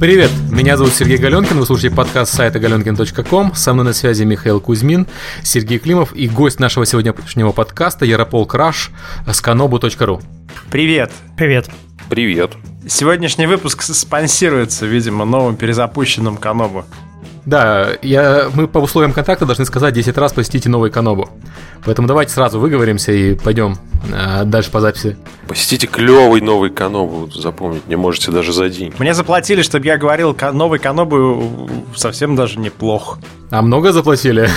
Привет, меня зовут Сергей Галенкин, вы слушаете подкаст сайта galenkin.com, со мной на связи Михаил Кузьмин, Сергей Климов и гость нашего сегодняшнего подкаста Яропол Краш с kanobu.ru. Привет. Привет. Привет. Сегодняшний выпуск спонсируется, видимо, новым перезапущенным Канобу. Да, я, мы по условиям контакта должны сказать 10 раз посетите новый Канобу. Поэтому давайте сразу выговоримся и пойдем э, дальше по записи. Посетите клевый новый Канобу, запомнить не можете даже за день. Мне заплатили, чтобы я говорил, новый Канобу совсем даже неплох. А много заплатили?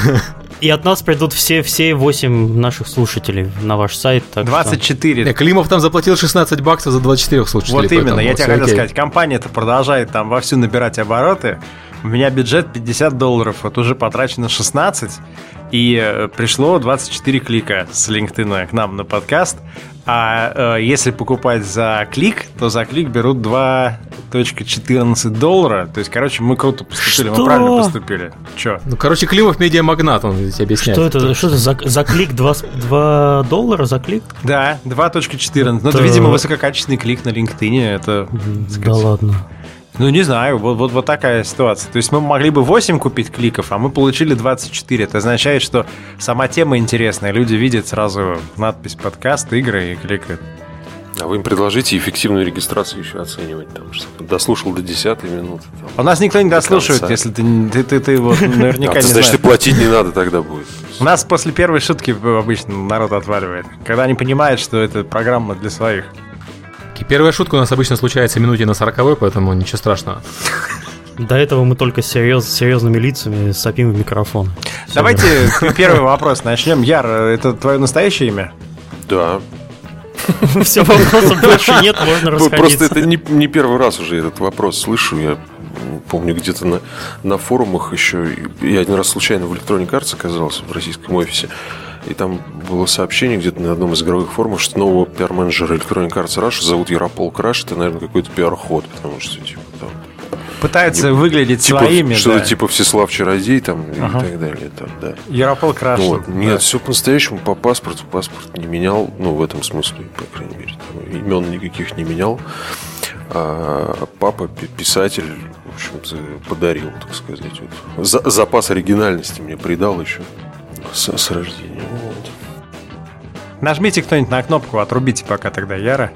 И от нас придут все, все 8 наших слушателей на ваш сайт. Так 24. Что... Климов там заплатил 16 баксов за 24 слушателей. Вот именно, я тебе хотел сказать, компания-то продолжает там вовсю набирать обороты. У меня бюджет 50 долларов, вот уже потрачено 16, и э, пришло 24 клика с LinkedIn к нам на подкаст. А э, если покупать за клик, то за клик берут 2.14 доллара. То есть, короче, мы круто поступили, что? мы правильно поступили. Че? Ну, короче, Климов медиамагнат, он здесь объясняет. Что это? Что это за, за клик 2, 2 доллара за клик? Да, 2.14. Ну, это, видимо, высококачественный клик на LinkedIn. Это, да сказать, ладно. Ну, не знаю, вот, вот, вот такая ситуация. То есть мы могли бы 8 купить кликов, а мы получили 24. Это означает, что сама тема интересная. Люди видят сразу надпись подкаст, игры и кликают. А вы им предложите эффективную регистрацию еще оценивать, там, что дослушал до 10 минуты. Там, У нас никто не дослушивает, если ты, ты, ты, ты вот наверняка а, не Значит, знаешь. платить не надо тогда будет. У нас после первой шутки обычно народ отваливает, когда они понимают, что это программа для своих. И первая шутка у нас обычно случается минуте на сороковой, поэтому ничего страшного. До этого мы только серьез, серьезными лицами сопим в микрофон. Все Давайте первый вопрос начнем. Яр, это твое настоящее имя? Да. Все, вопросов больше нет, можно расходиться. Просто это не, не первый раз уже этот вопрос слышу. Я помню, где-то на, на форумах еще... Я один раз случайно в Electronic Arts оказался в российском офисе. И там было сообщение где-то на одном из игровых форумов, что нового пиар-менеджера Electronic Arts Rush зовут Яропол Краш. Это, наверное, какой-то пиар-ход, потому что, типа, там... Пытается не, выглядеть типа, своими, Что-то да. типа Всеслав Чародей там ага. и так далее. Там, да. Яропол Краш. Вот. Да. Нет, все по-настоящему, по паспорту. Паспорт не менял, ну, в этом смысле, по крайней мере. Там, имен никаких не менял. А папа, писатель, в общем-то, подарил, так сказать. Вот. За, запас оригинальности мне придал еще с, с рождения. Вот. Нажмите кто-нибудь на кнопку, отрубите пока тогда Яра.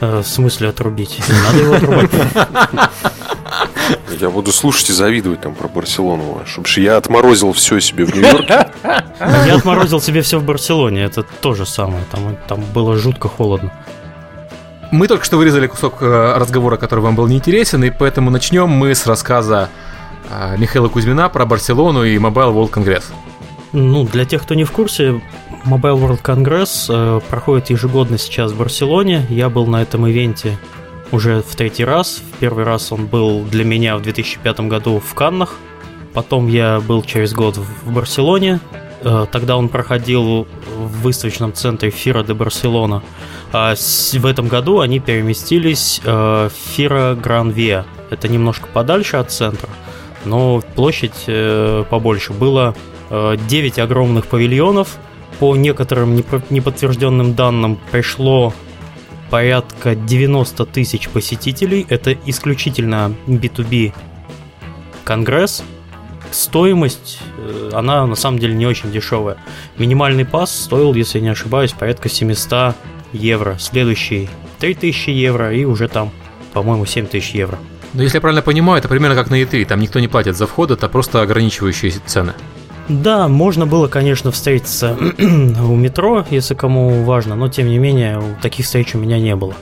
Э, в смысле отрубить? Не надо его отрубать. Я буду слушать и завидовать там про Барселону, чтобы я отморозил все себе в Нью-Йорке. Я отморозил себе все в Барселоне, это то же самое. Там, там было жутко холодно. Мы только что вырезали кусок э, разговора, который вам был неинтересен, и поэтому начнем мы с рассказа э, Михаила Кузьмина про Барселону и Mobile World Congress. Ну, для тех, кто не в курсе, Mobile World Congress э, проходит ежегодно сейчас в Барселоне. Я был на этом ивенте уже в третий раз. В первый раз он был для меня в 2005 году в Каннах. Потом я был через год в Барселоне. Э, тогда он проходил в выставочном центре Фира де Барселона. А в этом году они переместились э, в Фира Гран Виа. Это немножко подальше от центра, но площадь э, побольше. Было 9 э, огромных павильонов. По некоторым неподтвержденным данным пришло порядка 90 тысяч посетителей. Это исключительно B2B конгресс. Стоимость, э, она на самом деле не очень дешевая. Минимальный пас стоил, если не ошибаюсь, порядка 700 евро. Следующий 3000 евро и уже там, по-моему, 7000 евро. Но если я правильно понимаю, это примерно как на E3. Там никто не платит за вход, это просто ограничивающие цены. Да, можно было, конечно, встретиться у метро, если кому важно, но тем не менее, таких встреч у меня не было.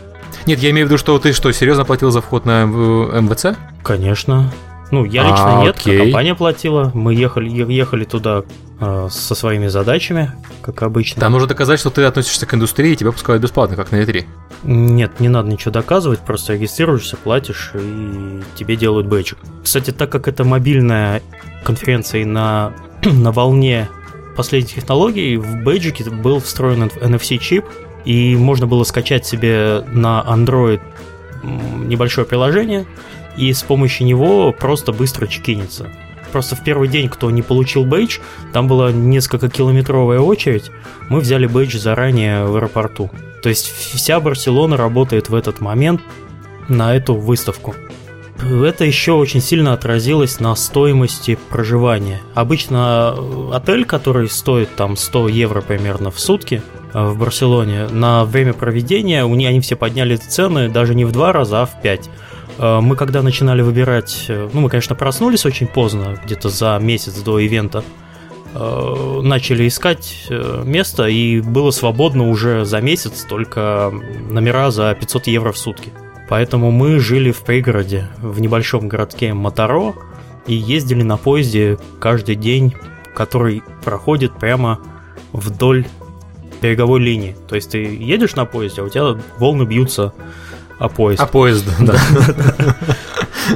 Нет, я имею в виду, что ты что, серьезно платил за вход на МВЦ? Конечно. Ну, я лично а, нет, окей. компания платила. Мы ехали, ехали туда э, со своими задачами, как обычно. Там нужно доказать, что ты относишься к индустрии, и тебя пускают бесплатно, как на E3. Нет, не надо ничего доказывать, просто регистрируешься, платишь, и тебе делают бэджик. Кстати, так как это мобильная конференция и на на волне последних технологий в бейджике был встроен NFC-чип, и можно было скачать себе на Android небольшое приложение, и с помощью него просто быстро чекиниться. Просто в первый день, кто не получил бейдж, там была несколько километровая очередь, мы взяли бейдж заранее в аэропорту. То есть вся Барселона работает в этот момент на эту выставку. Это еще очень сильно отразилось на стоимости проживания. Обычно э, отель, который стоит там 100 евро примерно в сутки э, в Барселоне, на время проведения у них, они все подняли цены даже не в два раза, а в пять. Э, мы когда начинали выбирать, ну мы, конечно, проснулись очень поздно, где-то за месяц до ивента, начали искать место, и было свободно уже за месяц только номера за 500 евро в сутки. Поэтому мы жили в пригороде, в небольшом городке Моторо, и ездили на поезде каждый день, который проходит прямо вдоль береговой линии. То есть ты едешь на поезде, а у тебя волны бьются о поезд. А поезд, да.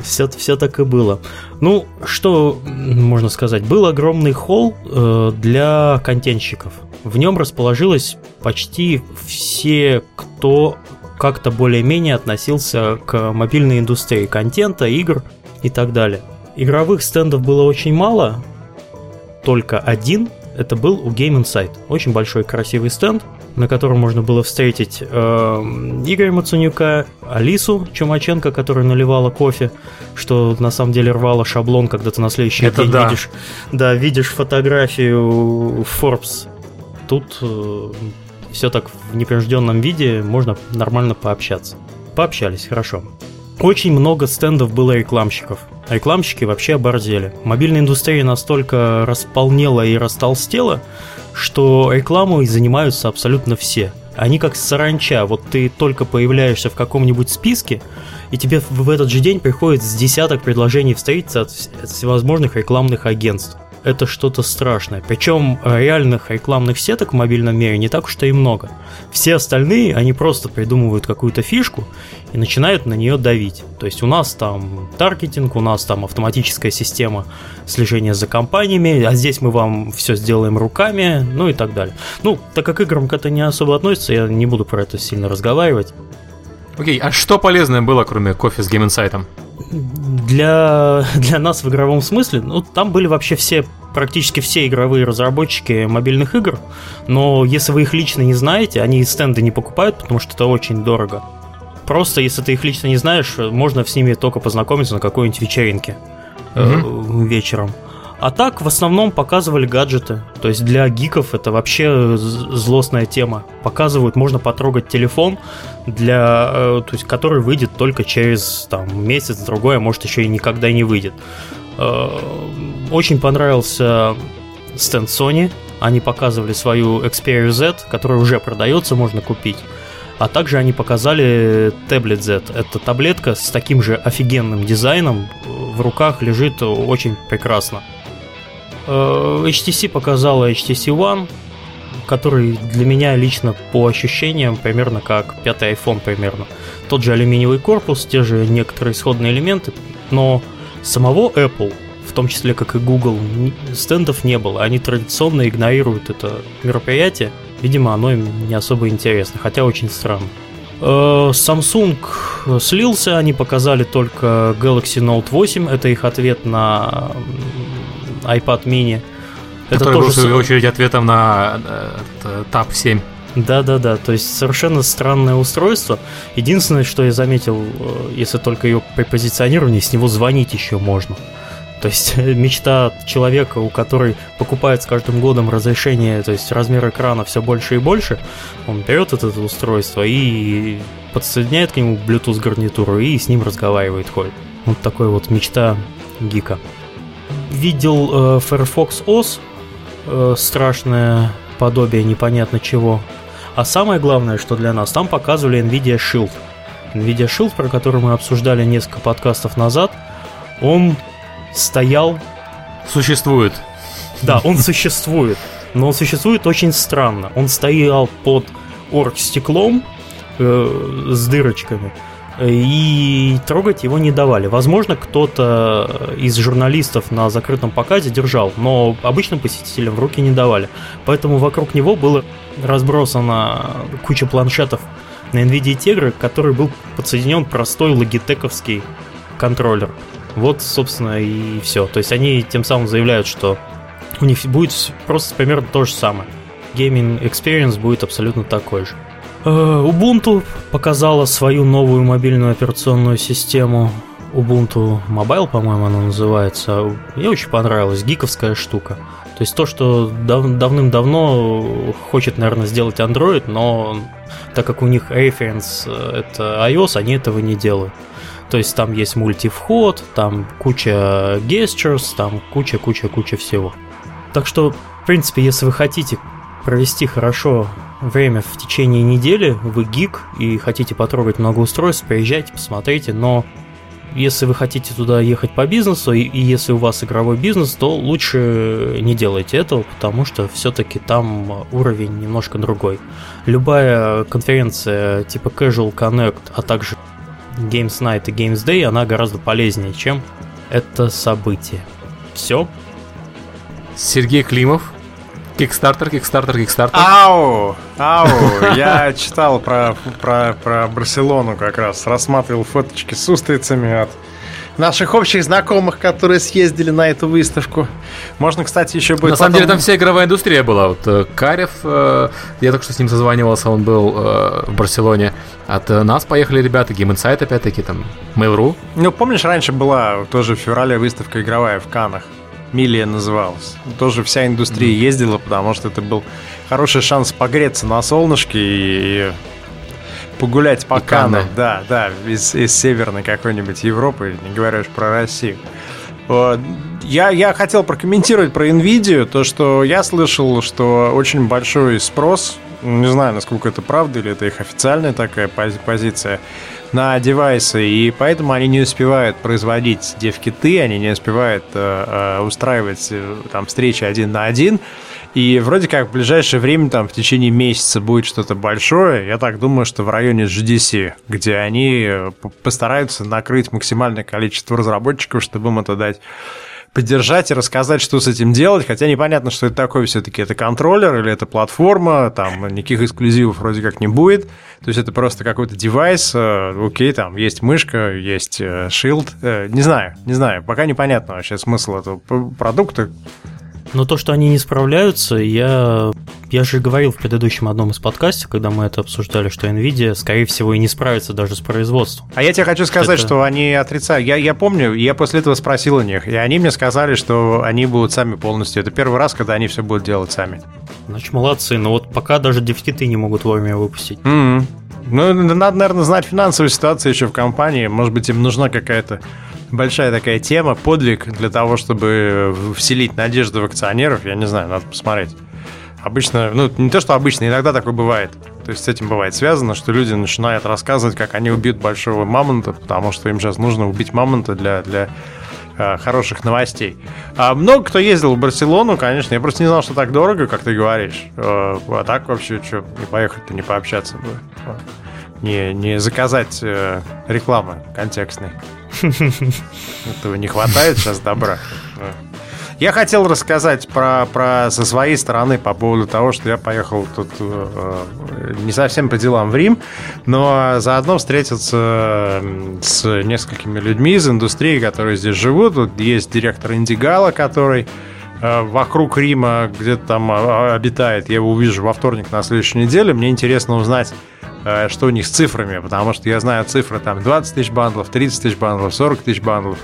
Все, все так и было. Ну, что можно сказать? Был огромный холл э, для контентщиков. В нем расположилось почти все, кто как-то более-менее относился к мобильной индустрии контента, игр и так далее. Игровых стендов было очень мало, только один, это был у Game Insight. Очень большой красивый стенд, на котором можно было встретить э, Игоря Мацунюка, Алису Чумаченко, которая наливала кофе, что на самом деле рвало шаблон, когда ты на следующий это день да. видишь, да, видишь фотографию Forbes. Тут э, все так в непринужденном виде, можно нормально пообщаться. Пообщались, хорошо. Очень много стендов было рекламщиков. Рекламщики вообще оборзели. Мобильная индустрия настолько располнела и растолстела, что рекламой занимаются абсолютно все. Они как саранча. Вот ты только появляешься в каком-нибудь списке, и тебе в этот же день приходит с десяток предложений встретиться от всевозможных рекламных агентств это что-то страшное. Причем реальных рекламных сеток в мобильном мире не так уж и много. Все остальные, они просто придумывают какую-то фишку и начинают на нее давить. То есть у нас там таргетинг, у нас там автоматическая система слежения за компаниями, а здесь мы вам все сделаем руками, ну и так далее. Ну, так как играм к это не особо относится, я не буду про это сильно разговаривать. Окей, а что полезное было, кроме кофе с Game Insight? Для, для нас в игровом смысле, ну, там были вообще все, практически все игровые разработчики мобильных игр, но если вы их лично не знаете, они стенды не покупают, потому что это очень дорого. Просто, если ты их лично не знаешь, можно с ними только познакомиться на какой-нибудь вечеринке э, вечером. А так, в основном показывали гаджеты. То есть для гиков это вообще злостная тема. Показывают, можно потрогать телефон, для, э, то есть, который выйдет только через там, месяц, другой, а может еще и никогда не выйдет. Э, очень понравился стенд Sony. Они показывали свою Xperia Z, которая уже продается, можно купить. А также они показали Tablet Z. Это таблетка с таким же офигенным дизайном. В руках лежит очень прекрасно. Э, HTC показала HTC One, который для меня лично по ощущениям примерно как пятый iPhone примерно. Тот же алюминиевый корпус, те же некоторые исходные элементы, но самого Apple, в том числе как и Google, стендов не было. Они традиционно игнорируют это мероприятие. Видимо, оно им не особо интересно, хотя очень странно. Э, Samsung слился, они показали только Galaxy Note 8, это их ответ на iPad mini. Это Который тоже был, в свою очередь, ответом на э, Tab 7. Да-да-да, то есть совершенно странное устройство. Единственное, что я заметил, э, если только ее при позиционировании, с него звонить еще можно. То есть мечта человека, у которой покупает с каждым годом разрешение, то есть размер экрана все больше и больше, он берет это устройство и подсоединяет к нему Bluetooth гарнитуру и с ним разговаривает, ходит. Вот такой вот мечта гика видел э, Firefox OS, э, страшное подобие непонятно чего. А самое главное, что для нас, там показывали NVIDIA Shield. NVIDIA Shield, про который мы обсуждали несколько подкастов назад, он стоял... Существует. Да, он существует. Но он существует очень странно. Он стоял под оргстеклом э, с дырочками и трогать его не давали. Возможно, кто-то из журналистов на закрытом показе держал, но обычным посетителям в руки не давали. Поэтому вокруг него было разбросано куча планшетов на NVIDIA Tegra, который был подсоединен простой логитековский контроллер. Вот, собственно, и все. То есть они тем самым заявляют, что у них будет просто примерно то же самое. Gaming experience будет абсолютно такой же. Э, Ubuntu показала свою новую мобильную операционную систему. Ubuntu Mobile, по-моему, оно называется. Мне очень понравилась, гиковская штука. То есть то, что дав- давным-давно хочет, наверное, сделать Android, но так как у них reference э, это iOS, они этого не делают. То есть там есть мультивход, там куча gestures, там куча-куча-куча всего. Так что, в принципе, если вы хотите провести хорошо время в течение недели, вы гик и хотите потрогать много устройств, приезжайте, посмотрите, но если вы хотите туда ехать по бизнесу, и, и если у вас игровой бизнес, то лучше не делайте этого, потому что все-таки там уровень немножко другой. Любая конференция типа Casual Connect, а также Games Night и Games Day, она гораздо полезнее, чем это событие. Все. Сергей Климов, Кикстартер, Кикстартер, Кикстартер. Ау, ау, я читал про, про, про Барселону как раз, рассматривал фоточки с устрицами от наших общих знакомых, которые съездили на эту выставку. Можно, кстати, еще будет... На самом деле там вся игровая индустрия была. Вот э, Карев, э, я только что с ним созванивался, он был э, в Барселоне. От нас поехали ребята, Game Insight опять-таки, там, Mail.ru. Ну, помнишь, раньше была тоже в феврале выставка игровая в Канах? Милия называлась. Тоже вся индустрия ездила, потому что это был хороший шанс погреться на солнышке и погулять по Канам. Да, да, из, из северной какой-нибудь Европы, не говоря уж про Россию. Я, я хотел прокомментировать про NVIDIA, то, что я слышал, что очень большой спрос, не знаю, насколько это правда, или это их официальная такая позиция, на девайсы, и поэтому они не успевают производить девкиты, они не успевают э, э, устраивать э, там встречи один на один. И вроде как в ближайшее время, там, в течение месяца будет что-то большое. Я так думаю, что в районе GDC, где они э, постараются накрыть максимальное количество разработчиков, чтобы им это дать поддержать и рассказать, что с этим делать, хотя непонятно, что это такое все-таки. Это контроллер или это платформа, там никаких эксклюзивов вроде как не будет. То есть это просто какой-то девайс, э, окей, там есть мышка, есть shield, э, э, не знаю, не знаю, пока непонятно вообще смысл этого продукта. Но то, что они не справляются, я, я же говорил в предыдущем одном из подкастов, когда мы это обсуждали, что Nvidia, скорее всего, и не справится даже с производством. А я тебе хочу сказать, это... что они отрицают. Я, я помню, я после этого спросил у них, и они мне сказали, что они будут сами полностью. Это первый раз, когда они все будут делать сами. Значит, молодцы. Но вот пока даже дефтиты не могут вовремя выпустить. Mm-hmm. Ну, надо, наверное, знать финансовую ситуацию еще в компании. Может быть, им нужна какая-то большая такая тема, подвиг для того, чтобы вселить надежду в акционеров. Я не знаю, надо посмотреть. Обычно, ну, не то, что обычно, иногда такое бывает. То есть с этим бывает связано, что люди начинают рассказывать, как они убьют большого мамонта, потому что им сейчас нужно убить мамонта для, для э, хороших новостей. А много кто ездил в Барселону, конечно. Я просто не знал, что так дорого, как ты говоришь. Э, а так вообще, что, не поехать-то, не пообщаться бы. Не, не заказать э, рекламы контекстной. Этого не хватает сейчас добра. Я хотел рассказать про, про со своей стороны по поводу того, что я поехал тут э, не совсем по делам в Рим, но заодно встретиться с несколькими людьми из индустрии, которые здесь живут. Тут есть директор Индигала, который вокруг Рима где-то там а, обитает. Я его увижу во вторник на следующей неделе. Мне интересно узнать, Э, что у них с цифрами, потому что я знаю цифры там 20 тысяч бандлов, 30 тысяч бандлов, 40 тысяч бандлов.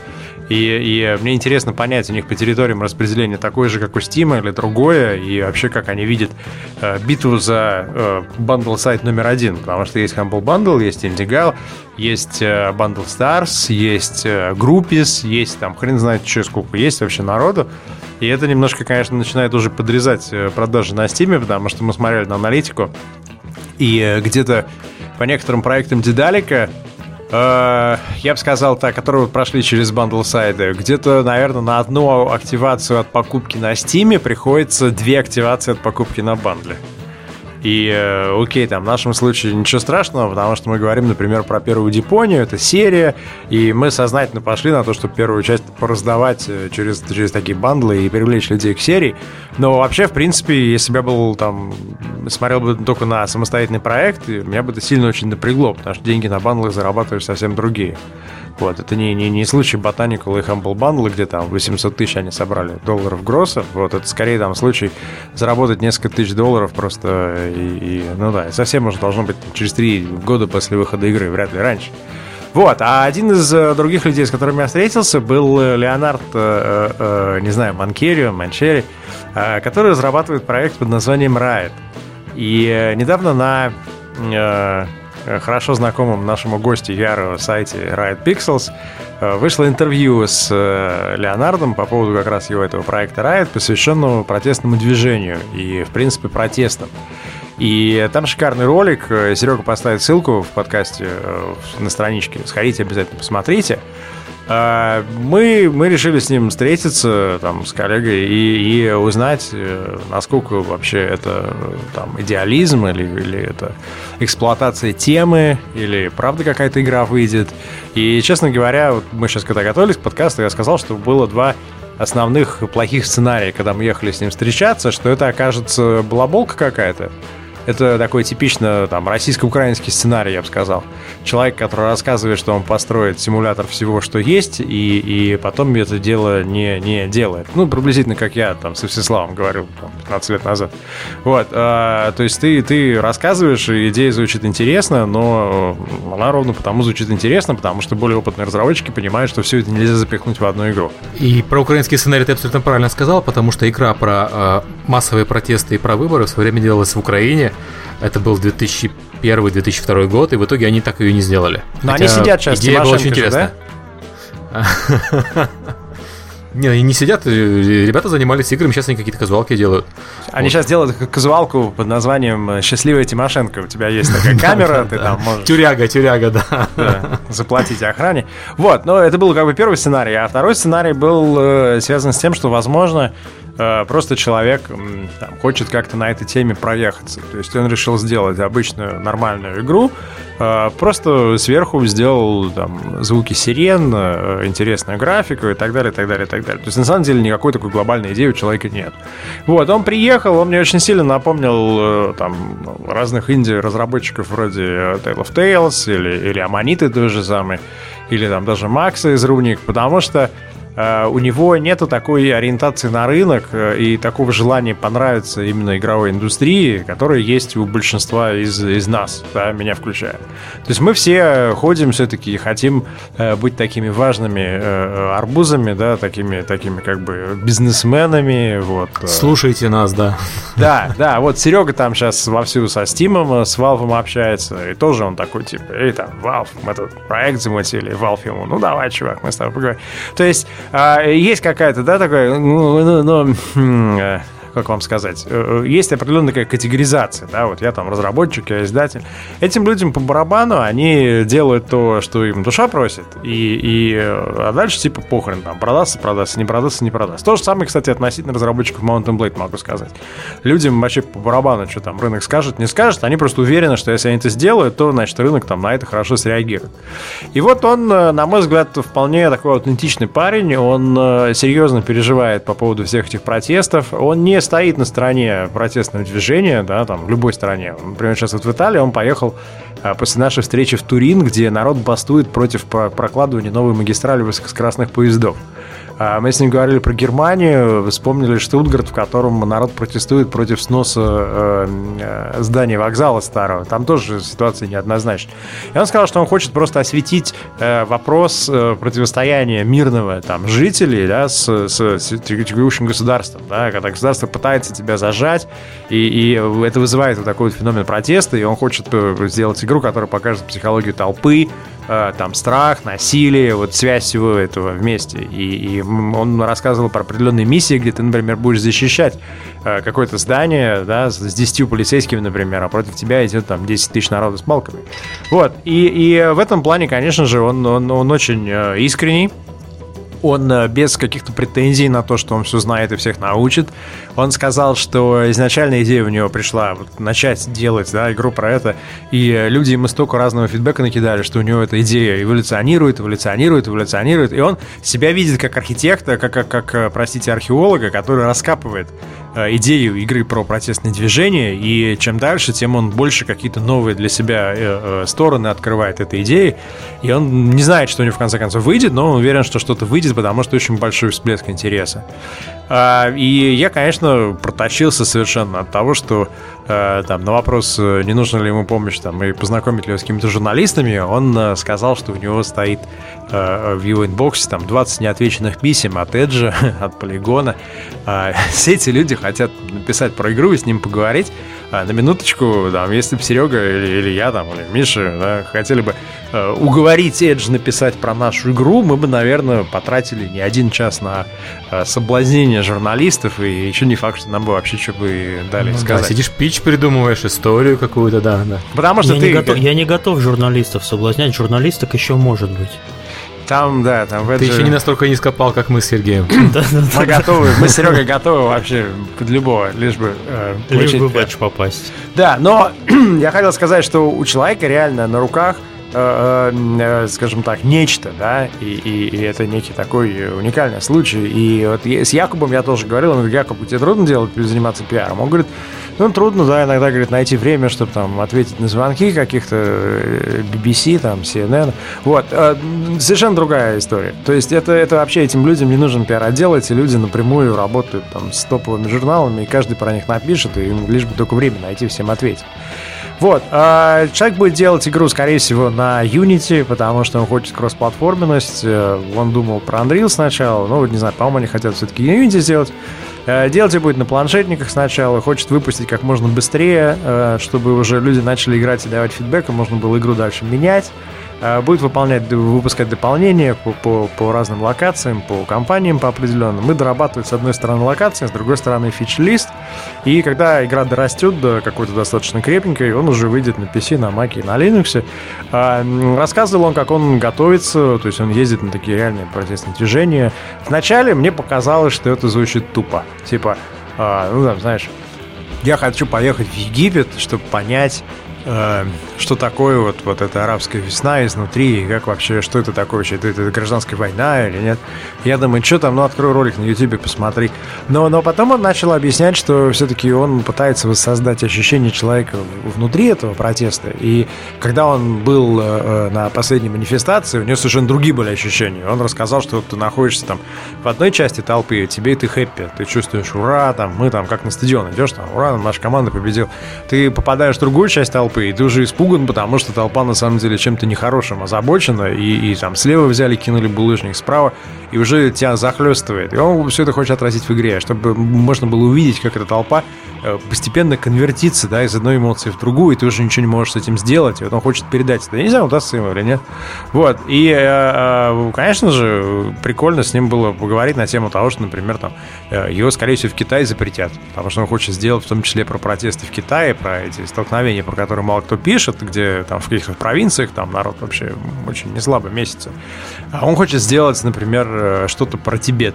И, и мне интересно понять у них по территориям распределение такое же, как у Steam или другое, и вообще как они видят э, битву за э, сайт номер один, потому что есть Humble Bundle, есть Indigal, есть э, Bundle Stars, есть э, Groupies, есть там хрен знает что сколько, есть вообще народу. И это немножко, конечно, начинает уже подрезать э, продажи на Steam, потому что мы смотрели на аналитику, и э, где-то по некоторым проектам Дедалика, э, я бы сказал так, которые прошли через бандл сайты, где-то, наверное, на одну активацию от покупки на Steam приходится две активации от покупки на бандле. И э, окей, там в нашем случае ничего страшного, потому что мы говорим, например, про первую Дипонию, это серия, и мы сознательно пошли на то, чтобы первую часть пораздавать э, через, через такие бандлы и привлечь людей к серии. Но вообще, в принципе, если бы я был там, смотрел бы только на самостоятельный проект, меня бы это сильно очень напрягло, потому что деньги на бандлы зарабатываешь совсем другие. Вот, это не, не, не случай Botanical и Humble Bundle, где там 800 тысяч они собрали долларов гросса. Вот, это скорее там случай заработать несколько тысяч долларов просто и, и ну да, совсем уже должно быть через три года после выхода игры, вряд ли раньше. Вот, а один из других людей, с которыми я встретился, был Леонард, не знаю, Манкерио, Манчери, который разрабатывает проект под названием Riot. И недавно на хорошо знакомом нашему гостю Яру сайте Riot Pixels вышло интервью с Леонардом по поводу как раз его этого проекта Riot, посвященного протестному движению и, в принципе, протестам. И там шикарный ролик. Серега поставит ссылку в подкасте э, на страничке. Сходите, обязательно посмотрите. А, мы, мы решили с ним встретиться там, с коллегой и, и узнать, э, насколько вообще это там, идеализм или, или это эксплуатация темы, или правда какая-то игра выйдет. И, честно говоря, вот мы сейчас когда готовились к подкасту, я сказал, что было два основных плохих сценария, когда мы ехали с ним встречаться, что это окажется балаболка какая-то, это такой типично там российско-украинский сценарий, я бы сказал. Человек, который рассказывает, что он построит симулятор всего, что есть, и, и потом это дело не, не делает. Ну, приблизительно как я там со Всеславом говорил там, 15 лет назад. Вот, а, то есть ты, ты рассказываешь, и идея звучит интересно, но она ровно потому звучит интересно, потому что более опытные разработчики понимают, что все это нельзя запихнуть в одну игру. И про украинский сценарий ты абсолютно правильно сказал, потому что игра про э, массовые протесты и про выборы в свое время делалась в Украине, это был 2001-2002 год, и в итоге они так ее не сделали. Но Хотя они сидят сейчас, идея была очень интересная. Да? Не, они не сидят, э, ребята занимались играми, сейчас они какие-то казуалки делают. Они вот. сейчас делают казуалку под названием э, «Счастливая Тимошенко». У тебя есть такая камера, ты там можешь... Тюряга, тюряга, да. Заплатить охране. Вот, но это был как бы первый сценарий, а второй сценарий был э, связан с тем, что, возможно, просто человек там, хочет как-то на этой теме проехаться. То есть он решил сделать обычную нормальную игру, э, просто сверху сделал там, звуки сирен, э, интересную графику и так далее, и так далее, и так далее. То есть на самом деле никакой такой глобальной идеи у человека нет. Вот, он приехал, он мне очень сильно напомнил там разных инди-разработчиков вроде Tale of Tales или, или Аманиты той же самой, или там даже Макса из Руник, потому что Э, у него нету такой ориентации на рынок э, и такого желания понравиться именно игровой индустрии, которая есть у большинства из, из нас, да, меня включая. То есть мы все ходим все-таки и хотим э, быть такими важными арбузами, да, такими, такими как бы бизнесменами, вот. Слушайте нас, да. Да, да, вот Серега там сейчас вовсю со Стимом, с Valve общается, и тоже он такой, типа, эй, там, Valve, мы тут проект замутили, Valve ему, ну давай, чувак, мы с тобой поговорим. То есть а, есть какая-то, да, такая, ну, ну, ну хм, э, как вам сказать, э, есть определенная такая категоризация, да, вот я там разработчик, я издатель. Этим людям по барабану они делают то, что им душа просит, и, и э, а дальше типа похрен, там, продастся, продастся, не продастся, не продастся. То же самое, кстати, относительно разработчиков Mountain Blade могу сказать. Людям вообще по барабану, что там рынок скажет, не скажет, они просто уверены, что если они это сделают, то, значит, рынок там на это хорошо среагирует. И вот он, э, на мой взгляд, вполне такой аутентичный парень, он серьезно переживает по поводу всех этих протестов, он не стоит на стороне протестного движения, да, там, в любой стране. Например, сейчас вот в Италии он поехал а, после нашей встречи в Турин, где народ бастует против прокладывания новой магистрали высокоскоростных поездов. А, мы с ним говорили про Германию, вспомнили Штутгарт, в котором народ протестует против сноса э, э, здания вокзала старого. Там тоже ситуация неоднозначна. И он сказал, что он хочет просто осветить э, вопрос противостояния мирного там, жителей да, с, с, с текущим государством. Да, когда государство пытается тебя зажать, и, и это вызывает вот такой вот феномен протеста, и он хочет сделать игру, которая покажет психологию толпы, там страх, насилие, вот связь всего этого вместе. И, и он рассказывал про определенные миссии, где ты, например, будешь защищать э, какое-то здание, да, с 10 полицейскими, например, а против тебя идет там 10 тысяч народу с палками. Вот, и, и в этом плане, конечно же, он, он, он очень э, искренний, он э, без каких-то претензий на то, что он все знает и всех научит. Он сказал, что изначально идея у него пришла вот, начать делать да, игру про это, и люди ему столько разного фидбэка накидали, что у него эта идея эволюционирует, эволюционирует, эволюционирует, и он себя видит как архитектора, как, как, как э, простите, археолога, который раскапывает Э, идею игры про протестные движения, и чем дальше, тем он больше какие-то новые для себя э, э, стороны открывает этой идеи, и он не знает, что у него в конце концов выйдет, но он уверен, что что-то выйдет, потому что очень большой всплеск интереса. А, и я, конечно, протащился совершенно от того, что э, там, на вопрос, э, не нужно ли ему помощь там, и познакомить ли его с какими-то журналистами, он э, сказал, что у него стоит в его инбоксе там 20 неотвеченных писем от Эджа, от Полигона. Все эти люди хотят написать про игру и с ним поговорить. А, на минуточку, там, если бы Серега или, или я, там, или Миша да, хотели бы э, уговорить Эдж написать про нашу игру, мы бы, наверное, потратили не один час на э, соблазнение журналистов, и еще не факт, что нам бы вообще что бы дали ну, сказать. Да, сидишь, пич придумываешь, историю какую-то, да, да. Потому что я ты... Не готов, я не готов журналистов соблазнять, журналисток еще может быть. Там, да, там в Ты еще не настолько не скопал, как мы с Сергеем. Мы готовы, мы с Серегой готовы вообще под любого, лишь бы э, Лишь бы в попасть. Да, но я хотел сказать, что у человека реально на руках Э, э, скажем так, нечто, да, и, и, и это некий такой уникальный случай. И вот с Якубом я тоже говорил, он говорит, Якуб, тебе трудно делать, заниматься пиаром? Он говорит, ну, трудно, да, иногда, говорит, найти время, чтобы там ответить на звонки каких-то э, BBC, там, CNN. Вот, совершенно другая история. То есть это, это вообще этим людям не нужен пиар-отдел, эти люди напрямую работают там с топовыми журналами, и каждый про них напишет, и им лишь бы только время найти всем ответить. Вот, э, человек будет делать игру, скорее всего, на Unity, потому что он хочет кроссплатформенность. Э, он думал про Unreal сначала, ну, не знаю, по-моему, они хотят все-таки Unity сделать. Э, делать будет на планшетниках сначала, хочет выпустить как можно быстрее, э, чтобы уже люди начали играть и давать фидбэк, и можно было игру дальше менять. Э, будет выполнять, выпускать дополнения по, по, по разным локациям, по компаниям по определенным. Мы дорабатываем с одной стороны локации, с другой стороны фич-лист. И когда игра дорастет до какой-то достаточно крепенькой, он уже выйдет на PC, на Mac и на Linux. А, рассказывал он, как он готовится, то есть он ездит на такие реальные протестные движения. Вначале мне показалось, что это звучит тупо. Типа, а, ну там, знаешь, я хочу поехать в Египет, чтобы понять, э, что такое вот, вот эта арабская весна изнутри, и как вообще, что это такое вообще, это, это гражданская война или нет. Я думаю, что там, ну, открой ролик на ютубе, посмотри. Но, но потом он начал объяснять, что все-таки он пытается воссоздать ощущение человека внутри этого протеста. И когда он был э, э, на последней манифестации, у него совершенно другие были ощущения. Он рассказал, что ты находишься там в одной части толпы, тебе ты хэппи, ты чувствуешь, ура, там, мы там как на стадион идешь, там, ура, наша команда победила. Ты попадаешь в другую часть толпы, толпы, и ты уже испуган, потому что толпа на самом деле чем-то нехорошим озабочена, и, и там слева взяли, кинули булыжник, справа, и уже тебя захлестывает. И он все это хочет отразить в игре, чтобы можно было увидеть, как эта толпа э, постепенно конвертится, да, из одной эмоции в другую, и ты уже ничего не можешь с этим сделать, и вот он хочет передать это. Я не знаю, удастся ему или нет. Вот, и, э, э, конечно же, прикольно с ним было поговорить на тему того, что, например, там, его, скорее всего, в Китае запретят, потому что он хочет сделать в том числе про протесты в Китае, про эти столкновения, про которые мало кто пишет, где там в каких-то провинциях там народ вообще очень не слабо месяца. А он хочет сделать, например, э, что-то про Тибет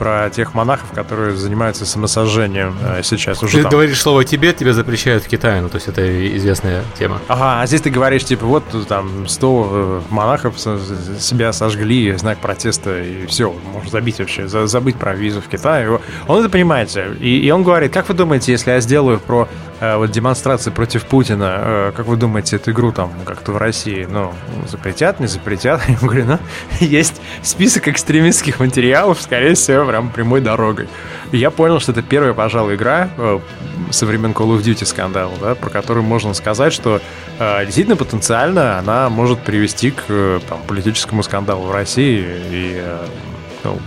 про тех монахов, которые занимаются самосожжением э, сейчас уже. Ты там... говоришь слово Тибет, тебя запрещают в Китае, ну то есть это известная тема. Ага, а здесь ты говоришь, типа, вот там 100 э, монахов себя сожгли, знак протеста, и все, можно забить вообще, забыть про визу в Китае. Он это понимает, и, и он говорит, как вы думаете, если я сделаю про вот демонстрации против Путина, как вы думаете, эту игру там как-то в России, ну, запретят, не запретят? Я говорю, ну, есть список экстремистских материалов, скорее всего, прям прямой дорогой. И я понял, что это первая, пожалуй, игра э, со времен Call of Duty скандала, да, про которую можно сказать, что э, действительно потенциально она может привести к э, там, политическому скандалу в России. И, э, ну,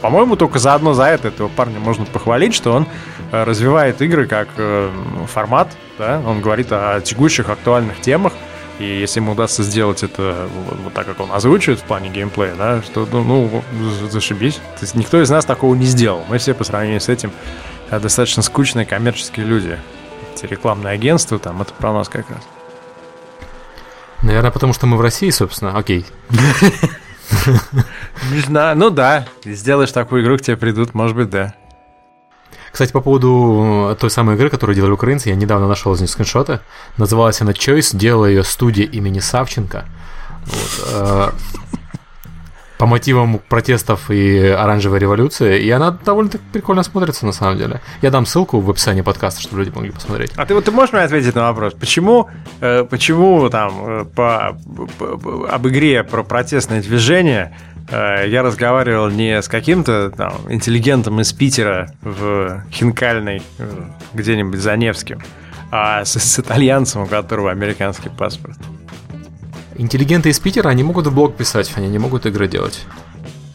по-моему, только заодно за это этого парня можно похвалить, что он э, развивает игры как э, формат, да, он говорит о текущих актуальных темах, и если ему удастся сделать это вот так, как он озвучивает в плане геймплея, да, что, ну, ну зашибись. То есть никто из нас такого не сделал. Мы все по сравнению с этим э, достаточно скучные коммерческие люди. Эти рекламные агентства, там, это про нас как раз. Наверное, потому что мы в России, собственно. Окей. Не знаю, ну да. Сделаешь такую игру, к тебе придут, может быть, да. Кстати, по поводу э, той самой игры, которую делали украинцы, я недавно нашел из них скриншоты. Называлась она Choice, делала ее студия имени Савченко. Вот, э, по мотивам протестов и оранжевой революции, и она довольно-таки прикольно смотрится на самом деле. Я дам ссылку в описании подкаста, чтобы люди могли посмотреть. А ты вот ты можешь мне ответить на вопрос, почему, э, почему там э, по, по, по, об игре про протестное движение я разговаривал не с каким-то там, интеллигентом из Питера в Хинкальной, э, где-нибудь за Невским, а с, с итальянцем, у которого американский паспорт. Интеллигенты из Питера, они могут в блог писать, они не могут игры делать.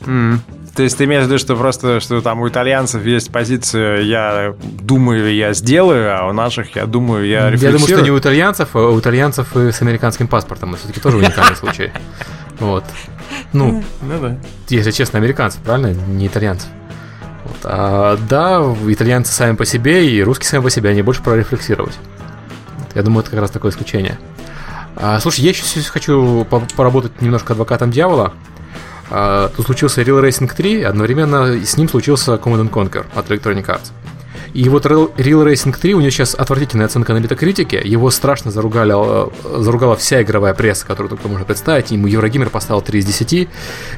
Mm. То есть ты имеешь в виду, что просто, что там у итальянцев есть позиция «я думаю, я сделаю», а у наших «я думаю, я рефлексирую»? Я думаю, что не у итальянцев, а у итальянцев с американским паспортом. Это все-таки тоже уникальный случай. Вот. Ну, ну да. если честно, американцы, правильно? Не итальянцы. Вот. А, да, итальянцы сами по себе и русские сами по себе, они больше прорефлексировать. Я думаю, это как раз такое исключение. А, слушай, я еще хочу поработать немножко адвокатом дьявола. А, тут случился Real Racing 3, одновременно с ним случился Command Conquer от Electronic Arts. И вот Real Racing 3, у него сейчас отвратительная оценка на метакритике, его страшно заругали, э, заругала вся игровая пресса, которую только можно представить, ему Еврогеймер поставил 3 из 10,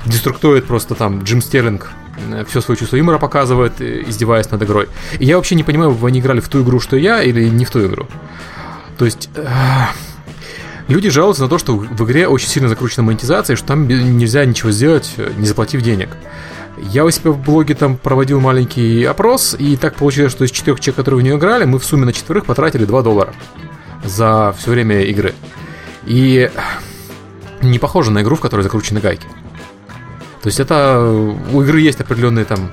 деструктует просто там Джим Стерлинг э, все свое чувство юмора показывает, э, издеваясь над игрой. И я вообще не понимаю, вы не играли в ту игру, что я, или не в ту игру. То есть... Люди жалуются на то, что в игре очень сильно закручена монетизация, что там нельзя ничего сделать, не заплатив денег. Я у себя в блоге там проводил маленький опрос, и так получилось, что из четырех человек, которые в нее играли, мы в сумме на четверых потратили 2 доллара за все время игры. И не похоже на игру, в которой закручены гайки. То есть это у игры есть определенные там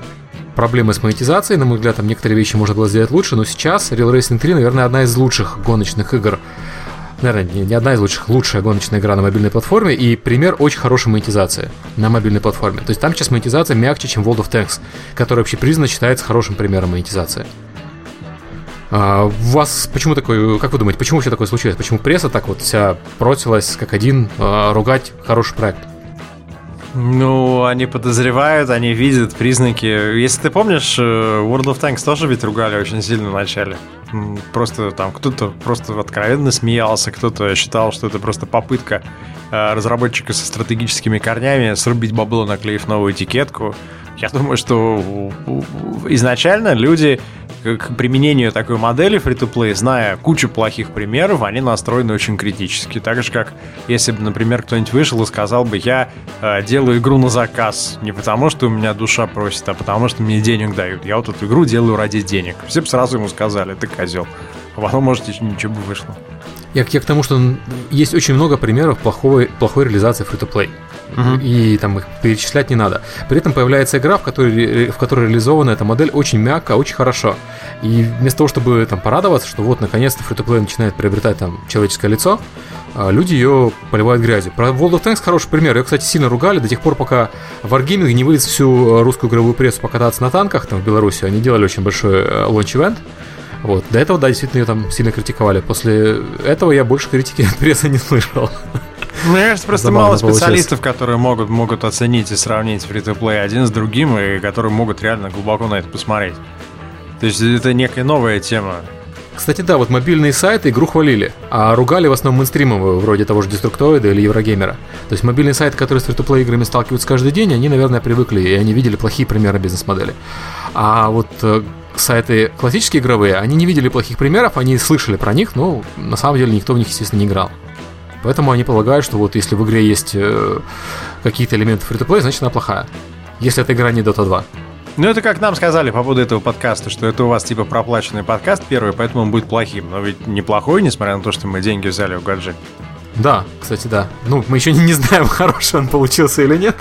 проблемы с монетизацией, на мой взгляд, там некоторые вещи можно было сделать лучше, но сейчас Real Racing 3, наверное, одна из лучших гоночных игр наверное, не, одна из лучших, лучшая гоночная игра на мобильной платформе и пример очень хорошей монетизации на мобильной платформе. То есть там сейчас монетизация мягче, чем World of Tanks, который вообще признан считается хорошим примером монетизации. А, у вас почему такой, как вы думаете, почему вообще такое случилось? Почему пресса так вот вся бросилась как один а, ругать хороший проект? Ну, они подозревают, они видят признаки. Если ты помнишь, э, World of Tanks тоже ведь ругали очень сильно в начале. Просто там кто-то просто откровенно смеялся, кто-то считал, что это просто попытка э, разработчика со стратегическими корнями срубить бабло, наклеив новую этикетку. Я думаю, что изначально люди к применению такой модели free-to-play, зная кучу плохих примеров, они настроены очень критически. Так же, как если бы, например, кто-нибудь вышел и сказал бы, я э, делаю игру на заказ, не потому что у меня душа просит, а потому что мне денег дают. Я вот эту игру делаю ради денег. Все бы сразу ему сказали, ты козел. А потом, может, ничего бы вышло. Я, я к тому, что есть очень много примеров плохой, плохой реализации free-to-play. Uh-huh. И там их перечислять не надо. При этом появляется игра, в которой, в которой реализована эта модель очень мягко, очень хорошо. И вместо того, чтобы там порадоваться, что вот наконец-то free-to-play начинает приобретать там человеческое лицо, а, люди ее поливают грязью. Про World of Tanks хороший пример. Ее, кстати, сильно ругали до тех пор, пока Wargaming не вывез всю русскую игровую прессу покататься на танках там в Беларуси. Они делали очень большой launch event. Вот. До этого, да, действительно, ее там сильно критиковали. После этого я больше критики от прессы не слышал. Ну, мне кажется, просто Забавно мало специалистов, которые могут, могут оценить и сравнить фри-то-плей один с другим, и которые могут реально глубоко на это посмотреть. То есть это некая новая тема. Кстати, да, вот мобильные сайты игру хвалили, а ругали в основном мейнстримовые, вроде того же Деструктоида или Еврогеймера. То есть мобильные сайты, которые с фри играми сталкиваются каждый день, они, наверное, привыкли, и они видели плохие примеры бизнес-модели. А вот э, сайты классические игровые, они не видели плохих примеров, они слышали про них, но на самом деле никто в них, естественно, не играл. Поэтому они полагают, что вот если в игре есть э, какие-то элементы фри значит она плохая. Если эта игра не Dota 2. Ну, это как нам сказали по поводу этого подкаста, что это у вас типа проплаченный подкаст первый, поэтому он будет плохим. Но ведь неплохой, несмотря на то, что мы деньги взяли у Гаджи. Да, кстати, да. Ну, мы еще не знаем, хороший он получился или нет.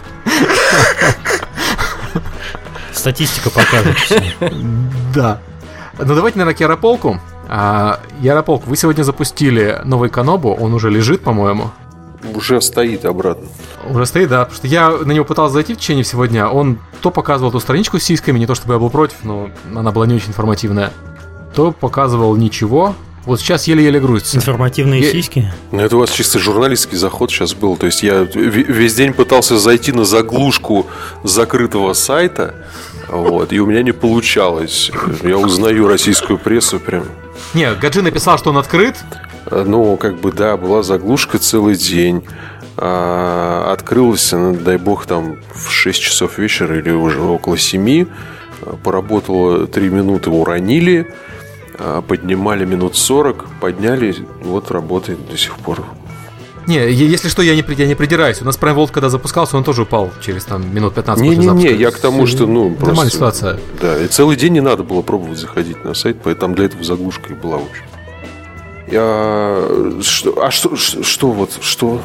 Статистика покажет. Да. Ну, давайте, наверное, к Ярополку. А, Ярополк, вы сегодня запустили новый Канобу, он уже лежит, по-моему. Уже стоит обратно. Уже стоит, да, потому что я на него пытался зайти в течение всего дня. Он то показывал ту страничку с сиськами, не то чтобы я был против, но она была не очень информативная. То показывал ничего, вот сейчас еле-еле грузится. Информативные я... сиськи? Ну, это у вас чисто журналистский заход сейчас был. То есть я весь день пытался зайти на заглушку закрытого сайта, вот, и у меня не получалось. Я узнаю российскую прессу прям. Не, Гаджи написал, что он открыт. Ну, как бы, да, была заглушка целый день. А, открылась, дай бог, там в 6 часов вечера или уже около 7. Поработала 3 минуты, уронили. А, поднимали минут 40, подняли, вот работает до сих пор. Не, если что, я не, я не придираюсь. У нас Prime Vault, когда запускался, он тоже упал через там минут 15 Не-не-не, я к тому, что, ну, просто... Нормальная ситуация. Да, и целый день не надо было пробовать заходить на сайт, поэтому для этого заглушка и была, в общем. А, что, а что, что вот, что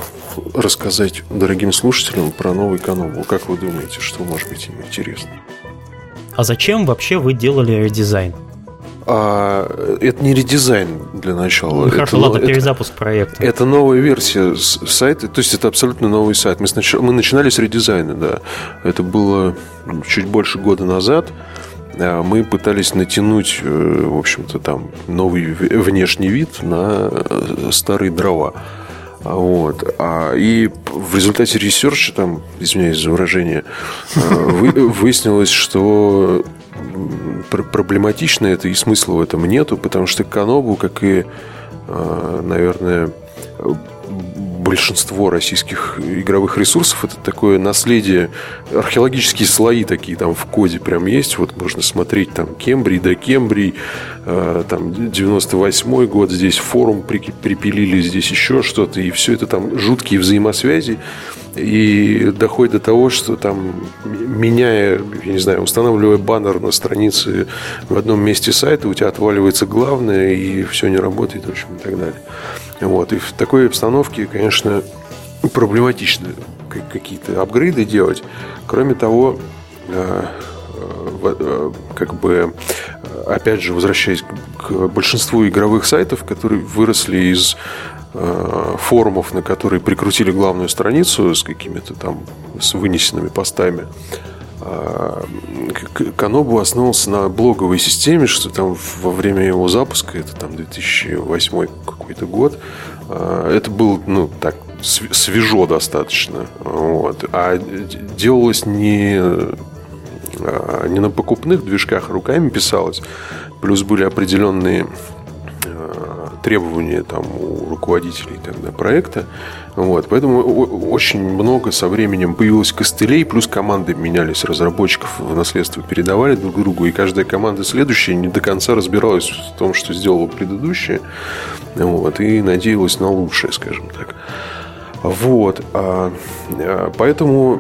рассказать дорогим слушателям про новый Канобу? Как вы думаете, что может быть им интересно? А зачем вообще вы делали редизайн? А, это не редизайн для начала. Ну, хорошо, это, ладно, это, перезапуск проекта. Это новая версия сайта, то есть это абсолютно новый сайт. Мы, снач... мы начинали с редизайна, да. Это было чуть больше года назад. А мы пытались натянуть, э, в общем-то, там новый внешний вид на э, старые дрова. Вот. А, и в результате research а, там, извиняюсь за выражение, э, выяснилось, что проблематично это и смысла в этом нету, потому что Канобу, как и, наверное, большинство российских игровых ресурсов это такое наследие, археологические слои такие там в коде прям есть. Вот можно смотреть там Кембрий до Кембрий, э, там 98 год, здесь форум припилили, здесь еще что-то, и все это там жуткие взаимосвязи. И доходит до того, что там, меняя, я не знаю, устанавливая баннер на странице в одном месте сайта, у тебя отваливается главное, и все не работает, в общем, и так далее. Вот. И в такой обстановке, конечно, проблематично какие-то апгрейды делать. Кроме того, э, э, э, как бы, опять же, возвращаясь к большинству игровых сайтов, которые выросли из форумов, на которые прикрутили главную страницу с какими-то там с вынесенными постами, Канобу основался на блоговой системе, что там во время его запуска, это там 2008 какой-то год, а, это был, ну, так, свежо достаточно. Вот. А делалось не, а, не на покупных движках, а руками писалось. Плюс были определенные требования там у руководителей тогда проекта. Вот, поэтому очень много со временем появилось костылей, плюс команды менялись, разработчиков в наследство передавали друг другу, и каждая команда следующая не до конца разбиралась в том, что сделала предыдущая, вот, и надеялась на лучшее, скажем так. Вот, а, а поэтому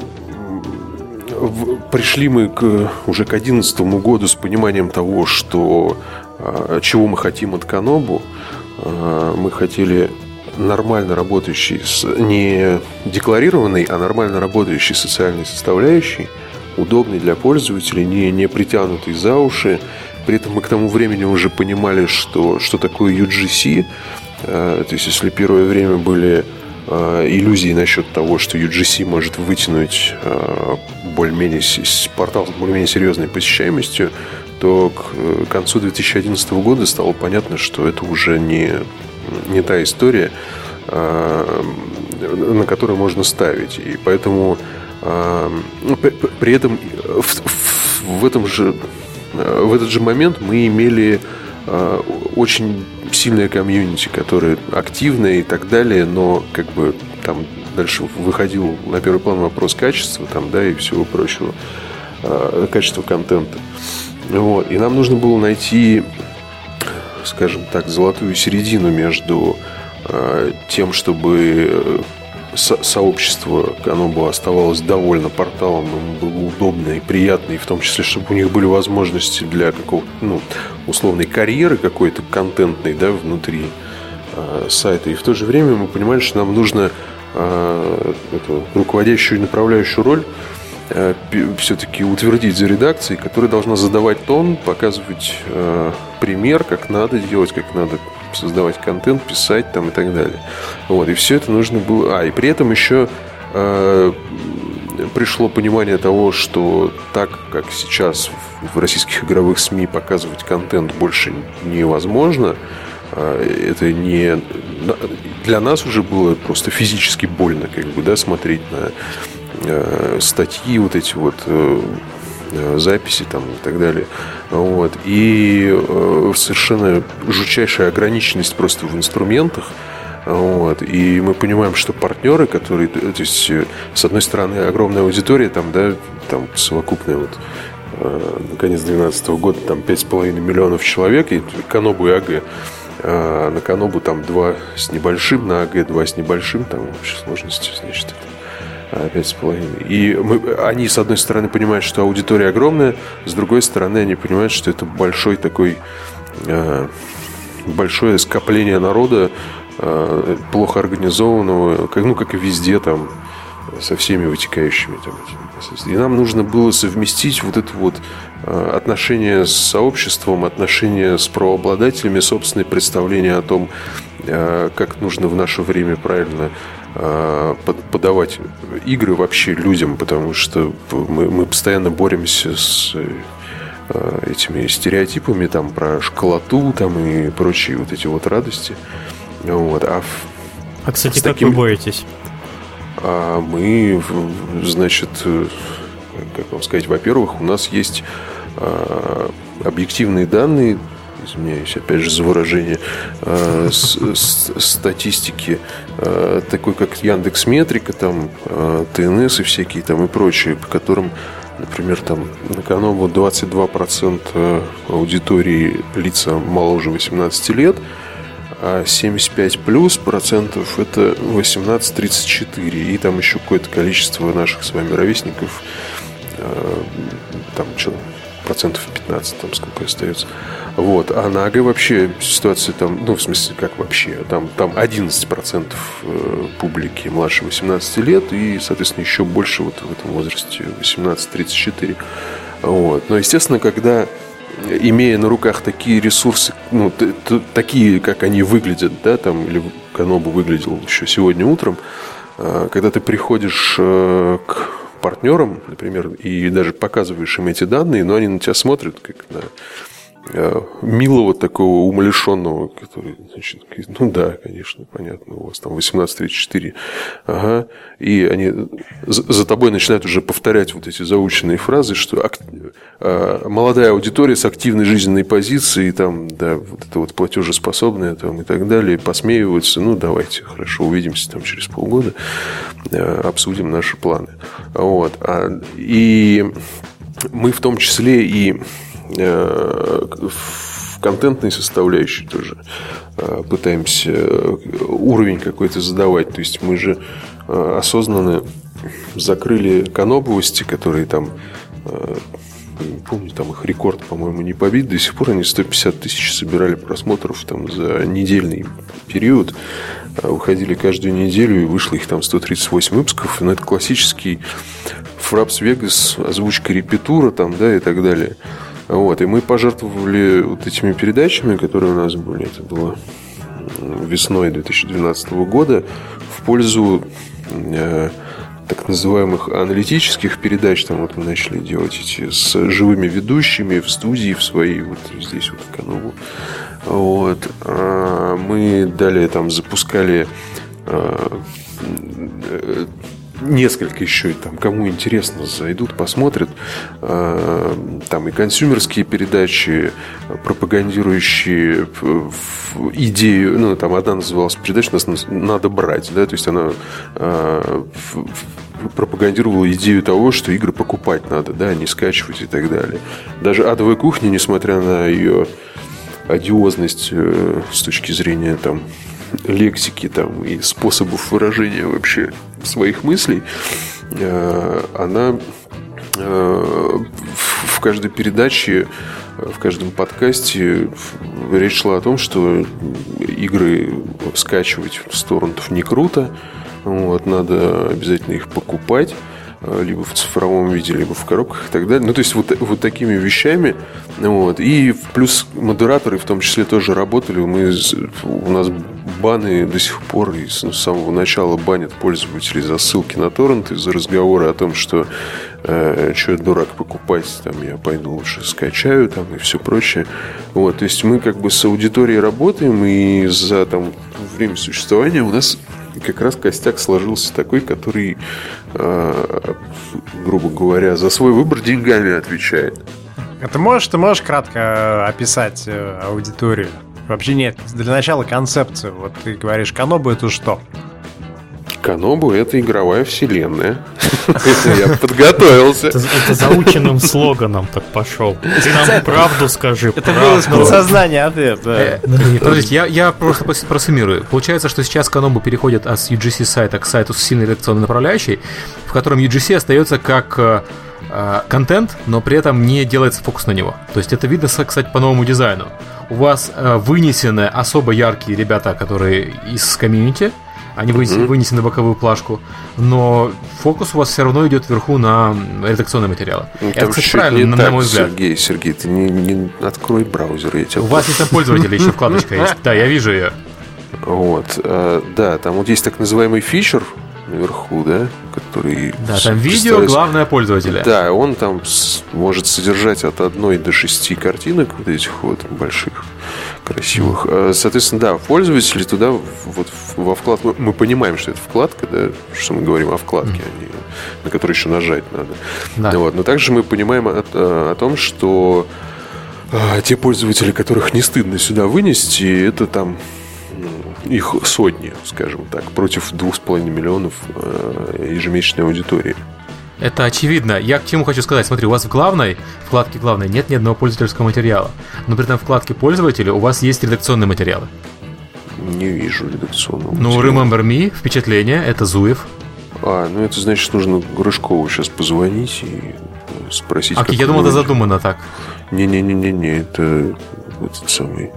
пришли мы к, уже к 2011 году с пониманием того, что а, чего мы хотим от Канобу. Э, мы хотели нормально работающий, не декларированный, а нормально работающий социальной составляющей, удобный для пользователей, не, не притянутый за уши. При этом мы к тому времени уже понимали, что, что такое UGC. Э, то есть, если первое время были э, иллюзии насчет того, что UGC может вытянуть более-менее портал с более-менее серьезной посещаемостью, то к э, концу 2011 года стало понятно, что это уже не, не та история, а, на которую можно ставить. И поэтому а, ну, при этом в, этом же в этот же момент мы имели а, очень сильное комьюнити, которое активное и так далее, но как бы там дальше выходил на первый план вопрос качества там, да, и всего прочего, качества контента. Вот. И нам нужно было найти, скажем так, золотую середину между э, тем, чтобы э, со- сообщество, оно было оставалось довольно порталом, ему было удобно и приятно, и в том числе, чтобы у них были возможности для какого-то, ну, условной карьеры какой-то контентной, да, внутри э, сайта. И в то же время мы понимали, что нам нужно э, эту руководящую и направляющую роль все-таки утвердить за редакцией, которая должна задавать тон, показывать э, пример, как надо делать, как надо создавать контент, писать там и так далее. Вот, и все это нужно было... А, и при этом еще э, пришло понимание того, что так, как сейчас в российских игровых СМИ показывать контент больше невозможно, э, это не... Для нас уже было просто физически больно, как бы, да, смотреть на Э, статьи, вот эти вот э, э, записи там и так далее. Вот. И совершенно жутчайшая ограниченность просто в инструментах. Вот. И мы понимаем, что партнеры, которые, то есть, с одной стороны, огромная аудитория, там, да, там совокупная вот на конец 2012 года там 5,5 миллионов человек, и Канобу и АГ. А на Канобу там 2 с небольшим, на АГ 2 с небольшим, там в общей сложности, значит, Пять с половиной. И мы, они, с одной стороны, понимают, что аудитория огромная, с другой стороны, они понимают, что это большой такой, э, большое скопление народа, э, плохо организованного, как, ну, как и везде там, со всеми вытекающими там, И нам нужно было совместить вот это вот э, отношение с сообществом, отношение с правообладателями, собственное представление о том, как нужно в наше время правильно подавать игры вообще людям, потому что мы, мы постоянно боремся с этими стереотипами там про школоту там и прочие вот эти вот радости. Вот. А, а кстати, как таким... вы боретесь? А мы, значит, э, как вам сказать, во-первых, у нас есть объективные данные, извиняюсь, опять же, за выражение, а, статистики, а, такой как Яндекс Метрика, там, ТНС и всякие там и прочие, по которым Например, там на Канобу 22% аудитории лица моложе 18 лет – а 75 плюс процентов это 18-34. И там еще какое-то количество наших с вами ровесников, э, там что, процентов 15, там сколько остается. Вот. А на АГ вообще ситуация там, ну, в смысле, как вообще, там, там 11% э, публики младше 18 лет и, соответственно, еще больше вот в этом возрасте 18-34. Вот. Но, естественно, когда имея на руках такие ресурсы, ну, такие, как они выглядят, да, там, или Канобу выглядел еще сегодня утром, а, когда ты приходишь э, к партнерам, например, и даже показываешь им эти данные, но они на тебя смотрят как на Э, милого такого умалишенного, который, значит, ну да, конечно, понятно, у вас там 18.34, ага, и они за тобой начинают уже повторять вот эти заученные фразы, что. Э, молодая аудитория с активной жизненной позицией, там, да, вот это вот платежеспособная, там, и так далее, посмеиваются, ну, давайте, хорошо, увидимся там через полгода, э, обсудим наши планы, вот, а, и мы в том числе и Э, в контентной составляющей тоже э, пытаемся уровень какой-то задавать. То есть мы же э, осознанно закрыли канобовости, которые там не помню, там их рекорд, по-моему, не побит. До сих пор они 150 тысяч собирали просмотров там за недельный период. Выходили каждую неделю, и вышло их там 138 выпусков. Но это классический Фрапс Вегас, озвучка репетура там, да, и так далее. Вот, и мы пожертвовали вот этими передачами, которые у нас были, это было весной 2012 года, в пользу э, так называемых аналитических передач. Там вот мы начали делать эти с живыми ведущими в студии в своей, вот здесь вот в Канову. Вот. А мы далее там запускали э, несколько еще, там, кому интересно, зайдут, посмотрят. А, там и консюмерские передачи, пропагандирующие идею, ну, там одна называлась передача нас «Надо брать», да, то есть она а, пропагандировала идею того, что игры покупать надо, да, не скачивать и так далее. Даже «Адовая кухня», несмотря на ее одиозность э, с точки зрения там лексики там, и способов выражения вообще своих мыслей, э, она э, в каждой передаче, в каждом подкасте речь шла о том, что игры скачивать в сторонов не круто, вот, надо обязательно их покупать. Э, либо в цифровом виде, либо в коробках и так далее. Ну, то есть вот, вот такими вещами. Вот. И плюс модераторы в том числе тоже работали. Мы, у нас баны до сих пор и с самого начала банят пользователей за ссылки на торренты, за разговоры о том, что э, что дурак покупать, там я пойду лучше скачаю там и все прочее. Вот, то есть мы как бы с аудиторией работаем, и за там время существования у нас как раз костяк сложился такой, который, э, грубо говоря, за свой выбор деньгами отвечает. А ты можешь, ты можешь кратко э, описать э, аудиторию? Вообще нет, для начала концепцию. Вот ты говоришь, Канобу это что? Канобу это игровая вселенная. Я подготовился. Это заученным слоганом так пошел. Ты нам правду скажи. Это было из подсознания ответ. Э, подождите, я просто просуммирую. Получается, что сейчас Канобу переходит от UGC сайта к сайту с сильной редакционной направляющей, в котором UGC остается как э, э, контент, но при этом не делается фокус на него. То есть это видно, кстати, по новому дизайну. У вас э, вынесены особо яркие ребята, которые из комьюнити, они mm-hmm. вынесены на боковую плашку, но фокус у вас все равно идет вверху на редакционные материалы. Ну, Это, кстати, правильно, на, так, на мой взгляд. Сергей, Сергей, ты не, не открой браузер, я тебя У вас есть там пользователь, еще вкладочка есть. Да, я вижу ее. Вот, э, да, там вот есть так называемый фичер, наверху, да, который... Да, там видео, главное пользователя. Да, он там может содержать от одной до шести картинок вот этих вот больших, красивых. А, соответственно, да, пользователи туда вот во вкладку... Мы понимаем, что это вкладка, да, что мы говорим о вкладке, mm. а не, на которой еще нажать надо. Да. Вот, но также мы понимаем о, о том, что а, те пользователи, которых не стыдно сюда вынести, это там их сотни, скажем так, против двух с половиной миллионов э, ежемесячной аудитории. Это очевидно. Я к чему хочу сказать. Смотри, у вас в главной, вкладке главной нет ни одного пользовательского материала. Но при этом в вкладке пользователя у вас есть редакционные материалы. Не вижу редакционного Ну, Remember Me, впечатление, это Зуев. А, ну это значит, нужно Грышкову сейчас позвонить и э, спросить. А, я думал, это задумано так. Не-не-не-не-не, это этот самый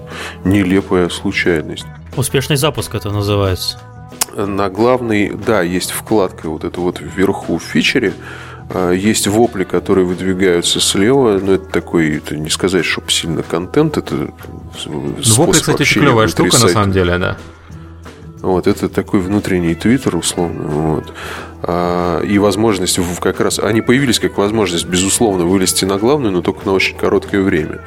нелепая случайность. Успешный запуск это называется. На главной, да, есть вкладка вот это вот вверху в фичере. А, есть вопли, которые выдвигаются слева, но это такой, это не сказать, чтобы сильно контент, это способ Вопли, кстати, очень клевая штука сайта. на самом деле, да. Вот, это такой внутренний твиттер, условно. Вот. А, и возможность как раз... Они появились как возможность, безусловно, вылезти на главную, но только на очень короткое время.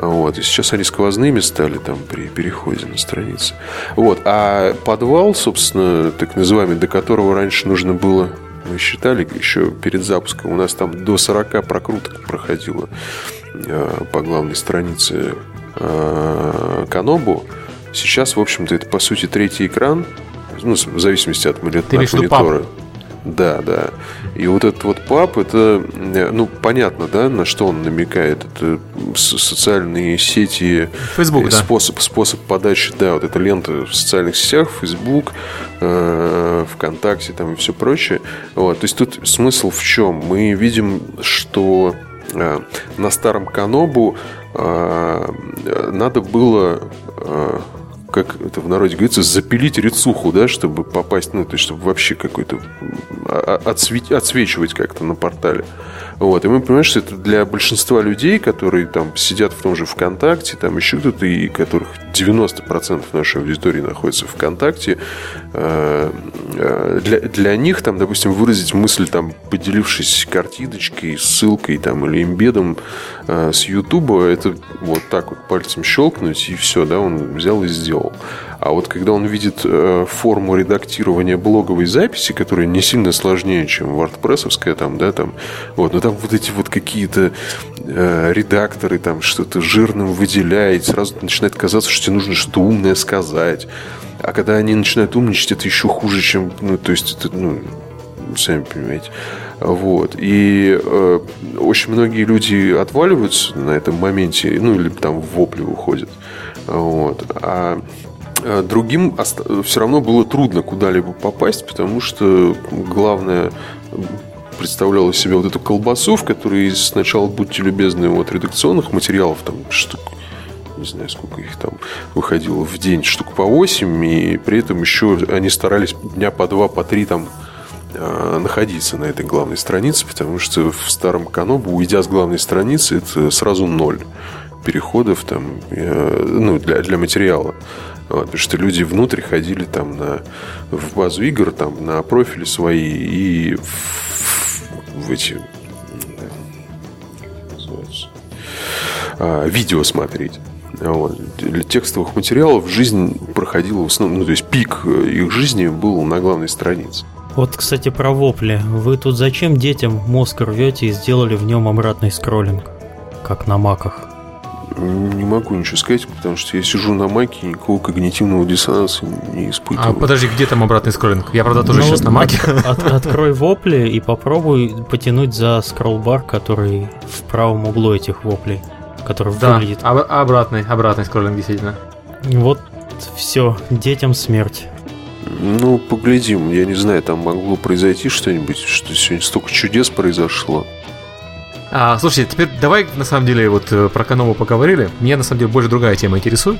Вот. И сейчас они сквозными стали там при переходе на страницы. Вот. А подвал, собственно, так называемый, до которого раньше нужно было мы считали еще перед запуском, у нас там до 40 прокруток проходило э, по главной странице э, Канобу. Сейчас, в общем-то, это по сути третий экран, ну, в зависимости от, от Ты монитора. Пап? Да, да. И вот этот вот пап, это, ну, понятно, да, на что он намекает. Это социальные сети, Facebook, э, способ, да. способ подачи, да, вот эта лента в социальных сетях, Facebook, э, ВКонтакте там и все прочее. Вот, то есть тут смысл в чем? Мы видим, что э, на старом Канобу э, надо было э, как это в народе говорится, запилить рецуху, да, чтобы попасть, ну, то есть, чтобы вообще какой-то а, а, отсвечивать как-то на портале. Вот. И мы понимаем, что это для большинства людей, которые там сидят в том же ВКонтакте, там еще кто-то, и которых 90% нашей аудитории находится в ВКонтакте, э, э, для, для них, там, допустим, выразить мысль, там, поделившись картиночкой, ссылкой там, или имбедом э, с Ютуба, это вот так вот пальцем щелкнуть, и все, да, он взял и сделал. А вот когда он видит э, форму редактирования блоговой записи, которая не сильно сложнее, чем WordPress, там, да, там, вот, но там вот эти вот какие-то э, редакторы там что-то жирным выделяет, сразу начинает казаться, что тебе нужно что-то умное сказать. А когда они начинают умничать, это еще хуже, чем, ну, то есть, это, ну, сами понимаете. Вот. И э, очень многие люди отваливаются на этом моменте, ну, или там в вопли уходят. Вот. А другим все равно было трудно куда-либо попасть, потому что главное представляла себе вот эту колбасу, в которой сначала, будьте любезны, от редакционных материалов, там штук, не знаю, сколько их там выходило в день, штук по 8, и при этом еще они старались дня по два, по три там э, находиться на этой главной странице, потому что в старом Канобу, уйдя с главной страницы, это сразу ноль переходов там, э, ну, для, для материала. Вот, потому что люди внутрь ходили там на, в базу игр, там на профили свои и в, в эти а, видео смотреть. Вот. Для текстовых материалов жизнь проходила в основном, ну, то есть пик их жизни был на главной странице. Вот, кстати, про вопли. Вы тут зачем детям мозг рвете и сделали в нем обратный скроллинг? Как на маках. Не могу ничего сказать, потому что я сижу на маке, никакого когнитивного диссонанса не испытываю. А подожди, где там обратный скроллинг? Я, правда, тоже ну, сейчас на маке. От, от, открой вопли и попробуй потянуть за скроллбар, который в правом углу этих воплей, который да, выглядит. Об, обратный, обратный скроллинг, действительно. Вот все, детям смерть. Ну, поглядим. Я не знаю, там могло произойти что-нибудь, что сегодня столько чудес произошло. А, слушайте, теперь давай на самом деле вот э, про Канобу поговорили. Меня на самом деле больше другая тема интересует.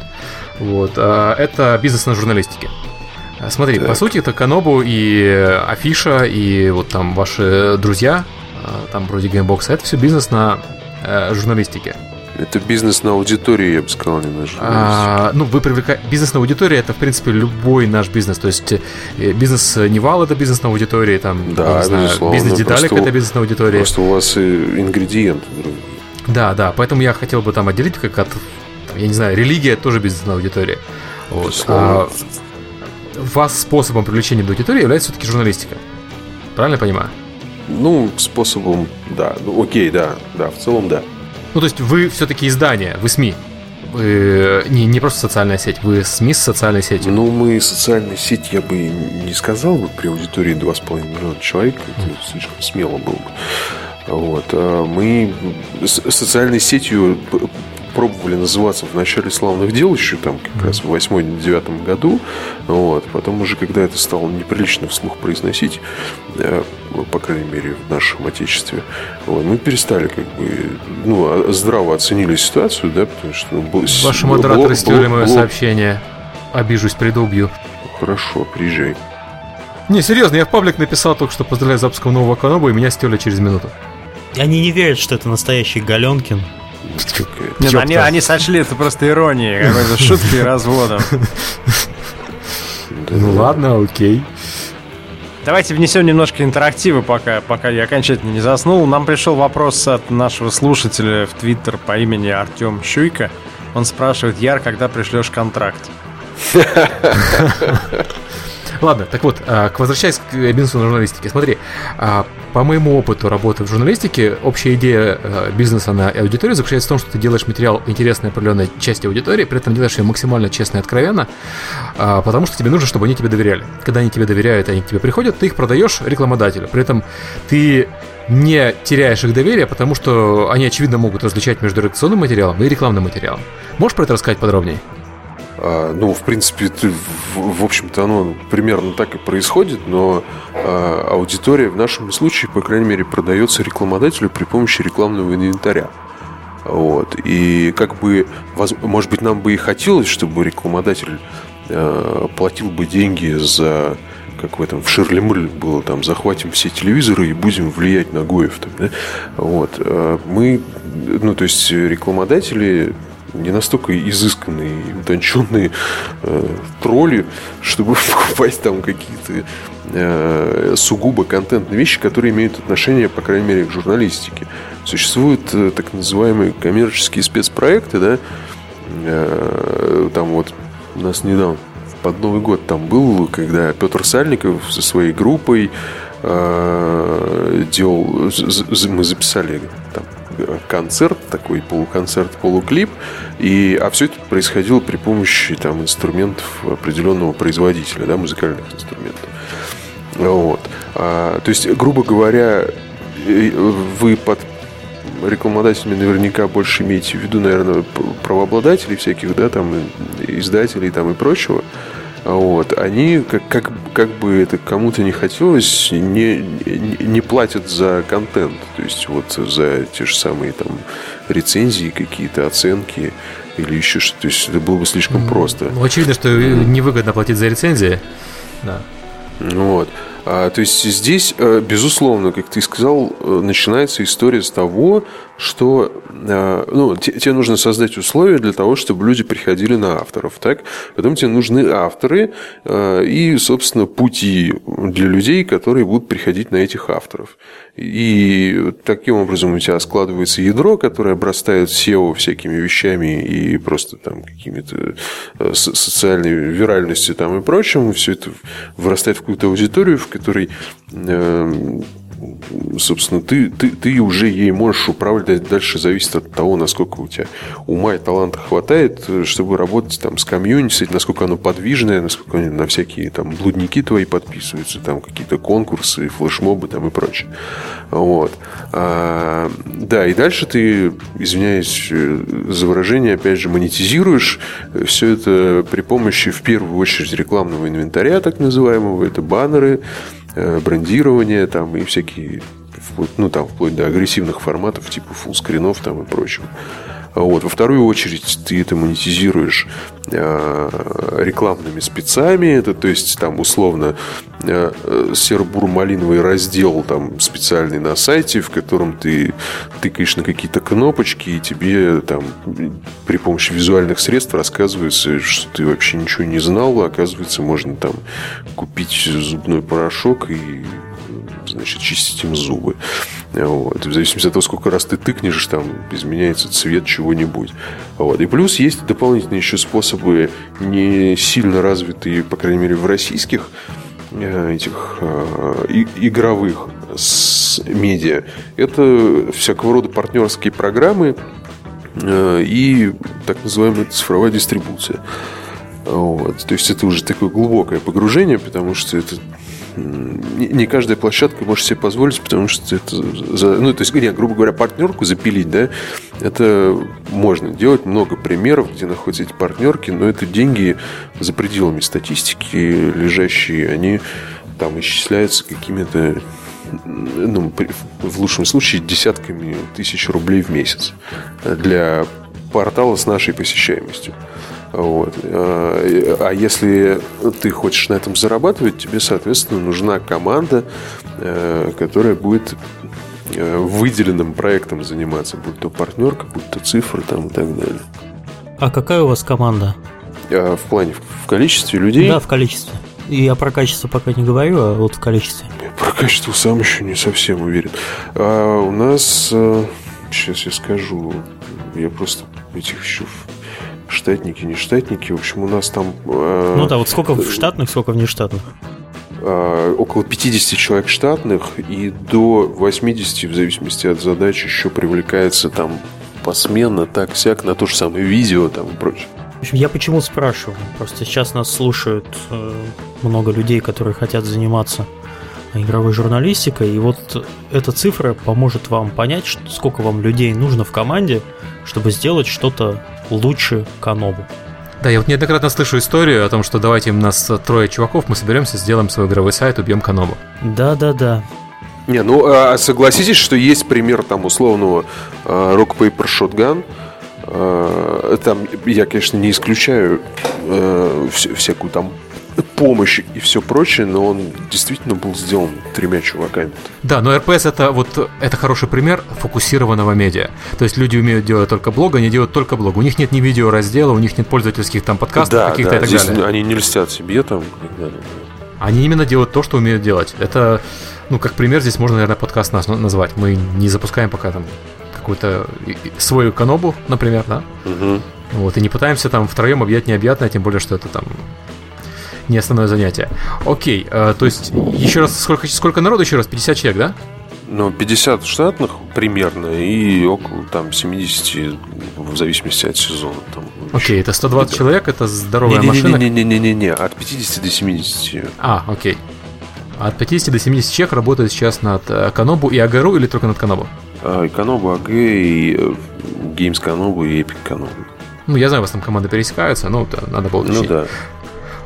Вот, а, это бизнес на журналистике. А, смотри, так. по сути, это Канобу и Афиша, и вот там ваши друзья, а, там вроде Геймбокса, это все бизнес на э, журналистике. Это бизнес на аудитории, я бы сказал, не а, Ну, вы привлекаете... Бизнес на аудитории это, в принципе, любой наш бизнес. То есть э, бизнес Нивал это бизнес на аудитории, там, да, знаю, бизнес Деталик это бизнес на аудитории. Просто у вас ингредиенты Да, да, поэтому я хотел бы там отделить как от, я не знаю, религия тоже бизнес на аудитории. Вот. А, вас способом привлечения аудитории является все-таки журналистика. Правильно я понимаю? Ну, способом, да. Ну, окей, да, да, в целом, да. Ну, то есть вы все-таки издание, вы СМИ. Вы не, не просто социальная сеть, вы СМИ с социальной сетью. Ну, мы социальная сеть, я бы не сказал бы при аудитории 2,5 миллиона человек, это слишком смело было бы. Вот. А мы с социальной сетью пробовали называться в начале славных дел, еще там как раз в 8-9 году. Вот. Потом уже, когда это стало неприлично вслух произносить, э, по крайней мере, в нашем отечестве, вот, мы перестали как бы, ну, а, здраво оценили ситуацию, да, потому что... Ну, был, Ваши модераторы сделали мое блок... сообщение. Обижусь, приду, убью. Хорошо, приезжай. Не, серьезно, я в паблик написал только что поздравляю с запуском нового каноба, и меня стерли через минуту. Они не верят, что это настоящий Галенкин. Нет, они, они сочли это просто иронией, какой-то шуткой и разводом. Ну ладно, окей. Давайте внесем немножко интерактива, пока, пока я окончательно не заснул. Нам пришел вопрос от нашего слушателя в Твиттер по имени Артем Щуйко. Он спрашивает, Яр, когда пришлешь контракт? Ладно, так вот, а, к возвращаясь к бизнесу на журналистике. Смотри, а, по моему опыту работы в журналистике, общая идея а, бизнеса на аудиторию заключается в том, что ты делаешь материал интересной определенной части аудитории, при этом делаешь ее максимально честно и откровенно, потому что тебе нужно, чтобы они тебе доверяли. Когда они тебе доверяют, они к тебе приходят, ты их продаешь рекламодателю. При этом ты не теряешь их доверие, потому что они, очевидно, могут различать между редакционным материалом и рекламным материалом. Можешь про это рассказать подробнее? А, ну, в принципе, в общем-то, оно примерно так и происходит, но а, аудитория в нашем случае, по крайней мере, продается рекламодателю при помощи рекламного инвентаря. Вот. И как бы, может быть, нам бы и хотелось, чтобы рекламодатель а, платил бы деньги за как в этом в Ширли было, там, захватим все телевизоры и будем влиять на Гоев. Там, да? вот. Мы, ну, то есть рекламодатели не настолько изысканные и утонченные э, тролли, чтобы покупать там какие-то э, сугубо контентные вещи, которые имеют отношение, по крайней мере, к журналистике. Существуют э, так называемые коммерческие спецпроекты, да, э, там вот у нас недавно под Новый год там был, когда Петр Сальников со своей группой э, делал, мы записали концерт, такой полуконцерт, полуклип, и, а все это происходило при помощи там, инструментов определенного производителя, да, музыкальных инструментов. Вот. А, то есть, грубо говоря, вы под рекламодателями наверняка больше имеете в виду, наверное, правообладателей всяких, да, там, издателей там и прочего. Вот. Они, как, как, как бы это кому-то не хотелось, не, не, платят за контент. То есть вот за те же самые там рецензии, какие-то оценки или еще что-то. То есть это было бы слишком просто. Очевидно, что невыгодно платить за рецензии. Да. Вот. А, то есть здесь, э, безусловно, как ты сказал, э, начинается история с того, что э, ну, тебе нужно создать условия для того, чтобы люди приходили на авторов. Так? Потом тебе нужны авторы и, собственно, пути для людей, которые будут приходить на этих авторов. И таким образом у тебя складывается ядро, которое обрастает SEO всякими вещами и просто там какими-то социальной виральностью там и прочим. Все это вырастает в какую-то аудиторию, в которой эм, собственно, ты, ты, ты уже ей можешь управлять. Дальше зависит от того, насколько у тебя ума и таланта хватает, чтобы работать там с комьюнити, насколько оно подвижное, насколько они на всякие там блудники твои подписываются, там какие-то конкурсы, флешмобы там и прочее. Вот. А, да, и дальше ты, извиняюсь э, за выражение, опять же, монетизируешь все это при помощи, в первую очередь, рекламного инвентаря, так называемого. Это баннеры, Э, брендирование там и всякие ну, там, вплоть до агрессивных форматов, типа фуллскринов там и прочего. Вот. Во вторую очередь ты это монетизируешь э, рекламными спецами. Это, то есть, там, условно, э, серо-бур-малиновый раздел там, специальный на сайте, в котором ты тыкаешь на какие-то кнопочки, и тебе там при помощи визуальных средств рассказывается, что ты вообще ничего не знал. Оказывается, можно там купить зубной порошок и значит, чистить им зубы. Вот. В зависимости от того, сколько раз ты тыкнешь, там изменяется цвет чего-нибудь. Вот. И плюс есть дополнительные еще способы, не сильно развитые, по крайней мере, в российских э, этих э, игровых с медиа. Это всякого рода партнерские программы э, и так называемая цифровая дистрибуция. Вот. То есть это уже такое глубокое погружение, потому что это не каждая площадка может себе позволить, потому что это, за, ну, то есть, нет, грубо говоря, партнерку запилить, да, это можно делать много примеров, где находятся эти партнерки, но это деньги за пределами статистики лежащие, они там исчисляются какими-то ну, в лучшем случае десятками тысяч рублей в месяц для портала с нашей посещаемостью. Вот. А, а если ты хочешь на этом зарабатывать, тебе, соответственно, нужна команда, э, которая будет э, выделенным проектом заниматься, будь то партнерка, будь то цифры там и так далее. А какая у вас команда? А, в плане, в количестве людей? Да, в количестве. Я про качество пока не говорю, а вот в количестве. Я про качество сам еще не совсем уверен. А у нас, сейчас э, я скажу, я просто этих еще штатники, не штатники. В общем, у нас там... Э, ну да, вот сколько в штатных, сколько в нештатных? Э, около 50 человек штатных и до 80, в зависимости от задачи, еще привлекается там посменно, так-сяк, на то же самое видео там и прочее. В общем, я почему спрашиваю? Просто сейчас нас слушают э, много людей, которые хотят заниматься игровой журналистикой, и вот эта цифра поможет вам понять, сколько вам людей нужно в команде, чтобы сделать что-то лучше Канобу. Да, я вот неоднократно слышу историю о том, что давайте у нас трое чуваков, мы соберемся, сделаем свой игровой сайт, убьем Канобу. Да-да-да. Не, ну а согласитесь, что есть пример там условного uh, Rock Paper Shotgun. Uh, там я, конечно, не исключаю uh, всякую там помощь и все прочее, но он действительно был сделан тремя чуваками. Да, но РПС это вот это хороший пример фокусированного медиа. То есть люди умеют делать только блог, они делают только блог. У них нет ни видео раздела, у них нет пользовательских там подкастов да, каких-то да, и так здесь далее. Они не льстят себе там. Они именно делают то, что умеют делать. Это, ну, как пример, здесь можно, наверное, подкаст нас назвать. Мы не запускаем пока там какую-то свою канобу, например, да? Угу. Вот, и не пытаемся там втроем объять необъятное, тем более, что это там не основное занятие. Окей, э, то есть еще раз, сколько, сколько народу еще раз? 50 человек, да? Ну, 50 штатных примерно и около там 70 в зависимости от сезона. Там, окей, это 120 это... человек, это здоровая не, не, машина? Не-не-не-не-не, от 50 до 70. А, окей. От 50 до 70 человек работает сейчас над э, Канобу и Агару или только над Канобу? А, и Канобу, АГ, и э, Games Канобу, и Epic Канобу. Ну, я знаю, у вас там команды пересекаются, но надо было уточнить. Ну да.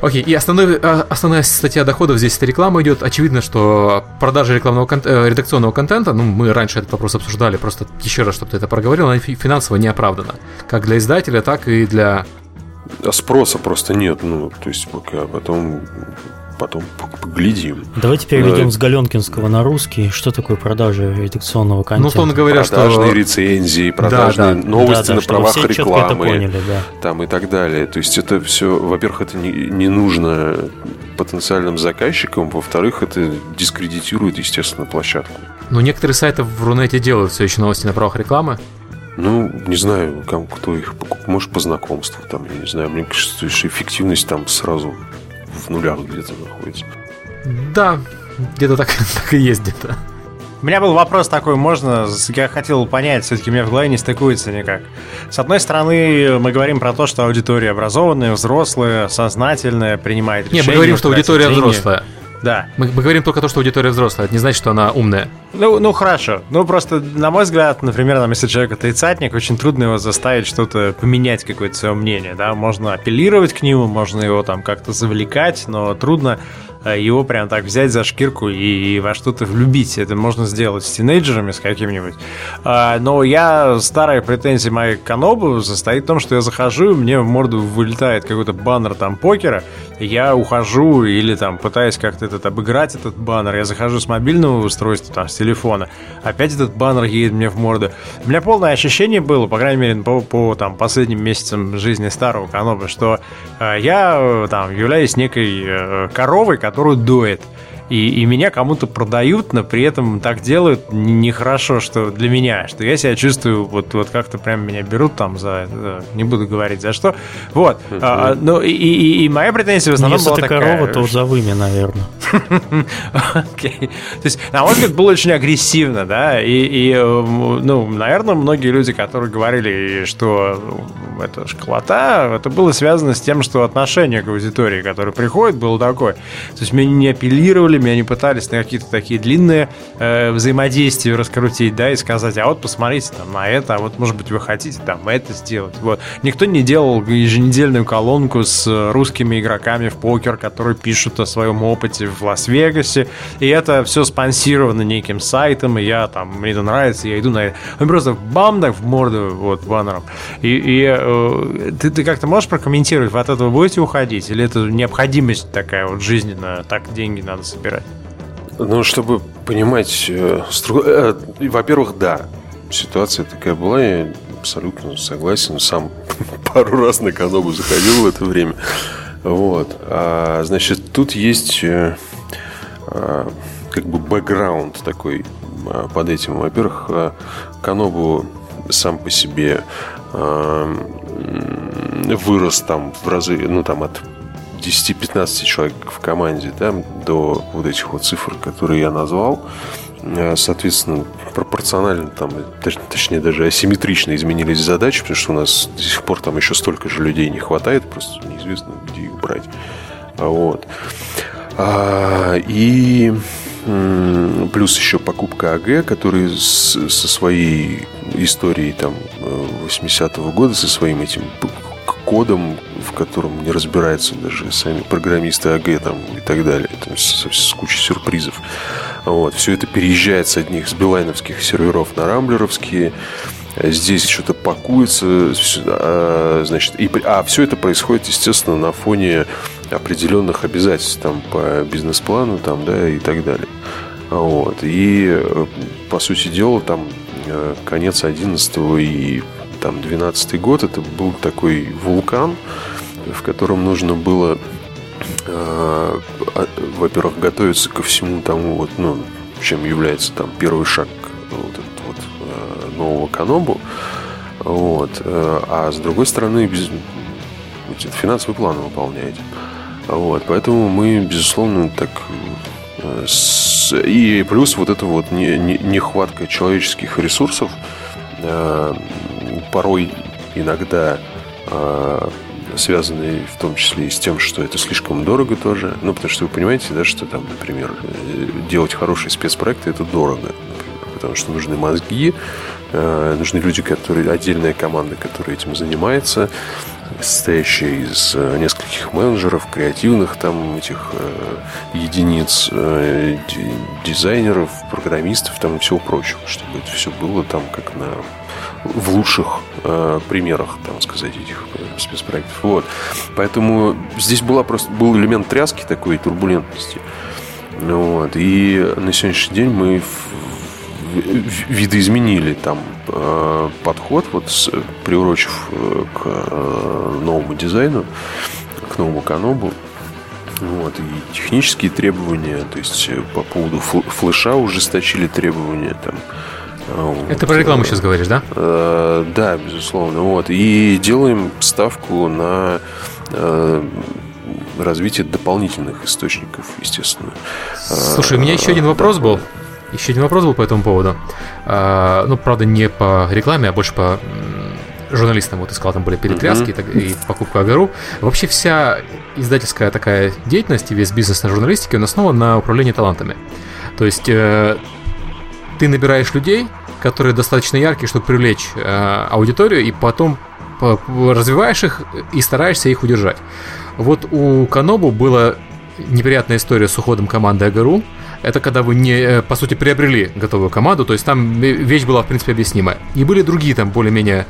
Окей, и основной, а, основная статья доходов здесь это реклама идет. Очевидно, что продажа рекламного кон- э, редакционного контента, ну, мы раньше этот вопрос обсуждали, просто еще раз, чтобы ты это проговорил, она финансово не оправдана. Как для издателя, так и для... А спроса просто нет, ну, то есть пока потом потом поглядим. Давайте переведем да. с Галенкинского на русский. Что такое продажа редакционного контента? Ну, условно говоря, продажные что... рецензии, продажные да, да. новости да, да, на правах рекламы, поняли, да. там и так далее. То есть это все, во-первых, это не, не нужно потенциальным заказчикам, во-вторых, это дискредитирует, естественно, площадку. Но некоторые сайты в Рунете делают все еще новости на правах рекламы. Ну, не знаю, кто их покупает. Может, по знакомству, там, я не знаю. Мне кажется, что эффективность там сразу в нулях где-то находится. Да, где-то так, так и есть где-то. У меня был вопрос такой, можно, я хотел понять, все-таки у меня в голове не стыкуется никак. С одной стороны, мы говорим про то, что аудитория образованная, взрослая, сознательная, принимает решения. Не, мы говорим, что аудитория деньги. взрослая. Да. Мы, мы говорим только то, что аудитория взрослая. Это не значит, что она умная. Ну, ну хорошо. Ну, просто, на мой взгляд, например, там, если человек отрицательник, очень трудно его заставить что-то поменять, какое-то свое мнение. Да? Можно апеллировать к нему, можно его там как-то завлекать, но трудно его прям так взять за шкирку и во что-то влюбить. Это можно сделать с тинейджерами, с каким-нибудь. А, но я, старая претензия моей к Канобу состоит в том, что я захожу, мне в морду вылетает какой-то баннер там покера, я ухожу или там пытаюсь как-то этот обыграть этот баннер, я захожу с мобильного устройства, там, с телефона, опять этот баннер едет мне в морду. У меня полное ощущение было, по крайней мере, по, по там, последним месяцам жизни старого Каноба, что э, я э, там являюсь некой э, коровой, которую доет и, и меня кому-то продают, но при этом так делают нехорошо, что для меня, что я себя чувствую, вот, вот как-то прям меня берут там за, за не буду говорить за что, вот, mm-hmm. а, ну и, и, и моя претензия в основном Если была ты такая, корова, то за вымя, наверное. Окей. То есть, на мой взгляд, было очень агрессивно, да, и, и, ну, наверное, многие люди, которые говорили, что это школота, это было связано с тем, что отношение к аудитории, которая приходит, было такое. То есть, меня не апеллировали делали, они пытались на какие-то такие длинные э, взаимодействия раскрутить, да, и сказать, а вот посмотрите там на это, а вот, может быть, вы хотите там это сделать. Вот. Никто не делал еженедельную колонку с русскими игроками в покер, которые пишут о своем опыте в Лас-Вегасе, и это все спонсировано неким сайтом, и я там, мне это нравится, я иду на это. Он просто бам, так в морду, вот, баннером. И, и э, ты, ты как-то можешь прокомментировать, вы от этого будете уходить, или это необходимость такая вот жизненная, так деньги надо собирать? Собирать? Ну, чтобы понимать, э, стру... э, во-первых, да, ситуация такая была, я абсолютно согласен, сам пару раз на Канобу заходил в это время. Вот. А, значит, тут есть э, а, как бы бэкграунд такой а, под этим. Во-первых, а, Канобу сам по себе а, вырос там в разы, ну там от 10-15 человек в команде, да, до вот этих вот цифр, которые я назвал. Э, соответственно, пропорционально там, точнее даже асимметрично изменились задачи, потому что у нас до сих пор там еще столько же людей не хватает, просто неизвестно, где их брать. Вот. А, и плюс еще покупка АГ, который с, со своей историей там 80-го э, года, со своим этим кодом, в котором не разбираются даже сами программисты АГ там, и так далее. Там, с, с кучей сюрпризов. Вот. Все это переезжает с одних с билайновских серверов на рамблеровские. Здесь что-то пакуется, а, значит, и, а все это происходит, естественно, на фоне определенных обязательств там по бизнес-плану, там, да, и так далее. Вот. И, э, по сути дела, там э, конец 11 и там 12 год, это был такой вулкан, в котором нужно было, э, во-первых, готовиться ко всему тому, вот, ну, чем является там первый шаг вот, этот вот, э, нового Канобу. Вот. Э, а с другой стороны, без, финансовый план выполняете. Вот. Поэтому мы, безусловно, так э, с, и плюс вот это вот не, не, нехватка человеческих ресурсов э, порой иногда связанные в том числе и с тем, что это слишком дорого тоже. Ну, потому что вы понимаете, да, что там, например, э, делать хорошие спецпроекты это дорого. Потому что нужны мозги, э, нужны люди, которые отдельная команда, которая этим занимается, состоящая из э, нескольких менеджеров, креативных там этих единиц, дизайнеров, программистов там и всего прочего, чтобы это все было там как на в лучших э, примерах, там сказать, этих э, спецпроектов. Вот. Поэтому здесь была просто, был элемент тряски такой, турбулентности. Вот. И на сегодняшний день мы видоизменили там э, подход, вот с, приурочив э, к э, новому дизайну, к новому канобу. Вот, и технические требования, то есть э, по поводу флеша ужесточили требования, там, это про рекламу сейчас говоришь, да? Э, да, безусловно. Вот. И делаем ставку на э, развитие дополнительных источников, естественно. Слушай, у меня еще один вопрос был. Еще один вопрос был по этому поводу. Ну, правда, не по рекламе, а больше по журналистам, вот искал, там были перетряски mm-hmm. и, и покупка Агару. Вообще вся издательская такая деятельность и весь бизнес на журналистике, он основан на управлении талантами. То есть э, ты набираешь людей, которые достаточно яркие, чтобы привлечь э, аудиторию, и потом развиваешь их и стараешься их удержать. Вот у Канобу была неприятная история с уходом команды Агару. Это когда вы не, э, по сути, приобрели готовую команду, то есть там вещь была, в принципе, объяснима. И были другие там более-менее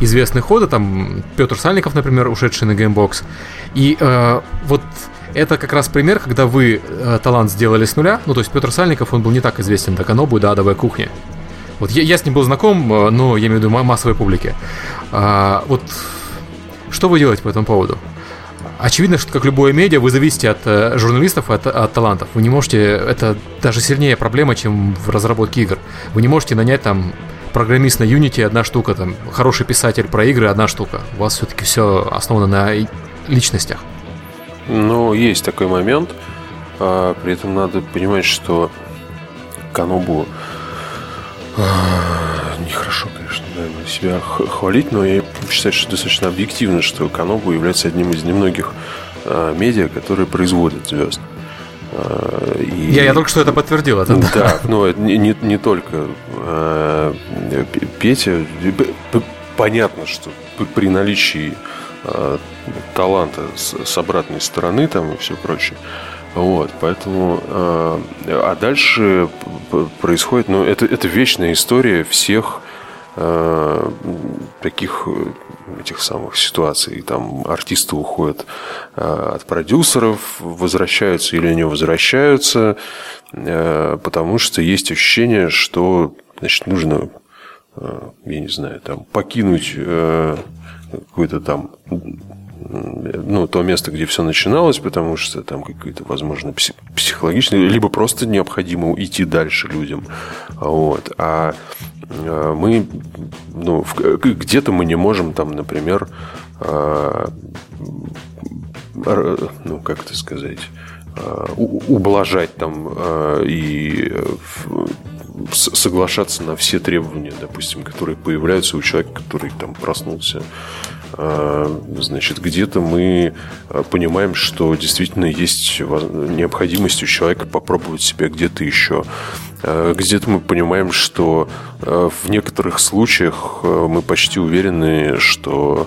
известные ходы, там Петр Сальников, например, ушедший на Gamebox. И э, вот это как раз пример, когда вы э, талант сделали с нуля. Ну, то есть Петр Сальников, он был не так известен до Канобу и до Адовой кухни. Вот я, я с ним был знаком, э, но я имею в виду массовой публике. А, вот что вы делаете по этому поводу? Очевидно, что как любое медиа, вы зависите от э, журналистов, от, от талантов. Вы не можете, это даже сильнее проблема, чем в разработке игр. Вы не можете нанять там программист на Unity одна штука, там хороший писатель про игры одна штука. У вас все-таки все основано на личностях. Ну, есть такой момент. А, при этом надо понимать, что Канобу а, нехорошо, конечно, наверное, себя хвалить, но я считаю, что достаточно объективно, что Канобу является одним из немногих а, медиа, которые производят звезд. А, и... Я, я только что это подтвердил. Это, да, да но не, не, не только Петя. Понятно, что при наличии таланта с, с обратной стороны там и все прочее, вот, поэтому, э, а дальше происходит, ну, это, это вечная история всех э, таких э, этих самых ситуаций. Там артисты уходят э, от продюсеров, возвращаются или не возвращаются, э, потому что есть ощущение, что, значит, нужно, э, я не знаю, там, покинуть э, какой-то там ну, то место, где все начиналось, потому что там какие-то, возможно, психологичные, либо просто необходимо идти дальше людям. Вот. А э, мы, ну, где-то мы не можем там, например, э, ну, как это сказать, э, ублажать там и соглашаться на все требования, допустим, которые появляются у человека, который там проснулся а, значит, где-то мы а, понимаем, что действительно есть необходимость у человека попробовать себя где-то еще. А, где-то мы понимаем, что в некоторых случаях мы почти уверены, что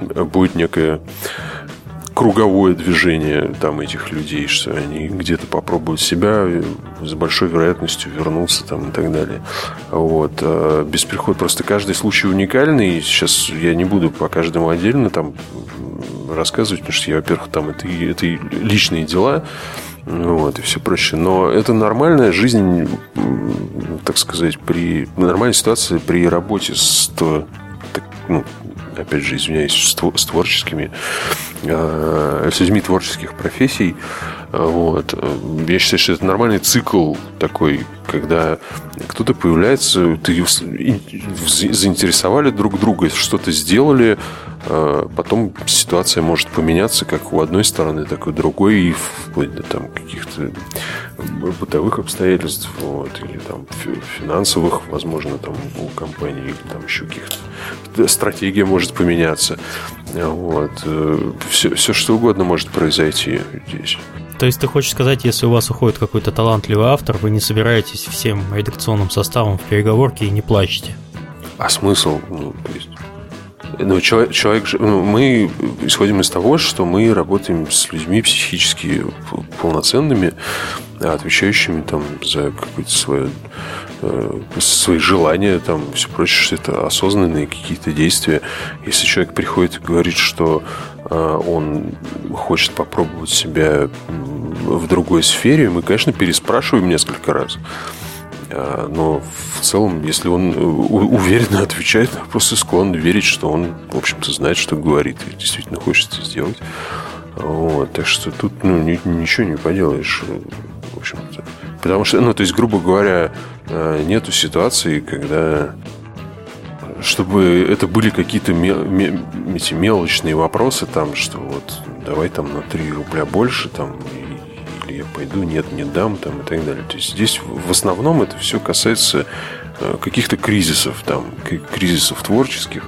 будет некая круговое движение там этих людей, что они где-то попробуют себя, с большой вероятностью вернуться там и так далее. Вот. А без прихода просто каждый случай уникальный. Сейчас я не буду по каждому отдельно там рассказывать, потому что я, во-первых, там это, это личные дела, вот, и все проще. Но это нормальная жизнь, так сказать, при нормальной ситуации при работе с ну, опять же, извиняюсь, с творческими, э, с людьми творческих профессий. Вот. Я считаю, что это нормальный цикл такой, когда кто-то появляется, ты заинтересовали друг друга, что-то сделали, а потом ситуация может поменяться как у одной стороны, так и у другой, и вплоть до там каких-то бытовых обстоятельств, вот, или там финансовых, возможно, там у компании, или там еще каких-то стратегия может поменяться. Вот. Все, все что угодно может произойти здесь. То есть ты хочешь сказать, если у вас уходит какой-то талантливый автор, вы не собираетесь всем редакционным составом в переговорке и не плачете? А смысл? Ну, то есть ну, человек, человек ну, мы исходим из того, что мы работаем с людьми психически полноценными, отвечающими там за какое-то свое э, свои желания, там все прочее, что это осознанные какие-то действия. Если человек приходит и говорит, что э, он хочет попробовать себя в другой сфере, мы, конечно, переспрашиваем несколько раз. А, но в целом, если он э, уверенно отвечает, я просто склонен верить, что он, в общем-то, знает, что говорит и действительно хочет это сделать. Вот, так что тут ну, ничего не поделаешь, в общем-то. Потому что, ну, то есть, грубо говоря, э, нету ситуации, когда чтобы это были какие-то эти мелочные вопросы, там, что вот давай там на 3 рубля больше, там, ли я пойду, нет, не дам, там, и так далее. То есть здесь в основном это все касается э, каких-то кризисов, там, кризисов творческих,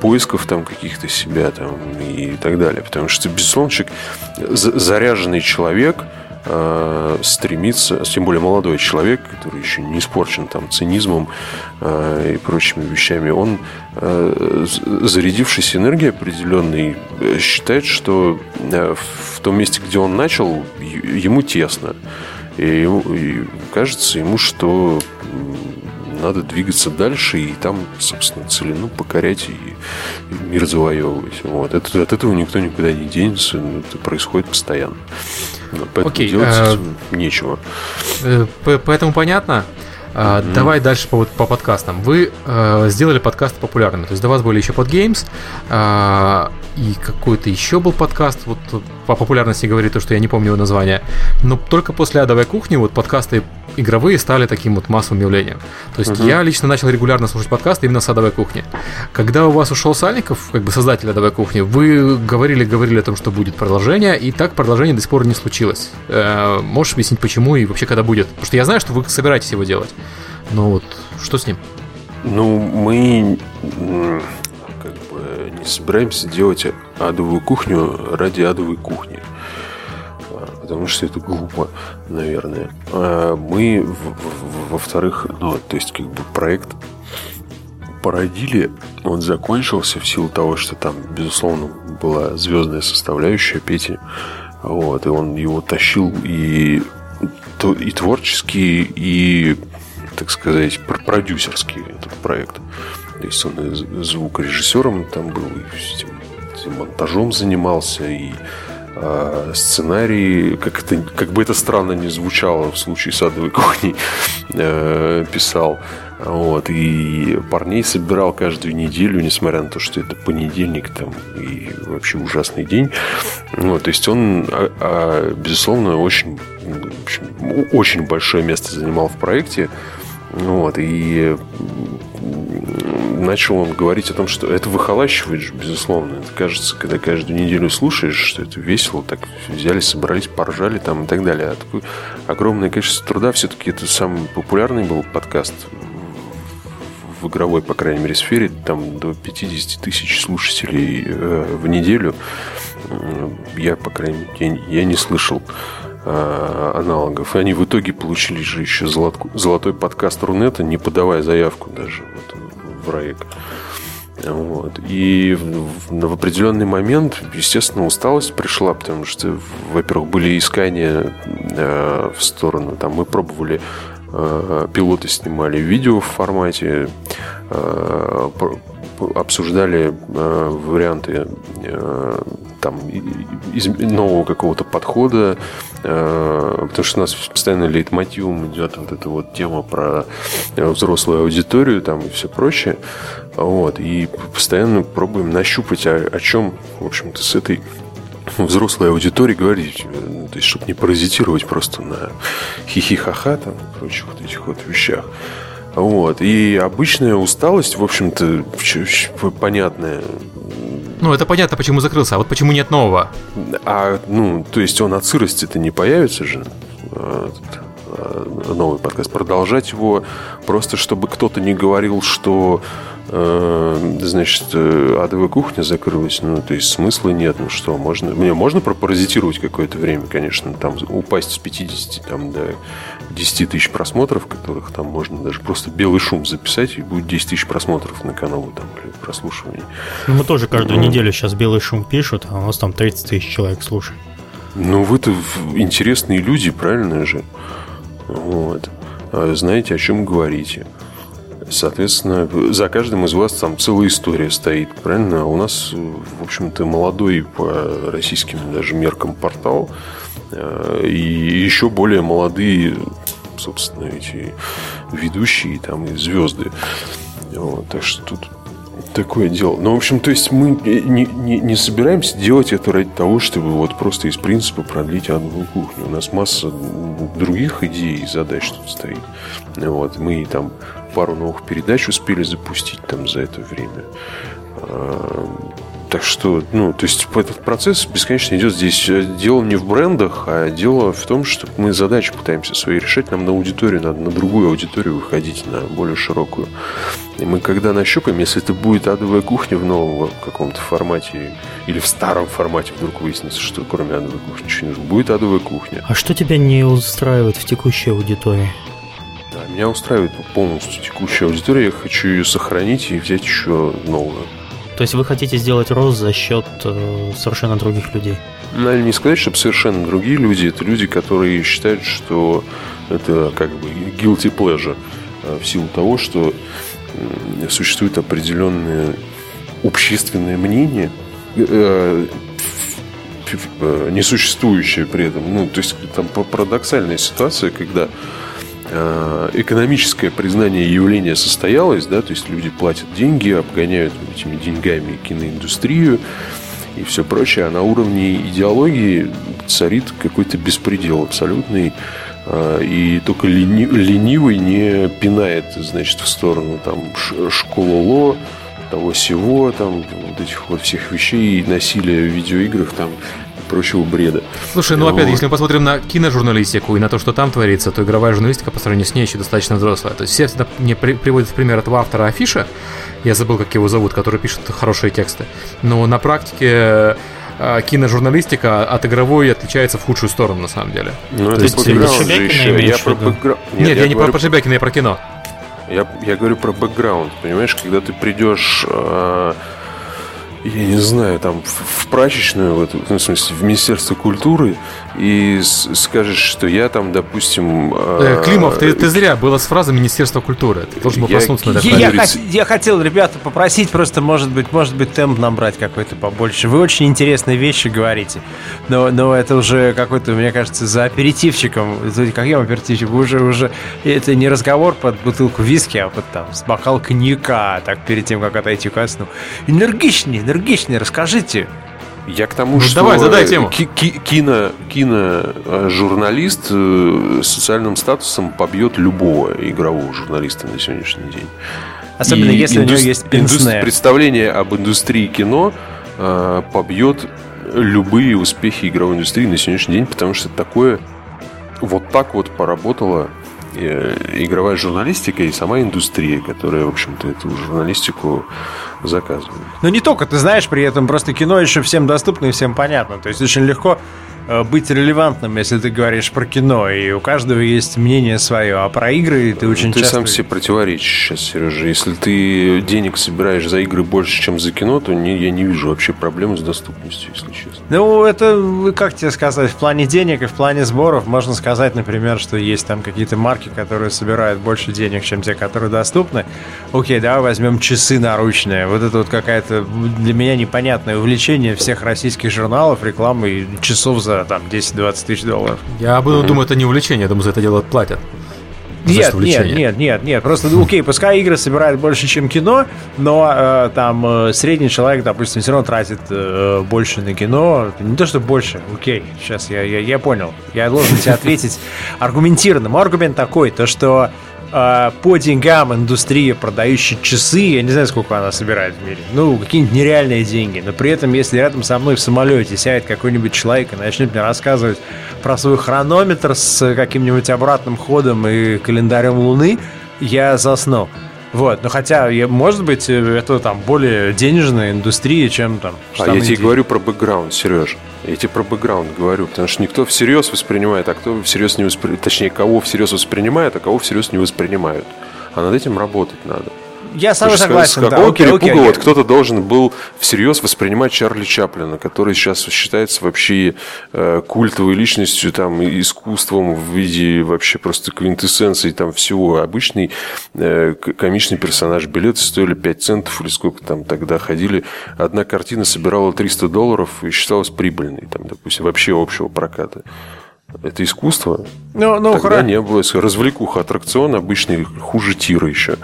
поисков там каких-то себя там и так далее. Потому что, безусловно, человек, заряженный человек – э, стремится, тем более молодой человек, который еще не испорчен там цинизмом э, и прочими вещами, он, э, зарядившись энергией определенной, считает, что э, в том месте, где он начал, ему тесно. И, и кажется ему, что надо двигаться дальше и там, собственно, целину покорять и, мир завоевывать. Вот. Это, от этого никто никуда не денется, это происходит постоянно. Поэтому Окей, делать а... нечего. Э, поэтому понятно. Mm-hmm. Давай дальше по, по подкастам. Вы э, сделали подкаст популярным. То есть до вас были еще подгеймс, э, и какой-то еще был подкаст. Вот по популярности говорит то, что я не помню его название. Но только после адовой кухни вот подкасты игровые стали таким вот массовым явлением. То есть угу. я лично начал регулярно слушать подкасты именно с адовой кухни. Когда у вас ушел Сальников, как бы создатель адовой кухни, вы говорили, говорили о том, что будет продолжение, и так продолжение до сих пор не случилось. Э, можешь объяснить, почему и вообще когда будет? Потому что я знаю, что вы собираетесь его делать. Но вот что с ним? Ну, мы как бы не собираемся делать адовую кухню ради адовой кухни потому что это глупо, наверное. А мы, во-вторых, ну, то есть, как бы проект породили, он закончился в силу того, что там, безусловно, была звездная составляющая Пети. Вот, и он его тащил и, и творческий, и, так сказать, продюсерский этот проект. То есть он и звукорежиссером там был, и монтажом занимался, и э, сценарий, как, это, как бы это странно не звучало в случае садовой кухни, э, писал. Вот, и парней собирал каждую неделю, несмотря на то, что это понедельник там и вообще ужасный день. Вот, то есть он, а, а, безусловно, очень, общем, очень большое место занимал в проекте. Вот, и начал он говорить о том, что это выхолащивает же, безусловно. Это кажется, когда каждую неделю слушаешь, что это весело, так взяли, собрались, поржали там и так далее. А такое огромное количество труда, все-таки это самый популярный был подкаст в игровой, по крайней мере, сфере, там до 50 тысяч слушателей э, в неделю. Я, по крайней мере, я не слышал э, аналогов. И они в итоге получили же еще золотой подкаст Рунета, не подавая заявку даже вот, в РАЭК. Вот. И в, в, в определенный момент, естественно, усталость пришла, потому что, во-первых, были искания э, в сторону. Там мы пробовали, э, пилоты снимали видео в формате, э, обсуждали э, варианты э, там, из нового какого-то подхода, э, потому что у нас постоянно лейтмотивом идет вот эта вот тема про взрослую аудиторию там и все прочее. Вот, и постоянно пробуем нащупать, о, о чем, в общем-то, с этой взрослой аудитории говорить, то есть, чтобы не паразитировать просто на хихи-ха-ха там и прочих вот этих вот вещах. Вот. И обычная усталость, в общем-то, понятная. Ну, это понятно, почему закрылся, а вот почему нет нового? А, ну, то есть он от сырости-то не появится же, новый подкаст. Продолжать его просто, чтобы кто-то не говорил, что Э, значит, э, адовая кухня закрылась, ну, то есть смысла нет, ну что, можно, мне можно пропаразитировать какое-то время, конечно, там упасть с 50 там, до 10 тысяч просмотров, которых там можно даже просто белый шум записать, и будет 10 тысяч просмотров на канал там, или прослушиваний. Ну, мы тоже каждую ну, неделю сейчас белый шум пишут, а у нас там 30 тысяч человек слушают. Ну, вы-то интересные люди, правильно же? Вот. А знаете, о чем говорите. Соответственно, за каждым из вас там целая история стоит, правильно? А у нас, в общем-то, молодой по российским даже меркам портал э, и еще более молодые, собственно, эти ведущие там и звезды. Вот, так что тут такое дело. Ну, в общем, то есть мы не, не, не собираемся делать это ради того, чтобы вот просто из принципа продлить адовую кухню. У нас масса других идей и задач тут стоит. Вот, мы там пару новых передач успели запустить там за это время. Так что, ну, то есть этот процесс бесконечно идет здесь. Э, дело не в брендах, а дело в том, что мы задачи пытаемся свои решать. Нам на аудиторию надо, на другую аудиторию выходить, на более широкую. И мы когда нащупаем, если это будет адовая кухня в новом каком-то формате или в старом формате вдруг выяснится, что кроме адовой кухни ничего не нужно, будет адовая кухня. А что тебя не устраивает в текущей аудитории? Да, меня устраивает полностью текущая аудитория. Я хочу ее сохранить и взять еще новую. То есть вы хотите сделать рост за счет э, совершенно других людей? Наверное, не сказать, чтобы совершенно другие люди. Это люди, которые считают, что это как бы guilty pleasure э, в силу того, что существует определенное общественное мнение, э, э, несуществующее при этом. Ну, то есть там парадоксальная ситуация, когда экономическое признание явления состоялось, да, то есть люди платят деньги, обгоняют этими деньгами киноиндустрию и все прочее, а на уровне идеологии царит какой-то беспредел абсолютный, э, и только лени, ленивый не пинает, значит, в сторону там школоло, того всего, там вот этих вот всех вещей, насилия в видеоиграх, там прочего бреда. Слушай, ну опять, вот. если мы посмотрим на киножурналистику и на то, что там творится, то игровая журналистика по сравнению с ней еще достаточно взрослая. То есть все всегда мне при, приводят в пример этого автора Афиша, я забыл, как его зовут, который пишет хорошие тексты. Но на практике э, киножурналистика от игровой отличается в худшую сторону, на самом деле. Ну, это есть, бэкграунд же еще. Я про бэкграунд... Нет, Нет, я, я не говорю... про Шебякина, я про кино. Я, я говорю про бэкграунд, понимаешь, когда ты придешь... Э, я не знаю, там в, в прачечную, в, эту, ну, в смысле, в Министерство культуры, и скажешь, что я там, допустим... Э, Климов, ты, ты зря, было с фразой Министерства культуры. Ты должен был проснуться на я, я, я, я хотел, ребята, попросить просто, может быть, может быть, темп набрать какой-то побольше. Вы очень интересные вещи говорите, но, но это уже какой-то, мне кажется, за аперитивчиком. Каким аперитивчиком? Уже, уже это не разговор под бутылку виски, а под там с бокал коньяка, так перед тем, как отойти ко сну. Энергичнее, энергичнее, расскажите. Я к тому, ну, что давай, задай тему. кино, киножурналист э, с социальным статусом побьет любого игрового журналиста на сегодняшний день. Особенно И если индус... у него есть пенсне. Представление об индустрии кино э, побьет любые успехи игровой индустрии на сегодняшний день, потому что такое вот так вот поработало Э, игровая журналистика и сама индустрия, которая, в общем-то, эту журналистику заказывает. Но не только, ты знаешь, при этом просто кино еще всем доступно и всем понятно. То есть очень легко Э, быть релевантным, если ты говоришь про кино, и у каждого есть мнение свое, а про игры ты очень ты часто... Ты сам себе противоречишь сейчас, Сережа. Если ты денег собираешь за игры больше, чем за кино, то не, я не вижу вообще проблем с доступностью, если честно. Ну, это, как тебе сказать, в плане денег и в плане сборов можно сказать, например, что есть там какие-то марки, которые собирают больше денег, чем те, которые доступны. Окей, давай возьмем часы наручные. Вот это вот какая-то для меня непонятное увлечение всех российских журналов, рекламы часов за там 10-20 тысяч долларов. Я буду, mm-hmm. думаю, это не увлечение, я думаю, за это дело платят. Нет, нет, нет, нет, нет. Просто, ну, окей, пускай игры собирают больше, чем кино, но э, там э, средний человек, допустим, все равно тратит э, больше на кино. Не то, что больше, окей, сейчас я, я, я понял. Я должен тебе ответить аргументированно. Мой аргумент такой, то что э, по деньгам индустрия, продающая часы, я не знаю, сколько она собирает в мире, ну, какие-нибудь нереальные деньги, но при этом, если рядом со мной в самолете сядет какой-нибудь человек и начнет мне рассказывать про свой хронометр с каким-нибудь обратным ходом и календарем Луны, я засну. Вот, но хотя, может быть, это там более денежная индустрия, чем там. А я тебе говорю про бэкграунд, Сереж. Я тебе про бэкграунд говорю, потому что никто всерьез воспринимает, а кто всерьез не воспринимает, точнее, кого всерьез воспринимает, а кого всерьез не воспринимают. А над этим работать надо. Я сам согласен. С какого да, окей, перепуга окей, вот кто-то должен был всерьез воспринимать Чарли Чаплина, который сейчас считается вообще э, культовой личностью, там, искусством в виде вообще просто квинтэссенции там всего. Обычный э, комичный персонаж. Билеты стоили 5 центов или сколько там тогда ходили. Одна картина собирала 300 долларов и считалась прибыльной, там, допустим, вообще общего проката. Это искусство. Ну, ну, Тогда не было. Развлекуха, аттракцион обычный, хуже тира еще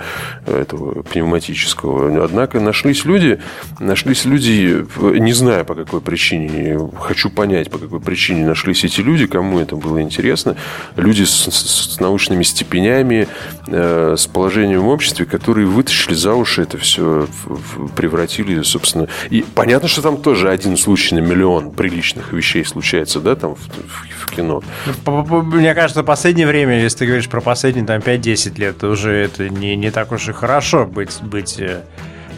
этого пневматического. Однако нашлись люди, нашлись люди, не знаю по какой причине, хочу понять, по какой причине нашлись эти люди, кому это было интересно. Люди с, с, с научными степенями, э, с положением в обществе, которые вытащили за уши это все, превратили, собственно. И понятно, что там тоже один случай на миллион приличных вещей случается, да, там в, в, в кино. Ну, Мне кажется, в последнее время, если ты говоришь про последние там 5-10 лет, то уже это не, не так уж и хорошо быть, быть э,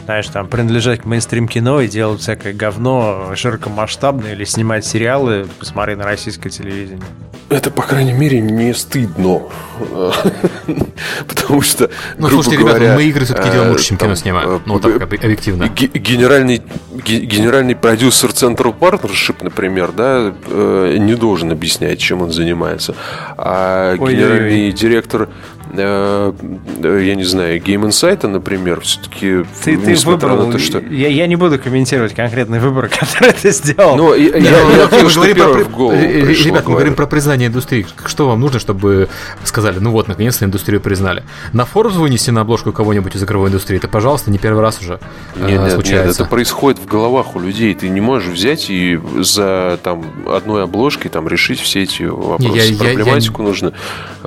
знаешь, там, принадлежать к мейнстрим кино и делать всякое говно широкомасштабное или снимать сериалы, посмотри на российское телевидение. Это, по крайней мере, не стыдно. Потому что, Ну, слушайте, ребята, мы игры все-таки делаем лучше, чем кино снимаем. Ну, так объективно. Генеральный, генеральный продюсер Central Partnership, например, да, не должен объяснять, чем он занимается. А генеральный директор я не знаю, Game Insight, например, все-таки ты, ты выбрал, на то, что... я, я не буду комментировать конкретный выбор, который ты сделал. Ну, я, я, я, я говорим про, в голову пришло, Ребят, мы говорим про признание индустрии. Что вам нужно, чтобы сказали, ну вот, наконец-то индустрию признали? На Forbes вынести на обложку кого-нибудь из игровой индустрии, это, пожалуйста, не первый раз уже нет, э, нет, случается. Нет, это происходит в головах у людей. Ты не можешь взять и за там, одной обложкой там, решить все эти вопросы. Я, Проблематику я, я... нужно,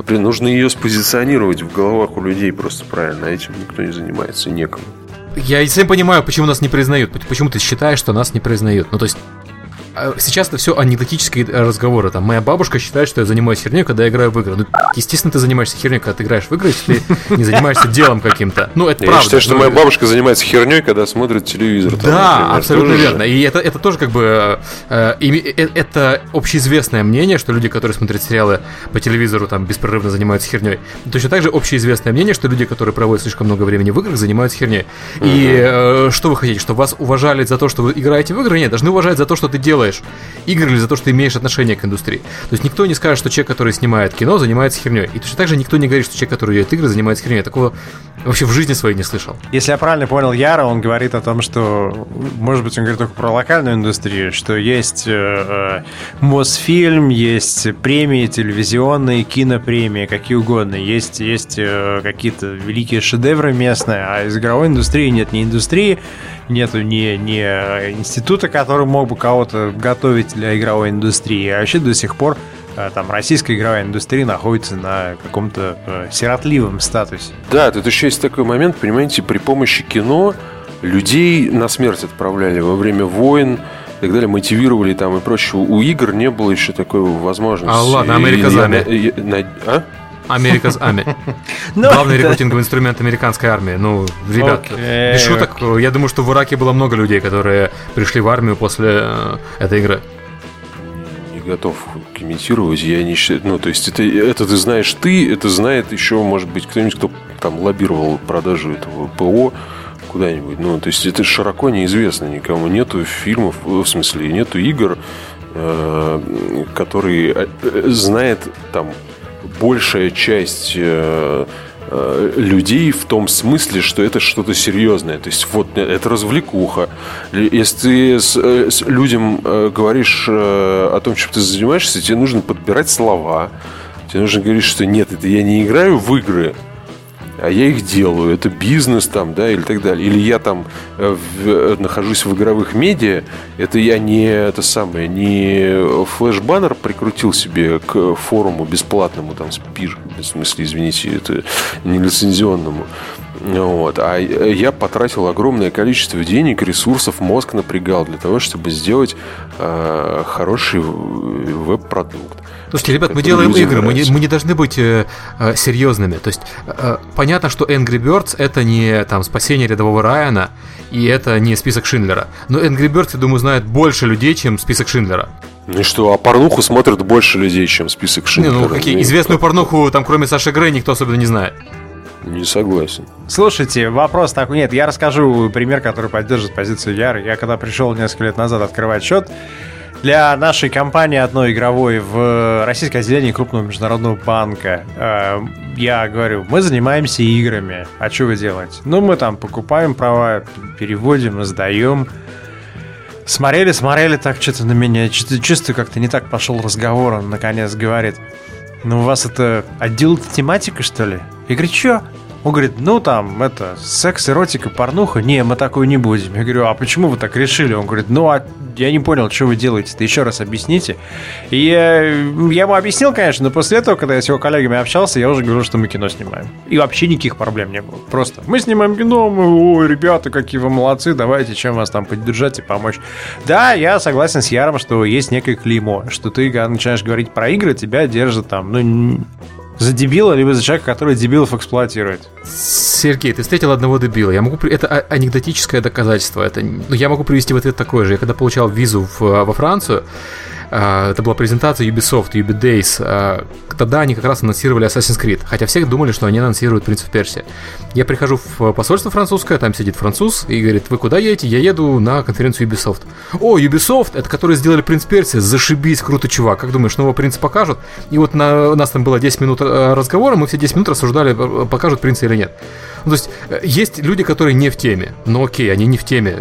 нужно ее спозиционировать позиционировать в головах у людей просто правильно. Этим никто не занимается, некому. Я сам понимаю, почему нас не признают. Почему ты считаешь, что нас не признают. Ну, то есть, а сейчас это все анекдотические разговоры. Там, моя бабушка считает, что я занимаюсь херней, когда я играю в игры. Ну, естественно, ты занимаешься херней, когда ты играешь в игры, если ты не занимаешься делом каким-то. Ну, это я правда. Я считаю, что моя бабушка занимается херней, когда смотрит телевизор. Там, да, например. абсолютно верно. И это, это тоже как бы... Э, э, это общеизвестное мнение, что люди, которые смотрят сериалы по телевизору, там, беспрерывно занимаются херней. Точно так же общеизвестное мнение, что люди, которые проводят слишком много времени в играх, занимаются херней. И э, что вы хотите, чтобы вас уважали за то, что вы играете в игры? Нет, должны уважать за то, что ты делаешь. Игры или за то, что имеешь отношение к индустрии. То есть никто не скажет, что человек, который снимает кино, занимается херней. И точно так же никто не говорит, что человек, который делает игры, занимается херней. Такого вообще в жизни своей не слышал. Если я правильно понял Яра, он говорит о том, что, может быть, он говорит только про локальную индустрию, что есть э, Мосфильм, есть премии телевизионные, кинопремии, какие угодно. Есть, есть э, какие-то великие шедевры местные, а из игровой индустрии нет ни индустрии, нету ни, ни института, который мог бы кого-то готовить для игровой индустрии. А вообще до сих пор э, там российская игровая индустрия находится на каком-то э, сиротливом статусе. Да, тут еще есть такой момент, понимаете, при помощи кино людей на смерть отправляли во время войн, и так далее, мотивировали там и прочее. У игр не было еще такой возможности. А ладно, Америка за А? Америка с Ами. Ну, Главный рекрутинговый инструмент американской армии. Ну, ребят, без шуток, я думаю, что в Ираке было много людей, которые пришли в армию после э, этой игры не готов комментировать. Я не считаю. Ну, то есть, это, это ты знаешь ты, это знает еще, может быть, кто-нибудь, кто там лоббировал продажу этого ПО куда-нибудь. Ну, то есть, это широко неизвестно никому. Нету фильмов, в смысле, нету игр, э, которые э, знает там большая часть э, э, людей в том смысле, что это что-то серьезное. То есть вот это развлекуха. Если ты с, э, с людям говоришь о том, чем ты занимаешься, тебе нужно подбирать слова. Тебе нужно говорить, что нет, это я не играю в игры, а я их делаю. Это бизнес там, да, или так далее. Или я там э, в, э, нахожусь в игровых медиа, это я не это самое, не флеш-баннер прикрутил себе к форуму бесплатному, там, спир, в смысле, извините, это не лицензионному. Вот. А я потратил огромное количество денег, ресурсов, мозг напрягал для того, чтобы сделать э, хороший веб-продукт. Слушайте, ребят, мы делаем игры, мы не, мы не должны быть э, э, серьезными. То есть э, понятно, что Angry Birds это не там спасение рядового Райана, и это не список Шиндлера. Но Angry Birds, я думаю, знает больше людей, чем список Шиндлера. Ну и что, а порнуху смотрят больше людей, чем список Шиндлера? Не, ну какие, ну, известную как... порнуху, там, кроме Саши Грей, никто особенно не знает. Не согласен. Слушайте, вопрос такой. Нет, я расскажу пример, который поддержит позицию Яры. Я когда пришел несколько лет назад открывать счет, для нашей компании одной игровой в российское отделение крупного международного банка. Э, я говорю, мы занимаемся играми. А что вы делаете? Ну, мы там покупаем права, переводим, сдаем. Смотрели, смотрели так что-то на меня. Чувствую, как-то не так пошел разговор. Он наконец говорит, ну у вас это отдел тематика, что ли? Я говорю, что? Он говорит, ну там, это, секс, эротика, порнуха. Не, мы такое не будем. Я говорю, а почему вы так решили? Он говорит, ну, а я не понял, что вы делаете-то, еще раз объясните. И я, я ему объяснил, конечно, но после этого, когда я с его коллегами общался, я уже говорил, что мы кино снимаем. И вообще никаких проблем не было. Просто мы снимаем кино, мы, ой, ребята, какие вы молодцы, давайте, чем вас там поддержать и помочь. Да, я согласен с Яром, что есть некое клеймо, что ты, когда начинаешь говорить про игры, тебя держат там, ну, за дебила, либо за человека, который дебилов эксплуатирует. Сергей, ты встретил одного дебила. Я могу... Это анекдотическое доказательство. Это... Ну, я могу привести в ответ такое же. Я когда получал визу в, во Францию, а, это была презентация Ubisoft, Ubi Days. А, тогда они как раз анонсировали Assassin's Creed, хотя все думали, что они анонсируют Принц of Персия. Я прихожу в посольство французское, там сидит француз и говорит, вы куда едете? Я еду на конференцию Ubisoft. О, Ubisoft, это которые сделали Принц Персия, зашибись, круто, чувак. Как думаешь, нового принца покажут? И вот на, у нас там было 10 минут э, разговора, мы все 10 минут рассуждали, э, покажут принца или нет. Ну, то есть э, есть люди, которые не в теме, но окей, они не в теме.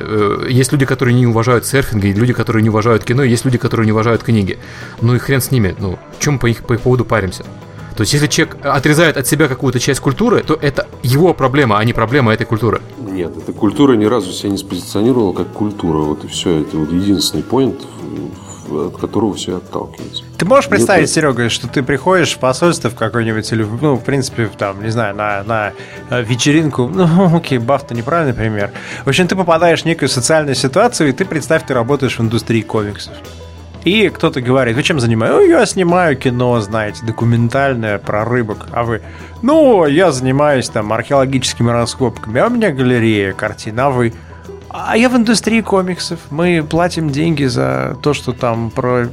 Есть люди, которые не уважают серфинг, есть люди, которые не уважают кино, есть люди, которые не уважают книги. Ну и хрен с ними, ну, чем по их, по их поводу паримся? То есть, если человек отрезает от себя какую-то часть культуры, то это его проблема, а не проблема этой культуры. Нет, эта культура ни разу себя не спозиционировала как культура. Вот и все. Это вот единственный поинт от которого все отталкивается. Ты можешь представить, Нет, Серега, что ты приходишь в посольство в какой-нибудь, или, ну, в принципе, там, не знаю, на, на э, вечеринку, ну, окей, бафта неправильный пример. В общем, ты попадаешь в некую социальную ситуацию, и ты, представь, ты работаешь в индустрии комиксов. И кто-то говорит, вы чем занимаетесь? Ну, я снимаю кино, знаете, документальное про рыбок. А вы? Ну, я занимаюсь там археологическими раскопками, а у меня галерея картин, а вы? А я в индустрии комиксов. Мы платим деньги за то, что там про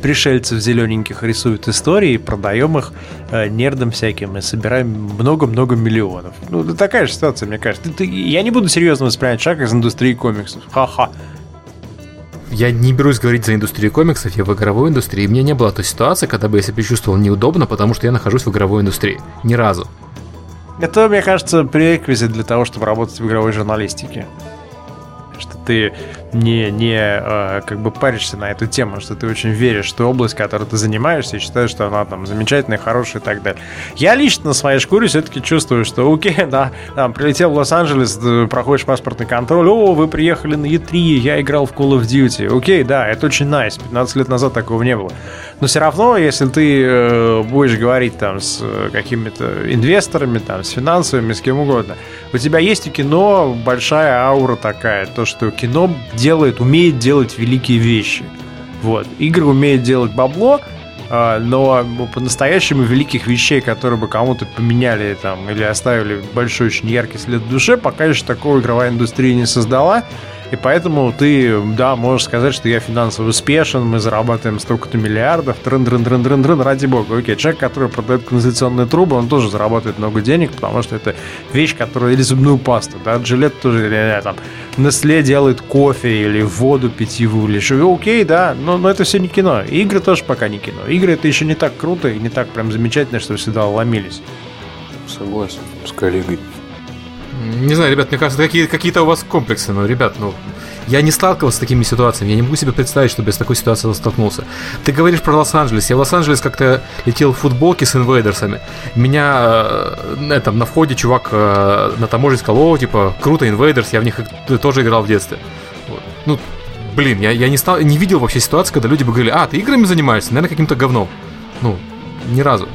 пришельцев зелененьких рисуют истории, продаем их э, нердам всяким и собираем много-много миллионов. Ну, такая же ситуация, мне кажется. Ты, ты, я не буду серьезно воспринимать шаг из индустрии комиксов. Ха-ха. Я не берусь говорить за индустрию комиксов, я в игровой индустрии. И мне не было той ситуации, когда бы я себя чувствовал неудобно, потому что я нахожусь в игровой индустрии. Ни разу. Это, мне кажется, пререквизит для того, чтобы работать в игровой журналистике ты не, не э, как бы паришься на эту тему, что ты очень веришь ту область, которой ты занимаешься, и считаешь, что она там замечательная, хорошая и так далее. Я лично на своей шкуре все-таки чувствую, что окей, да, там, прилетел в Лос-Анджелес, проходишь паспортный контроль, о, вы приехали на E3, я играл в Call of Duty. Окей, да, это очень nice, 15 лет назад такого не было. Но все равно, если ты э, будешь говорить там с э, какими-то инвесторами, там, с финансовыми, с кем угодно, у тебя есть у кино большая аура такая, то, что кино делает, умеет делать великие вещи. Вот. Игры умеют делать бабло, а, но по-настоящему великих вещей, которые бы кому-то поменяли там или оставили большой очень яркий след в душе, пока еще такого игровая индустрия не создала. И поэтому ты, да, можешь сказать, что я финансово успешен, мы зарабатываем столько-то миллиардов, трын трын трын трын трын ради бога. Окей, человек, который продает канализационные трубы, он тоже зарабатывает много денег, потому что это вещь, которая... Или зубную пасту, да, Джилет тоже, или, там, Nestle делает кофе или воду питьевую, или что. Окей, да, но, но это все не кино. игры тоже пока не кино. Игры это еще не так круто и не так прям замечательно, что всегда ломились. Согласен с коллегой. Не знаю, ребят, мне кажется, какие- какие-то у вас комплексы, но, ребят, ну, я не сталкивался с такими ситуациями, я не могу себе представить, чтобы я с такой ситуацией столкнулся. Ты говоришь про Лос-Анджелес. Я в Лос-Анджелес как-то летел в футболке с инвейдерсами. Меня э, этом, на входе чувак э, на таможне сказал, о, типа, круто, инвейдерс, я в них тоже играл в детстве. Вот. Ну, блин, я, я не, стал, не видел вообще ситуации, когда люди бы говорили, а, ты играми занимаешься, наверное, каким-то говном. Ну, ни разу.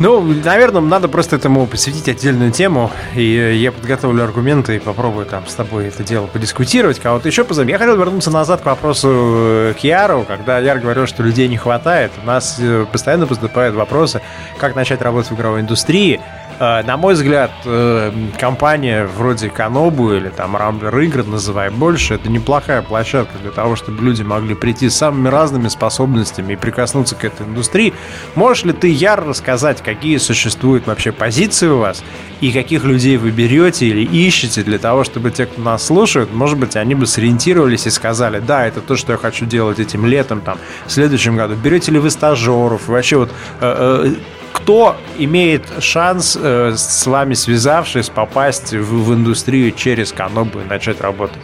Ну, наверное, надо просто этому посвятить отдельную тему, и я подготовлю аргументы и попробую там с тобой это дело подискутировать, кого-то еще позовем. Я хотел вернуться назад к вопросу э, к Яру, когда Яр говорил, что людей не хватает. У нас э, постоянно поступают вопросы, как начать работать в игровой индустрии, на мой взгляд, э, компания вроде Канобу или там Рамблер игр, называй больше, это неплохая площадка для того, чтобы люди могли прийти с самыми разными способностями и прикоснуться к этой индустрии. Можешь ли ты, Яр, рассказать, какие существуют вообще позиции у вас и каких людей вы берете или ищете для того, чтобы те, кто нас слушают, может быть, они бы сориентировались и сказали, да, это то, что я хочу делать этим летом, там, в следующем году. Берете ли вы стажеров? Вообще вот э, кто имеет шанс э, с вами связавшись попасть в, в индустрию через Канобу и начать работать?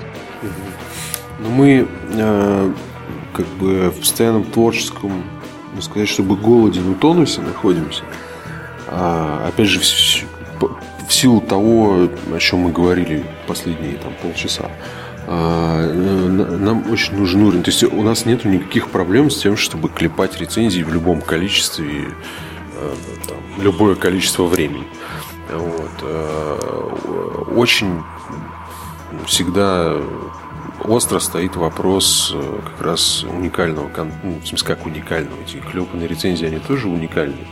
Но мы э, как бы в постоянном творческом, ну, сказать, чтобы голоде, но тонусе находимся. А, опять же, в, в силу того, о чем мы говорили последние там, полчаса. А, нам очень нужен уровень. То есть у нас нет никаких проблем с тем, чтобы клепать рецензии в любом количестве, там, любое количество времени. Вот. Э, очень всегда остро стоит вопрос э, как раз уникального, ну, в смысле, как уникального. Эти клепанные рецензии, они тоже уникальны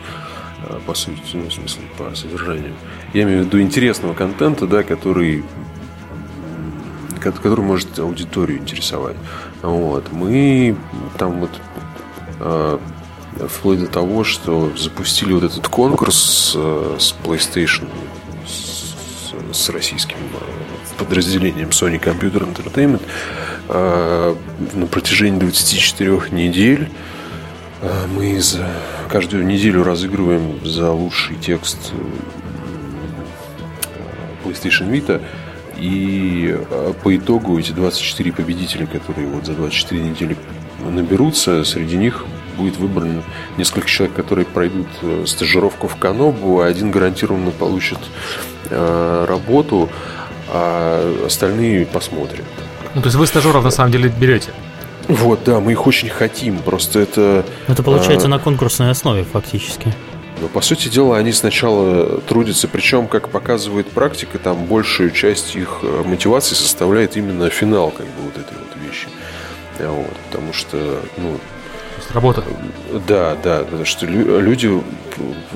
э, по сути, ну, в смысле, по содержанию. Я имею в виду интересного контента, да, который который может аудиторию интересовать. Вот. Мы там вот э, вплоть до того, что запустили вот этот конкурс с PlayStation, с, с российским подразделением Sony Computer Entertainment э, на протяжении 24 недель э, мы за каждую неделю разыгрываем за лучший текст э, PlayStation Vita. И по итогу эти 24 победителя, которые вот за 24 недели наберутся, среди них будет выбрано несколько человек, которые пройдут стажировку в Канобу, а один гарантированно получит работу а остальные посмотрят. Ну, то есть вы стажеров на самом деле берете? Вот, да, мы их очень хотим, просто это... Это получается а... на конкурсной основе фактически. Но, по сути дела, они сначала трудятся, причем, как показывает практика, там большую часть их э, мотивации составляет именно финал, как бы, вот этой вот вещи. Вот, потому что, ну... Работа. Да, да, потому что люди,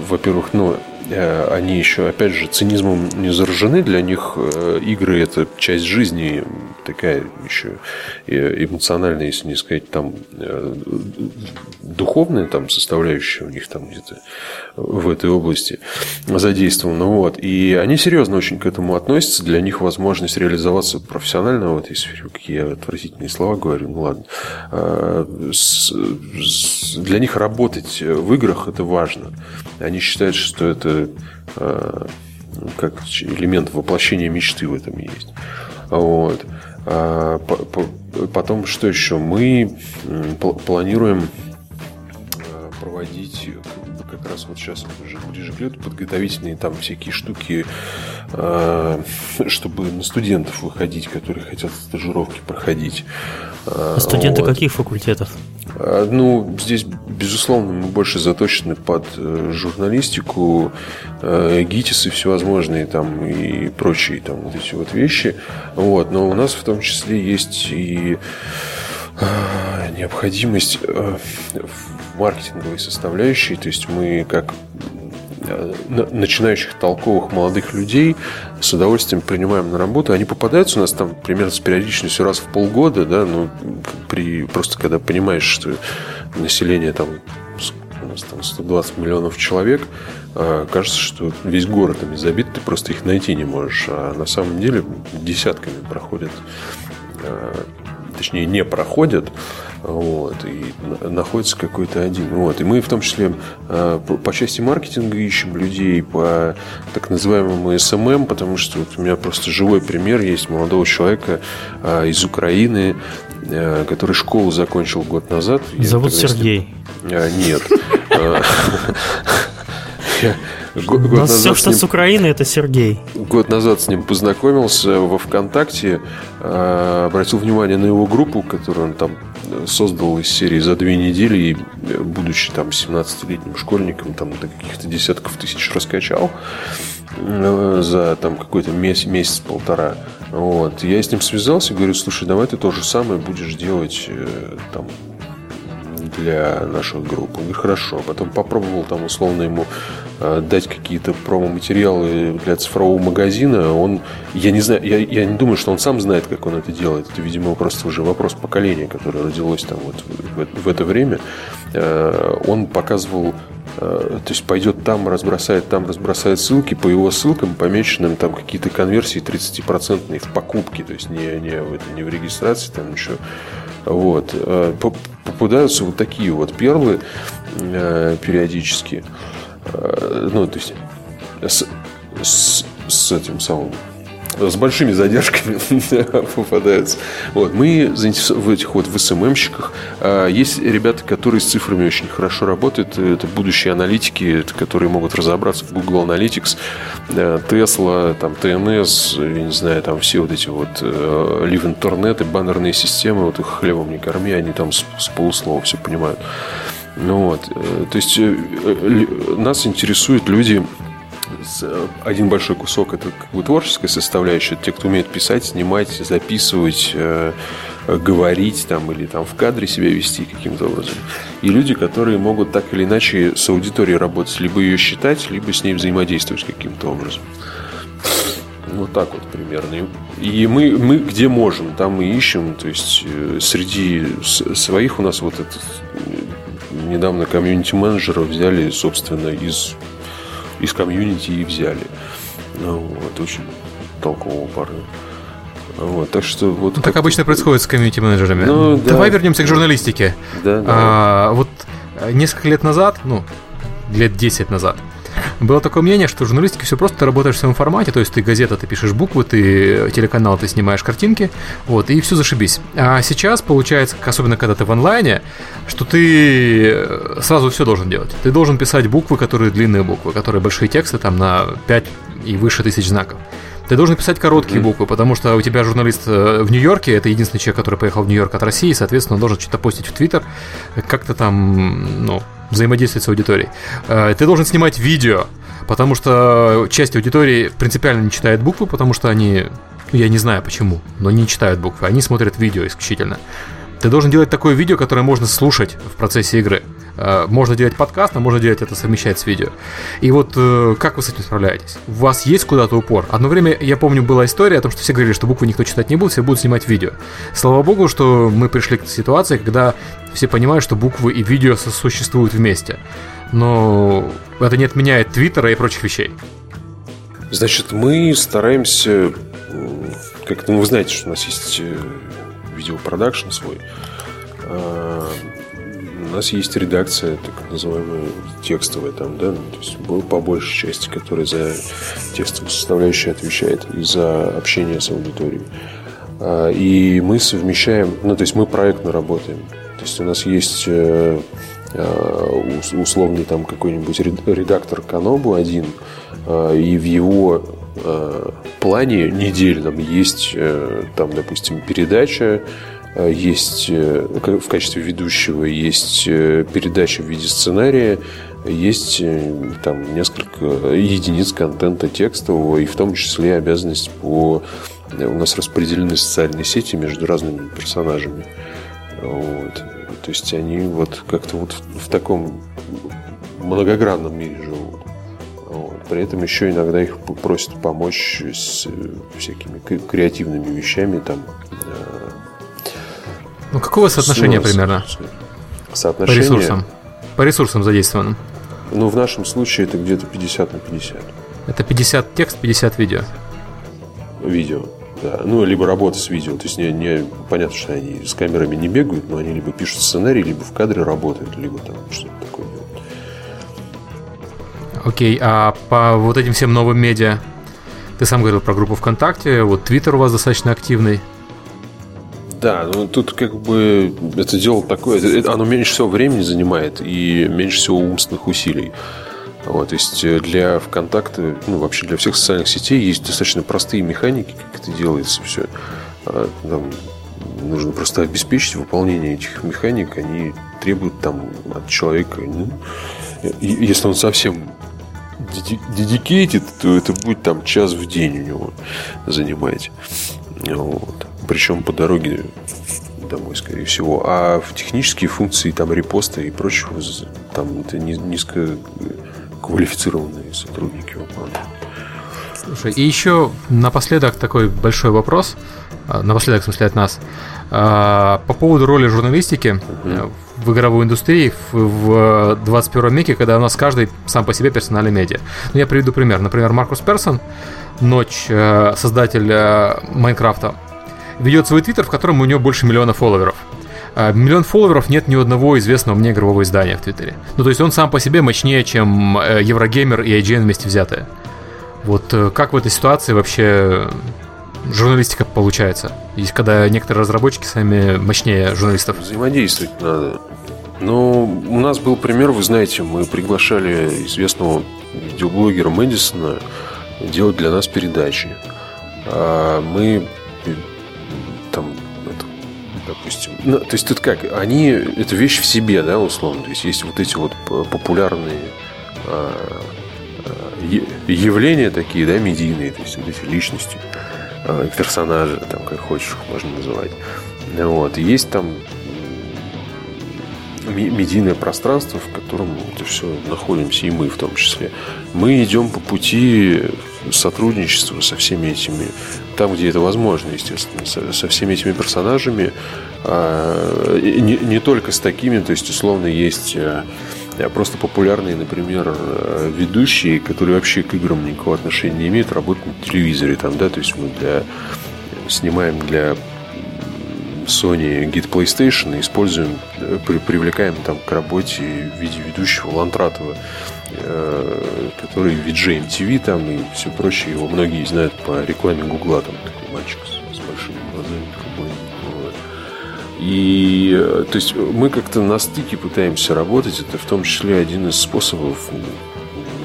во-первых, ну, Э, они еще, опять же, цинизмом не заражены. Для них э, игры – это часть жизни, такая еще эмоциональная, если не сказать, там э, духовная там составляющая у них там где-то в этой области задействована. Вот. И они серьезно очень к этому относятся. Для них возможность реализоваться профессионально в этой сфере, какие я отвратительные слова говорю, ну ладно. Для них работать в играх – это важно. Они считают, что это э, как элемент воплощения мечты в этом есть. Вот. А потом, что еще? Мы планируем э, проводить как раз вот сейчас уже ближе к лету подготовительные там всякие штуки, э, чтобы на студентов выходить, которые хотят стажировки проходить. А студенты вот. каких факультетов? А, ну, здесь, безусловно, мы больше заточены под э, журналистику, э, ГИТИС и всевозможные там и прочие там вот эти вот вещи. Вот. Но у нас в том числе есть и необходимость маркетинговой составляющей. То есть мы как Э, начинающих толковых молодых людей с удовольствием принимаем на работу. Они попадаются у нас там примерно с периодичностью раз в полгода, да, ну, при, просто когда понимаешь, что население там у нас там 120 миллионов человек, э, кажется, что весь город ими забит, ты просто их найти не можешь. А на самом деле десятками проходят, э, точнее не проходят вот, и находится какой-то один. Вот, и мы в том числе э, по части маркетинга ищем людей по так называемому SMM, потому что вот у меня просто живой пример есть молодого человека э, из Украины, э, который школу закончил год назад. Зовут Сергей. Нет. Год, год назад все, что ним, с Украины, это Сергей. Год назад с ним познакомился во ВКонтакте, обратил внимание на его группу, которую он там создал из серии за две недели и, будучи там 17-летним школьником, там до каких-то десятков тысяч раскачал э, за там какой-то месяц, месяц-полтора. Вот. Я с ним связался, говорю, слушай, давай ты то же самое будешь делать э, там для наших групп. Он говорит, хорошо. Потом попробовал там условно ему э, дать какие-то промо-материалы для цифрового магазина. Он, я не знаю, я, я не думаю, что он сам знает, как он это делает. Это, видимо, просто уже вопрос поколения, которое родилось там вот в, в это время. Э, он показывал э, то есть пойдет там, разбросает там, разбросает ссылки, по его ссылкам помеченным там какие-то конверсии 30% в покупке, то есть не, не, в, не в регистрации, там ничего. Вот. Э, попадаются вот такие вот перлы э, периодически. Э, ну, то есть с, с, с этим самым с большими задержками попадаются. Вот. Мы в этих вот в СММщиках. А, есть ребята, которые с цифрами очень хорошо работают. Это будущие аналитики, которые могут разобраться в Google Analytics, Tesla, там, TNS, я не знаю, там все вот эти вот э, Live Internet и баннерные системы, вот их хлебом не корми, они там с, с полуслова все понимают. Ну вот, э, то есть э, нас интересуют люди один большой кусок это как бы творческая составляющая, те, кто умеет писать, снимать, записывать, э, говорить там или там в кадре себя вести каким-то образом. И люди, которые могут так или иначе с аудиторией работать, либо ее считать, либо с ней взаимодействовать каким-то образом. Вот так вот примерно. И мы, мы где можем, там мы ищем. То есть э, среди своих у нас вот этот э, недавно комьюнити-менеджера взяли, собственно, из из комьюнити и взяли. Ну, вот, очень толкового парня. Вот, так что вот. Так обычно происходит с комьюнити-менеджерами. Ну, да. Давай вернемся к журналистике. Да, да. А, вот э, несколько лет назад, ну, лет 10 назад, было такое мнение, что в журналистике все просто ты работаешь в своем формате, то есть ты газета, ты пишешь буквы, ты телеканал, ты снимаешь картинки, вот, и все зашибись. А сейчас получается, особенно когда ты в онлайне, что ты э, сразу все должен делать. Ты должен писать буквы, которые длинные буквы, которые большие тексты, там на 5 и выше тысяч знаков. Ты должен писать короткие mm-hmm. буквы, потому что у тебя журналист э, в Нью-Йорке, это единственный человек, который поехал в Нью-Йорк от России, соответственно, он должен что-то постить в Твиттер, как-то там, ну, взаимодействовать с аудиторией. Э, ты должен снимать видео, потому что часть аудитории принципиально не читает буквы, потому что они, я не знаю почему, но не читают буквы, они смотрят видео исключительно. Ты должен делать такое видео, которое можно слушать в процессе игры. Э, можно делать подкаст, а можно делать это совмещать с видео. И вот э, как вы с этим справляетесь? У вас есть куда-то упор? Одно время, я помню, была история о том, что все говорили, что буквы никто читать не будет, все будут снимать видео. Слава богу, что мы пришли к ситуации, когда все понимают, что буквы и видео существуют вместе. Но это не отменяет Твиттера и прочих вещей. Значит, мы стараемся, как-то, ну, вы знаете, что у нас есть э, видеопродакшн свой. У нас есть редакция, так называемая текстовая там, да, то есть по большей части, которая за текстовую составляющую отвечает и за общение с аудиторией. А, и мы совмещаем, ну, то есть мы проектно работаем. То есть у нас есть э, э, условный там какой-нибудь редактор Канобу один, а, и в его э, плане недельном есть там, допустим, передача Э, есть э, в качестве ведущего есть э, передача в виде сценария, есть там несколько единиц контента текстового, и в том числе обязанность по... У нас распределены социальные сети между разными персонажами. Вот. То есть они вот как-то вот в таком многогранном мире живут. Вот. При этом еще иногда их просят помочь с всякими креативными вещами, там, ну, какого соотношения Снос. примерно? Соотношение? По ресурсам. По ресурсам задействованным. Ну, в нашем случае это где-то 50 на 50. Это 50 текст, 50 видео. Видео, да. Ну, либо работа с видео. То есть, не, не, понятно, что они с камерами не бегают, но они либо пишут сценарий, либо в кадре работают, либо там что-то такое делают. Окей, а по вот этим всем новым медиа, ты сам говорил про группу ВКонтакте, вот Твиттер у вас достаточно активный. Да, ну тут как бы это дело такое, оно меньше всего времени занимает и меньше всего умственных усилий. Вот, то есть э, для ВКонтакта, ну вообще для всех социальных сетей есть достаточно простые механики, как это делается все. А, там нужно просто обеспечить выполнение этих механик, они требуют там от человека, ну, если он совсем dedicated, то это будет там час в день у него занимать. Вот причем по дороге домой, скорее всего. А в технические функции, там, репоста и прочего, там это низко квалифицированные сотрудники выполняют. Слушай, и еще напоследок такой большой вопрос, а, напоследок, в смысле, от нас, а, по поводу роли журналистики uh в игровой индустрии в 21 веке, когда у нас каждый сам по себе персональный медиа. Ну, я приведу пример. Например, Маркус Персон, Ночь, э, создатель э, Майнкрафта, ведет свой твиттер, в котором у него больше миллиона фолловеров. А, миллион фолловеров нет ни одного известного мне игрового издания в Твиттере. Ну, то есть он сам по себе мощнее, чем э, Еврогеймер и IGN вместе взятые. Вот э, как в этой ситуации вообще журналистика получается? Есть когда некоторые разработчики сами мощнее журналистов. Взаимодействовать надо. Но у нас был пример, вы знаете, мы приглашали известного видеоблогера Мэдисона делать для нас передачи. А мы там это, допустим, ну, то есть тут как, они это вещь в себе, да, условно, то есть есть вот эти вот популярные а, а, явления такие, да, медийные, то есть вот эти личности, а, персонажи, там, как хочешь можно называть. Вот. есть там медийное пространство, в котором это все находимся, и мы в том числе. Мы идем по пути сотрудничества со всеми этими, там, где это возможно, естественно, со, со всеми этими персонажами, а, не, не только с такими, то есть, условно, есть а, просто популярные, например, ведущие, которые вообще к играм никакого отношения не имеют, работают на телевизоре, там, да, то есть мы для, снимаем для Sony Git PlayStation и используем, э, при, привлекаем там к работе в виде ведущего Лантратова, э, который в VJ MTV там и все прочее. Его многие знают по рекламе Гугла, там такой мальчик с, с большими глазами, такой вот. И э, то есть мы как-то на стыке пытаемся работать, это в том числе один из способов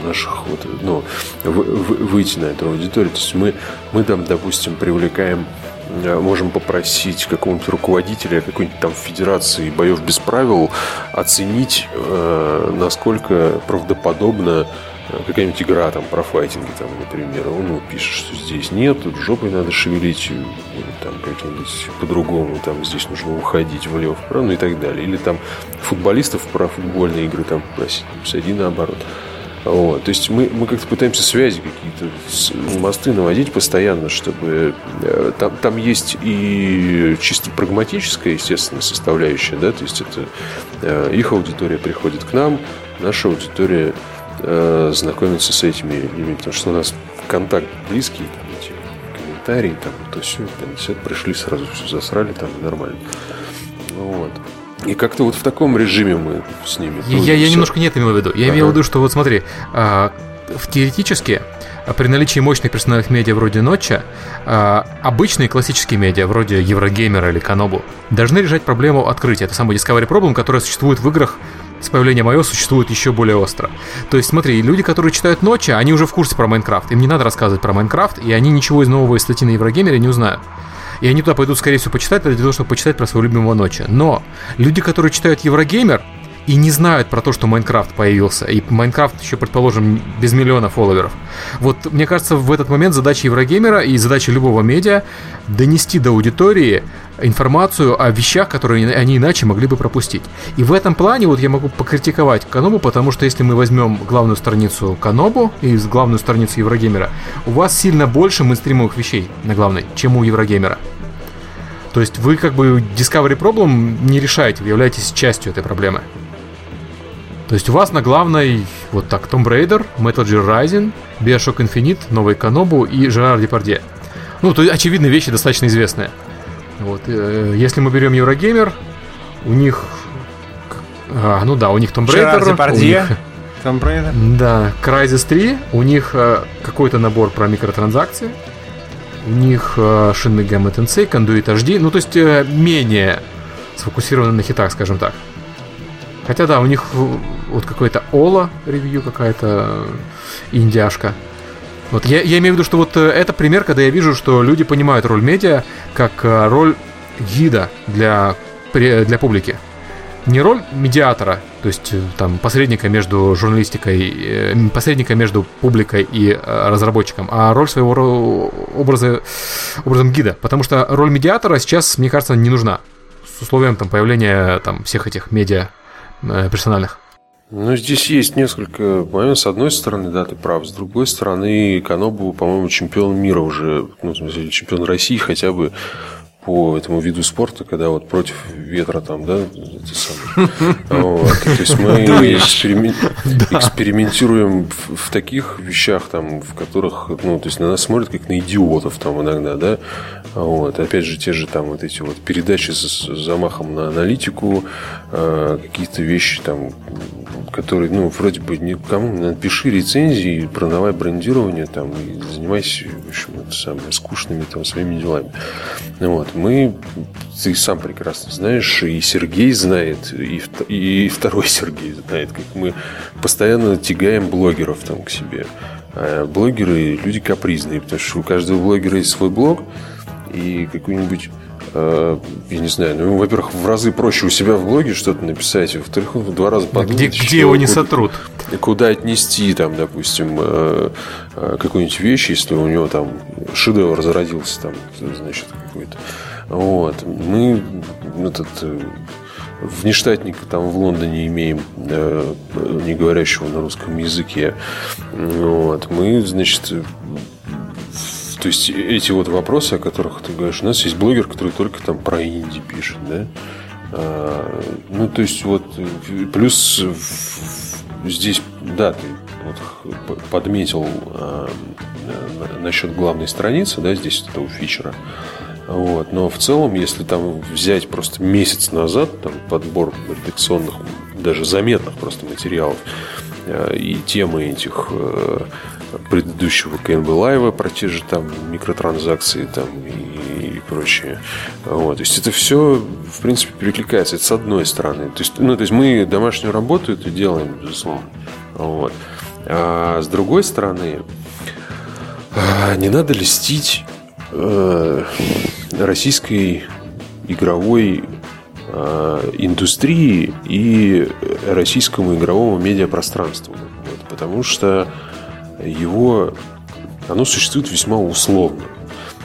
наших вот, ну, выйти на эту аудиторию. То есть мы, мы там, допустим, привлекаем Э, можем попросить какого-нибудь руководителя какой-нибудь там федерации боев без правил оценить, э, насколько правдоподобно э, какая-нибудь игра там про файтинги, там, например, он пишет, что здесь нет, тут жопой надо шевелить, там как-нибудь по-другому, там здесь нужно уходить влево, вправо, ну и так далее. Или там футболистов про футбольные игры там просить, сади наоборот. Вот. То есть мы, мы как-то пытаемся связи какие-то, мосты наводить постоянно, чтобы э, там, там есть и чисто прагматическая, естественно, составляющая, да, то есть это э, их аудитория приходит к нам, наша аудитория э, знакомится с этими людьми, потому что у нас контакт близкий, там, эти комментарии, там, то все пришли, сразу все засрали, там, нормально. Вот. И как-то вот в таком режиме мы с ними. Я, я немножко не это имел в виду. Я ага. имел в виду, что вот смотри, а, теоретически а, при наличии мощных персональных медиа вроде Нотча, а, обычные классические медиа вроде Еврогеймера или Канобу должны решать проблему открытия. Это самый Discovery Problem, которая существует в играх с появлением iOS существует еще более остро. То есть, смотри, люди, которые читают Нотча, они уже в курсе про Minecraft. Им не надо рассказывать про Minecraft, и они ничего из нового из статьи на Eurogamer е не узнают. И они туда пойдут, скорее всего, почитать, для того, чтобы почитать про своего любимого Нотча. Но люди, которые читают Eurogamer, и не знают про то, что Minecraft появился. И Minecraft еще, предположим, без миллиона фолловеров. Вот, мне кажется, в этот момент задача Eurogamer а и задача любого медиа донести до аудитории информацию о вещах, которые они иначе могли бы пропустить. И в этом плане вот я могу покритиковать Канобу, потому что если мы возьмем главную страницу Канобу и главную страницу Еврогеймера, у вас сильно больше мейнстримовых вещей на главной, чем у Еврогеймера. То есть вы как бы Discovery Problem не решаете, вы являетесь частью этой проблемы. То есть у вас на главной вот так Tomb Raider, Metal Gear Rising, Bioshock Infinite, Новый Канобу и Жерар Депардье. Ну, то есть очевидные вещи достаточно известные. Вот, э, если мы берем Eurogamer, у них... А, ну да, у них Tomb Raider. Депардье. Них, Tomb Raider. Да, Crysis 3, у них э, какой-то набор про микротранзакции. У них э, Shin Megami Tensei, Conduit HD, ну то есть менее сфокусированы на хитах, скажем так. Хотя да, у них вот какой-то Ола ревью какая-то индяшка. Вот я, я имею в виду, что вот э, это пример, когда я вижу, что люди понимают роль медиа как э, роль гида для, для публики. Не роль медиатора, то есть э, там посредника между журналистикой, посредника между публикой и разработчиком, а роль своего образа, образом гида. Потому что роль медиатора сейчас, мне кажется, не нужна. С условием там, появления там, всех этих медиа Э, персональных? Ну, здесь есть несколько моментов. С одной стороны, да, ты прав. С другой стороны, Канобу, по-моему, чемпион мира уже, ну, в смысле, чемпион России хотя бы по этому виду спорта, когда вот против ветра там, да, это самое. Вот. То есть мы экспериментируем в, таких вещах, там, в которых, ну, то есть на нас смотрят как на идиотов там иногда, да. Вот. Опять же, те же там вот эти вот передачи с замахом на аналитику, э, какие-то вещи там, который, ну, вроде бы никому, напиши рецензии, продавай брендирование там и занимайся, в общем, это самое, скучными там своими делами. Вот. Мы, ты сам прекрасно знаешь, и Сергей знает, и, и второй Сергей знает, как мы постоянно тягаем блогеров там к себе. А блогеры люди капризные, потому что у каждого блогера есть свой блог, и какой-нибудь Э, я не знаю, ну, во-первых, в разы проще у себя в блоге что-то написать, во-вторых, в два раза подумать, где, где его не сотрут. Куда отнести, там, допустим, э, э, какую-нибудь вещь, если у него там шедевр зародился, там, значит, какой-то. Вот. Мы этот внештатника там в Лондоне имеем, не говорящего на русском языке. Вот. Мы, значит, то есть эти вот вопросы, о которых ты говоришь, у нас есть блогер, который только там про инди пишет, да? А, ну, то есть вот плюс здесь, да, ты вот подметил а, насчет главной страницы, да, здесь этого фичера. Вот. Но в целом, если там взять просто месяц назад там, подбор редакционных, даже заметных просто материалов а, и темы этих э, предыдущего КНБ Лайва про те же там микротранзакции там и, и прочее. Вот. То есть это все, в принципе, перекликается. Это с одной стороны. То есть, ну, то есть мы домашнюю работу это делаем, безусловно. Вот. А с другой стороны, а, не надо листить э, российской игровой э, индустрии и российскому игровому медиапространству. Вот, потому что его, оно существует весьма условно.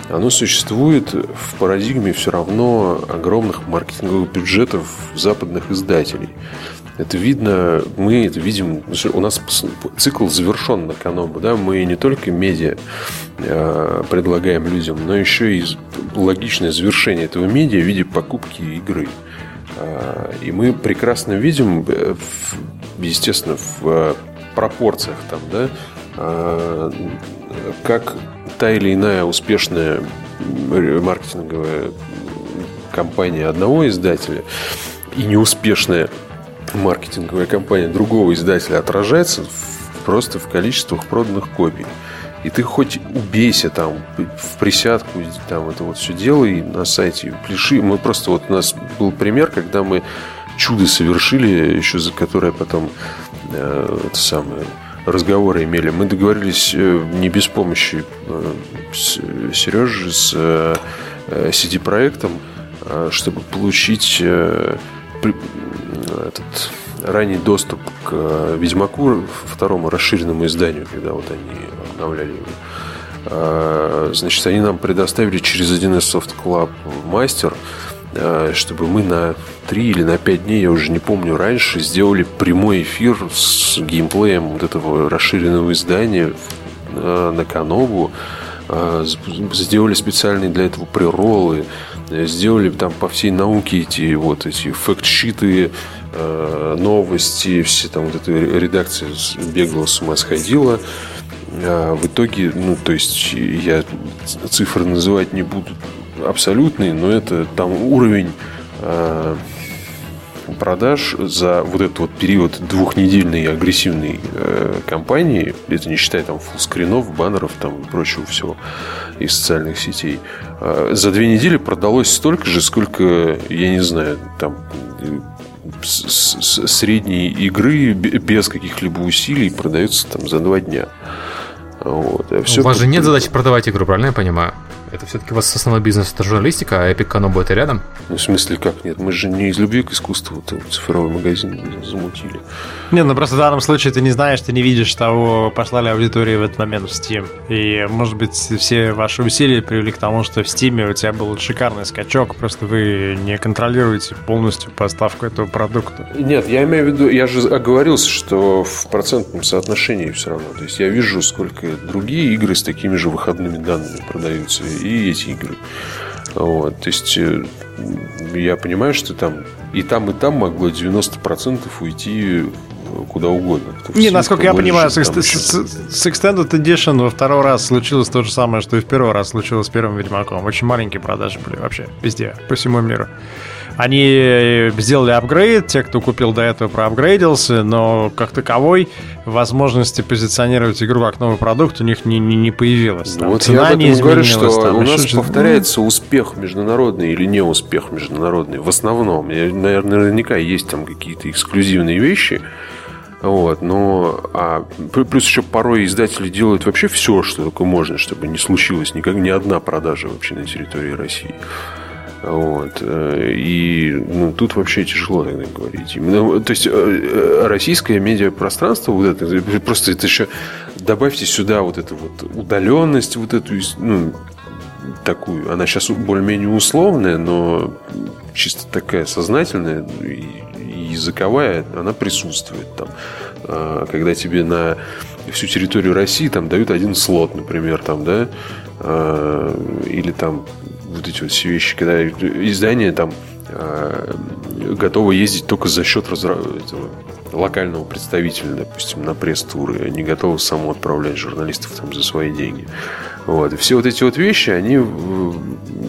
Оно существует в парадигме все равно огромных маркетинговых бюджетов западных издателей. Это видно, мы это видим, у нас цикл завершен на Канобу, да, мы не только медиа э, предлагаем людям, но еще и логичное завершение этого медиа в виде покупки игры. Э, и мы прекрасно видим, э, естественно, в пропорциях там, да, а, как та или иная успешная маркетинговая компания одного издателя и неуспешная маркетинговая компания другого издателя отражается просто в количествах проданных копий. И ты хоть убейся там в присядку, там это вот все делай на сайте, пляши. Мы просто вот у нас был пример, когда мы чудо совершили, еще за которое потом э, это самое разговоры имели. Мы договорились э, не без помощи э, Сережи с CD-проектом, э, чтобы получить этот ранний доступ к Ведьмаку, второму расширенному изданию, когда вот они обновляли его. Значит, они нам предоставили через 1С Soft Club мастер, Э, чтобы мы на 3 или на 5 дней, я уже не помню, раньше сделали прямой эфир с геймплеем вот этого расширенного издания э, на Канобу. Э, сделали специальные для этого приролы, сделали там по всей науке эти вот эти факт-щиты, новости, все там вот эта редакция бегала с ума сходила. В итоге, ну, то есть я цифры называть не буду, абсолютный, но это там уровень э, продаж за вот этот вот период двухнедельной агрессивной э, кампании, это не считая там фулскринов, баннеров там и прочего всего из социальных сетей, э, за две недели продалось столько же, сколько, я не знаю, там с, с, средней игры без каких-либо усилий продается там за два дня. Вот. А все У вас же нет задачи продавать игру, правильно я понимаю? Это все-таки у вас основной бизнес это журналистика, а Epic Kanobo это рядом? Ну, в смысле, как нет? Мы же не из любви к искусству вот, цифровой магазин замутили. Не, ну просто в данном случае ты не знаешь, ты не видишь того, пошла ли аудитория в этот момент в Steam. И, может быть, все ваши усилия привели к тому, что в Steam у тебя был шикарный скачок, просто вы не контролируете полностью поставку этого продукта. Нет, я имею в виду, я же оговорился, что в процентном соотношении все равно. То есть я вижу, сколько другие игры с такими же выходными данными продаются и эти игры. Вот, то есть э, я понимаю, что там и там, и там могло 90% уйти куда угодно. Не, насколько я понимаю, с, с, с Extended Edition во второй раз случилось то же самое, что и в первый раз случилось с первым Ведьмаком. Очень маленькие продажи были вообще везде, по всему миру. Они сделали апгрейд, те, кто купил до этого, проапгрейдился, но как таковой возможности позиционировать игру как новый продукт у них не, не, не появилось. Там вот цена я не говорю, что там, у нас повторяется успех международный или не успех международный. В основном, наверное, наверняка есть там какие-то эксклюзивные вещи, вот, но а, плюс еще порой издатели делают вообще все, что только можно, чтобы не случилось никак ни одна продажа вообще на территории России. Вот. Э, и ну, тут вообще тяжело тогда говорить. Именно, то есть э, российское медиапространство, вот это, просто это еще добавьте сюда вот эту вот удаленность, вот эту, ну, такую, она сейчас более-менее условная, но чисто такая сознательная и языковая, она присутствует там. А, когда тебе на всю территорию России там дают один слот, например, там, да, а, или там вот эти вот все вещи, когда издание там а, готово ездить только за счет разра... этого локального представителя, допустим, на пресс-туры, они готовы само отправлять журналистов там за свои деньги. Вот. Все вот эти вот вещи, они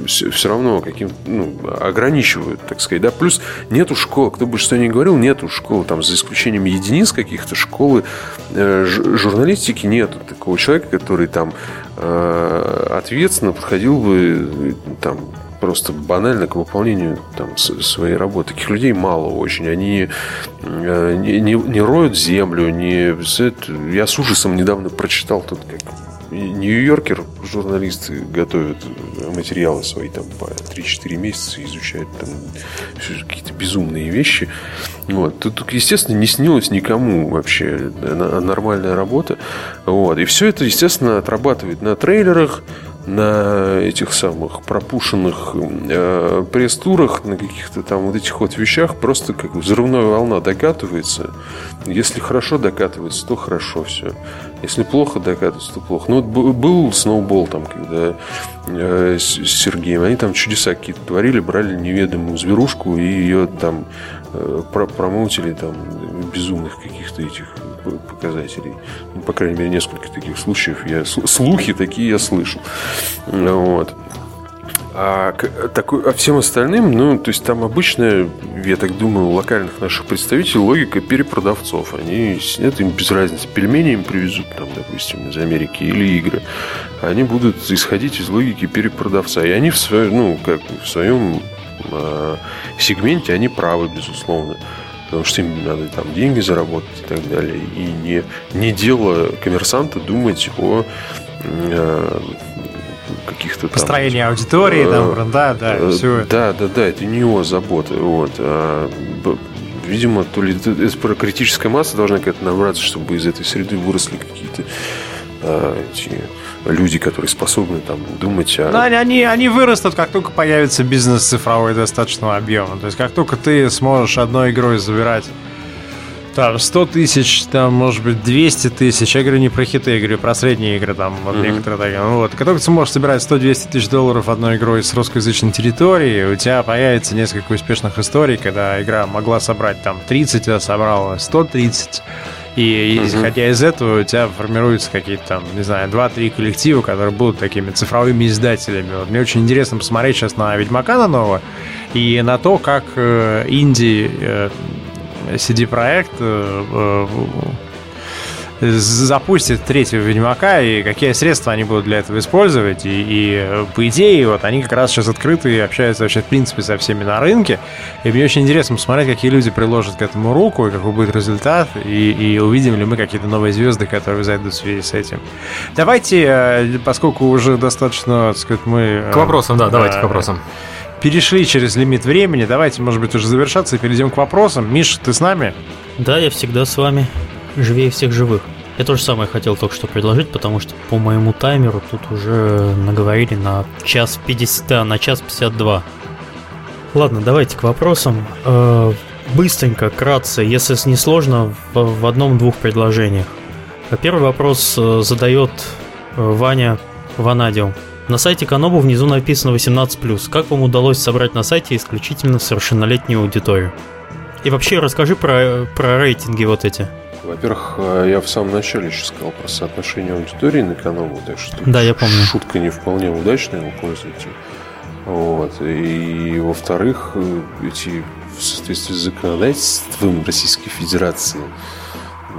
все, все равно каким ну, ограничивают, так сказать. Да? Плюс нету школ, кто бы что ни говорил, нету школ, там, за исключением единиц каких-то, школы э, журналистики нету такого человека, который там э, ответственно подходил бы там просто банально к выполнению там, своей работы. Таких людей мало очень. Они э, не, не, не роют землю, не... Я с ужасом недавно прочитал тут, как Нью-Йоркер журналисты готовят материалы свои там по 3-4 месяца, изучают там какие-то безумные вещи. Вот. Тут, естественно, не снилось никому вообще нормальная работа. Вот. И все это, естественно, отрабатывает на трейлерах, на этих самых пропушенных э, пресс-турах, на каких-то там вот этих вот вещах просто как взрывная волна докатывается. Если хорошо докатывается, то хорошо все. Если плохо докатывается, то плохо. Ну вот был сноубол там, когда э, с Сергеем, они там чудеса какие-то творили, брали неведомую зверушку и ее там э, промоутили там безумных каких-то этих показателей. Ну, по крайней мере, несколько таких случаев. Я, слухи такие я слышу. Вот. А, такой, а всем остальным, ну, то есть там обычная, я так думаю, у локальных наших представителей логика перепродавцов. Они сидят, им без разницы, пельмени им привезут, там, допустим, из Америки или игры. Они будут исходить из логики перепродавца. И они в своем, ну, как в своем э, сегменте, они правы, безусловно потому что им надо там деньги заработать и так далее. И не, не дело коммерсанта думать о э, каких-то там... Построение аудитории, э, там, бренда, да, э, все это. Да, да, да, это не его забота. Вот. А, видимо, то ли это про критическая масса должна какая-то набраться, чтобы из этой среды выросли какие-то а, эти люди, которые способны там думать о... Да, они, они вырастут, как только появится бизнес цифровой достаточного объема. То есть, как только ты сможешь одной игрой забирать там 100 тысяч, там, может быть, 200 тысяч. Я говорю не про хиты, я говорю про средние игры, там, вот mm-hmm. некоторые такие. Ну, вот. Как только ты сможешь собирать 100-200 тысяч долларов одной игрой с русскоязычной территории, у тебя появится несколько успешных историй, когда игра могла собрать там 30, а собрала 130 и угу. исходя из этого у тебя формируются какие-то там, не знаю, 2-3 коллектива, которые будут такими цифровыми издателями. Вот мне очень интересно посмотреть сейчас на Ведьмака на нового и на то, как э, инди э, CD-проект э, э запустят третьего Ведьмака, и какие средства они будут для этого использовать. И, и по идее, вот они как раз сейчас открыты и общаются вообще, в принципе, со всеми на рынке. И мне очень интересно посмотреть, какие люди приложат к этому руку, и какой будет результат, и, и увидим ли мы какие-то новые звезды, которые зайдут в связи с этим. Давайте, э, поскольку уже достаточно, так сказать, мы... К вопросам, да, давайте к вопросам перешли через лимит времени. Давайте, может быть, уже завершаться и перейдем к вопросам. Миш, ты с нами? Да, я всегда с вами живее всех живых. Я тоже самое хотел только что предложить, потому что по моему таймеру тут уже наговорили на час 50, да, на час 52. Ладно, давайте к вопросам. Э, быстренько, кратко, если не сложно, в одном-двух предложениях. Первый вопрос э, задает э, Ваня Ванадио. На сайте Канобу внизу написано 18+. Как вам удалось собрать на сайте исключительно совершеннолетнюю аудиторию? И вообще расскажи про, про рейтинги вот эти. Во-первых, э, я в самом начале еще сказал про соотношение аудитории на каналу, так что да, я помню. шутка не вполне удачная у пользователя. Вот. И, во-вторых, э, эти в соответствии с законодательством Российской Федерации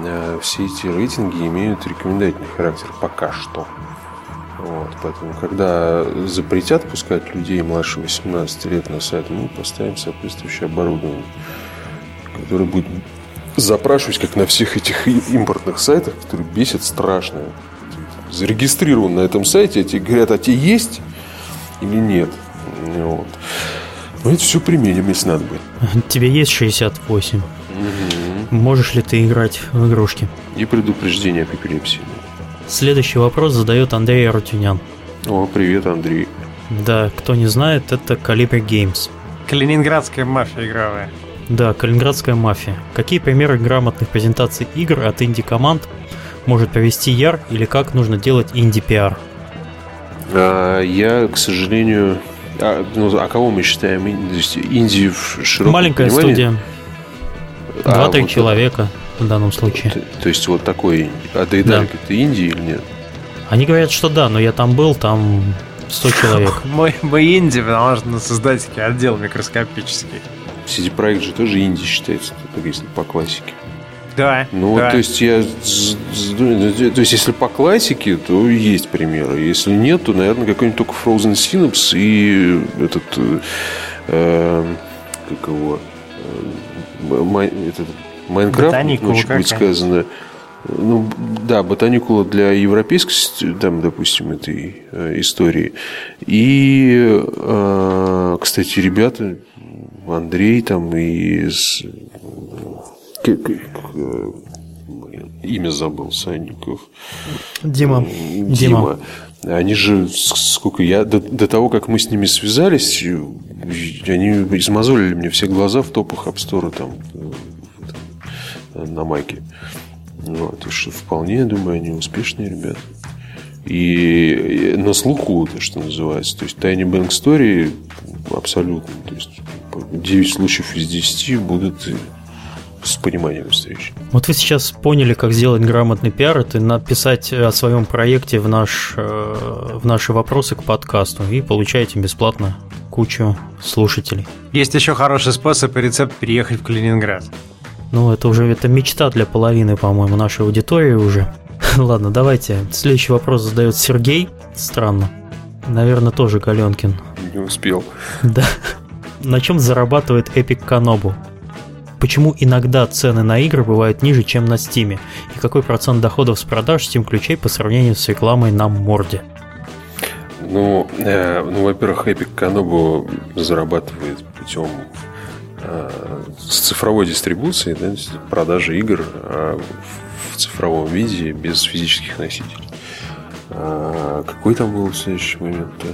э, все эти рейтинги имеют рекомендательный характер пока что. Вот, поэтому, когда запретят пускать людей младше 18 лет на сайт, мы поставим соответствующее оборудование, которое будет запрашивать, как на всех этих импортных сайтах, которые бесят страшно. Зарегистрирован на этом сайте, а тебе говорят, а тебе есть или нет? Вот. Но это все применим, если надо будет. Тебе есть 68. Угу. Можешь ли ты играть в игрушки? И предупреждение об эпилепсии. Следующий вопрос задает Андрей Арутюнян. О, привет, Андрей. Да, кто не знает, это Calibre Games. Калининградская мафия игровая. Да, Калининградская мафия. Какие примеры грамотных презентаций игр от инди-команд может привести Яр или как нужно делать инди-пиар? А, я, к сожалению... А, ну, а кого мы считаем инди в широком Маленькая понимании? студия. А, Два-три вот человека в данном случае. То, то есть вот такой... А Дейдалик Да. это Индия или нет? Они говорят, что да, но я там был, там 100 человек. Мы, мы инди, потому что создать отдел микроскопический. CD-проект же тоже Индия считается, если по классике. Да, Ну, да. то есть я... То есть если по классике, то есть примеры. Если нет, то, наверное, какой-нибудь только Frozen Synapse и этот... э, как его... э, Май- этот, Майнкрафт, ну, будет какая? сказано. Ну, да, ботаникула для европейской, там, допустим, этой э, истории. И, э, кстати, ребята, Андрей там и с- имя забыл, Санников. Дима. Дима. Они же, сколько я, до, до того, как мы с ними связались, они измазолили мне все глаза в топах App Store там, на майке. Вот, и что вполне, я думаю, они успешные ребята. И на слуху, то, что называется. То есть Tiny Bank Story абсолютно. То есть 9 случаев из 10 будут с пониманием встречи. Вот вы сейчас поняли, как сделать грамотный пиар, это написать о своем проекте в, наш, э, в наши вопросы к подкасту и получаете бесплатно кучу слушателей. Есть еще хороший способ и рецепт переехать в Калининград. Ну, это уже это мечта для половины, по-моему, нашей аудитории уже. Ладно, давайте. Следующий вопрос задает Сергей. Странно. Наверное, тоже Галенкин. Не успел. Да. На чем зарабатывает Epic Kanobu? Почему иногда цены на игры бывают ниже, чем на Steam? И какой процент доходов с продаж Steam ключей по сравнению с рекламой на морде? Ну, э, ну во-первых, Epic Kanobu зарабатывает путем э, с цифровой дистрибуцией, да, продажи игр э, в цифровом виде без физических носителей. А какой там был следующий момент-то?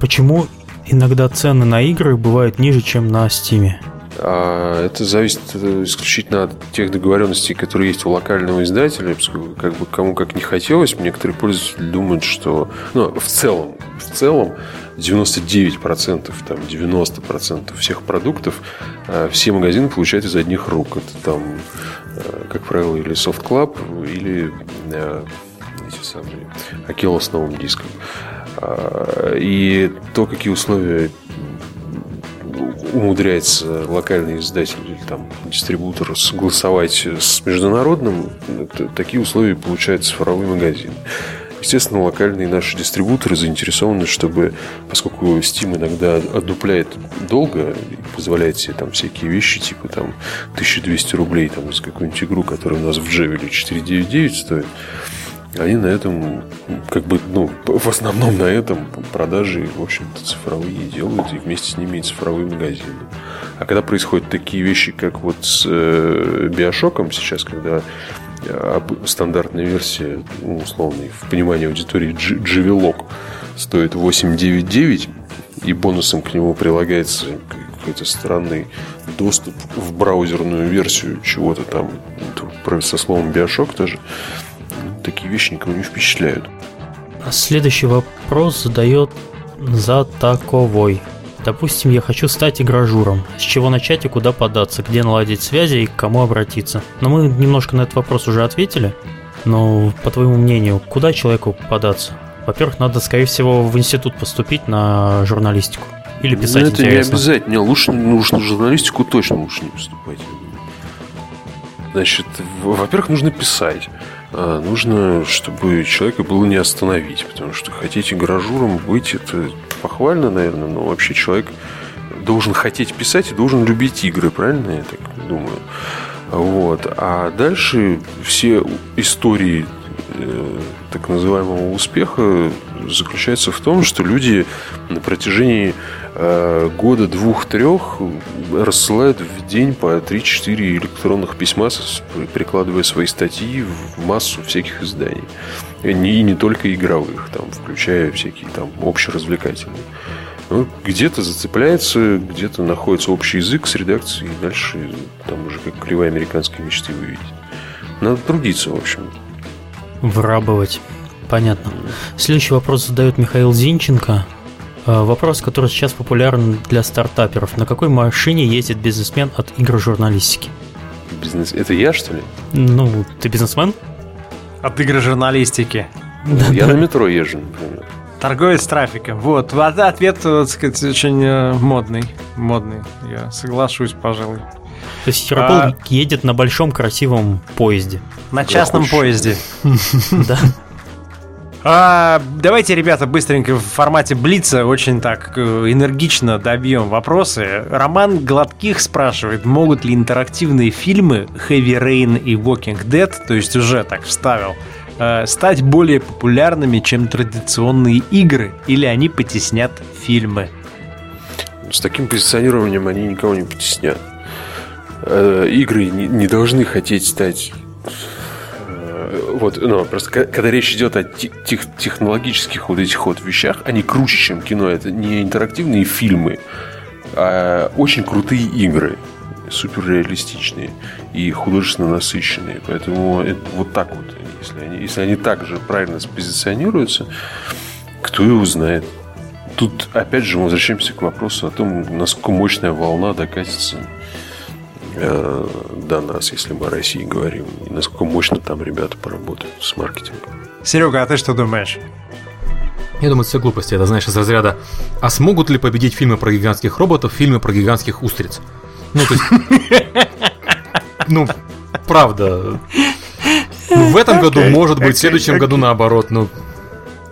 Почему иногда цены на игры бывают ниже, чем на Steam? А это зависит э, исключительно от тех договоренностей, которые есть у локального издателя. Как бы кому как не хотелось, некоторые пользователи думают, что ну, в целом, в целом 99%, там 90% всех продуктов э, все магазины получают из одних рук. Это там, э, как правило, или Soft Club, или эти самые Акела с новым диском. А, И то, какие условия умудряется локальный издатель или там дистрибутор согласовать с международным, такие условия получает цифровой магазин. Естественно, локальные наши дистрибуторы заинтересованы, чтобы, поскольку Steam иногда отдупляет долго и позволяет себе там всякие вещи, типа там 1200 рублей там, за какую-нибудь игру, которая у нас в Джевеле 499 стоит, они на этом, как бы, ну, в основном на этом продажи, в общем-то, цифровые делают, и вместе с ними и цифровые магазины. А когда происходят такие вещи, как вот с э, Биошоком сейчас, когда об- стандартная версия, ну, условный, в понимании аудитории, Живелок стоит 899, и бонусом к нему прилагается какой-то странный доступ в браузерную версию чего-то там, ну, со словом Биошок тоже, такие вещи никого не впечатляют. А Следующий вопрос задает Затаковой. Допустим, я хочу стать игражуром. С чего начать и куда податься? Где наладить связи и к кому обратиться? Но мы немножко на этот вопрос уже ответили. Но, по твоему мнению, куда человеку податься? Во-первых, надо, скорее всего, в институт поступить на журналистику. Или Ну, писать это не интересно. обязательно. Не, лучше, нужно журналистику точно лучше не поступать. Значит, во-первых, нужно писать. А, Нужно, чтобы человека было не остановить, потому что хотите гаражуром быть, это похвально, наверное, но вообще человек должен хотеть писать и должен любить игры, правильно я так думаю? Вот. А дальше все истории э, так называемого успеха заключаются в том, что люди на протяжении э, года, двух, трех рассылают в день по 3-4 электронных письма, прикладывая свои статьи в массу всяких изданий. И не, не только игровых, там, включая всякие там общеразвлекательные. Ну, где-то зацепляется, где-то находится общий язык с редакцией, и дальше там уже как кривая американской мечты вы. Надо трудиться, в общем. Врабовать. Понятно. Следующий вопрос задает Михаил Зинченко. Э, Вопрос, который сейчас популярен для стартаперов. На какой машине ездит бизнесмен от игр журналистики? Бизнес. Это я, что ли? Ну, ты бизнесмен? От игры журналистики. Я на метро езжу, например. Торговец трафиком. Вот. А Ответ, так сказать, очень э, модный. Модный. Я соглашусь, пожалуй. То есть Яропол А- едет на большом красивом поезде. На частном поезде. Да. А, давайте, ребята, быстренько в формате Блица очень так э, энергично добьем вопросы. Роман Гладких спрашивает, могут ли интерактивные фильмы Heavy Rain и Walking Dead, то есть уже так вставил, э, стать более популярными, чем традиционные игры, или они потеснят фильмы? С таким позиционированием они никого не потеснят. Э, Игры не, не должны хотеть стать... э, Вот, ну, просто когда речь идет о те- тех- технологических вот этих вот вещах, они круче, чем кино. Это не интерактивные фильмы, а очень крутые игры. Суперреалистичные и художественно насыщенные. Поэтому это вот так вот. Если они, если они так же правильно спозиционируются, кто его знает. Тут, опять же, мы возвращаемся к вопросу о том, насколько мощная волна докатится э, до нас, если мы о России говорим, и насколько мощно там ребята поработают с маркетингом. Серега, а ты что думаешь? Я думаю, это все глупости. Это, знаешь, из разряда «А смогут ли победить фильмы про гигантских роботов фильмы про гигантских устриц?» Ну, то есть... Ну, правда. Ну, в этом году, может быть, в следующем году наоборот. Ну,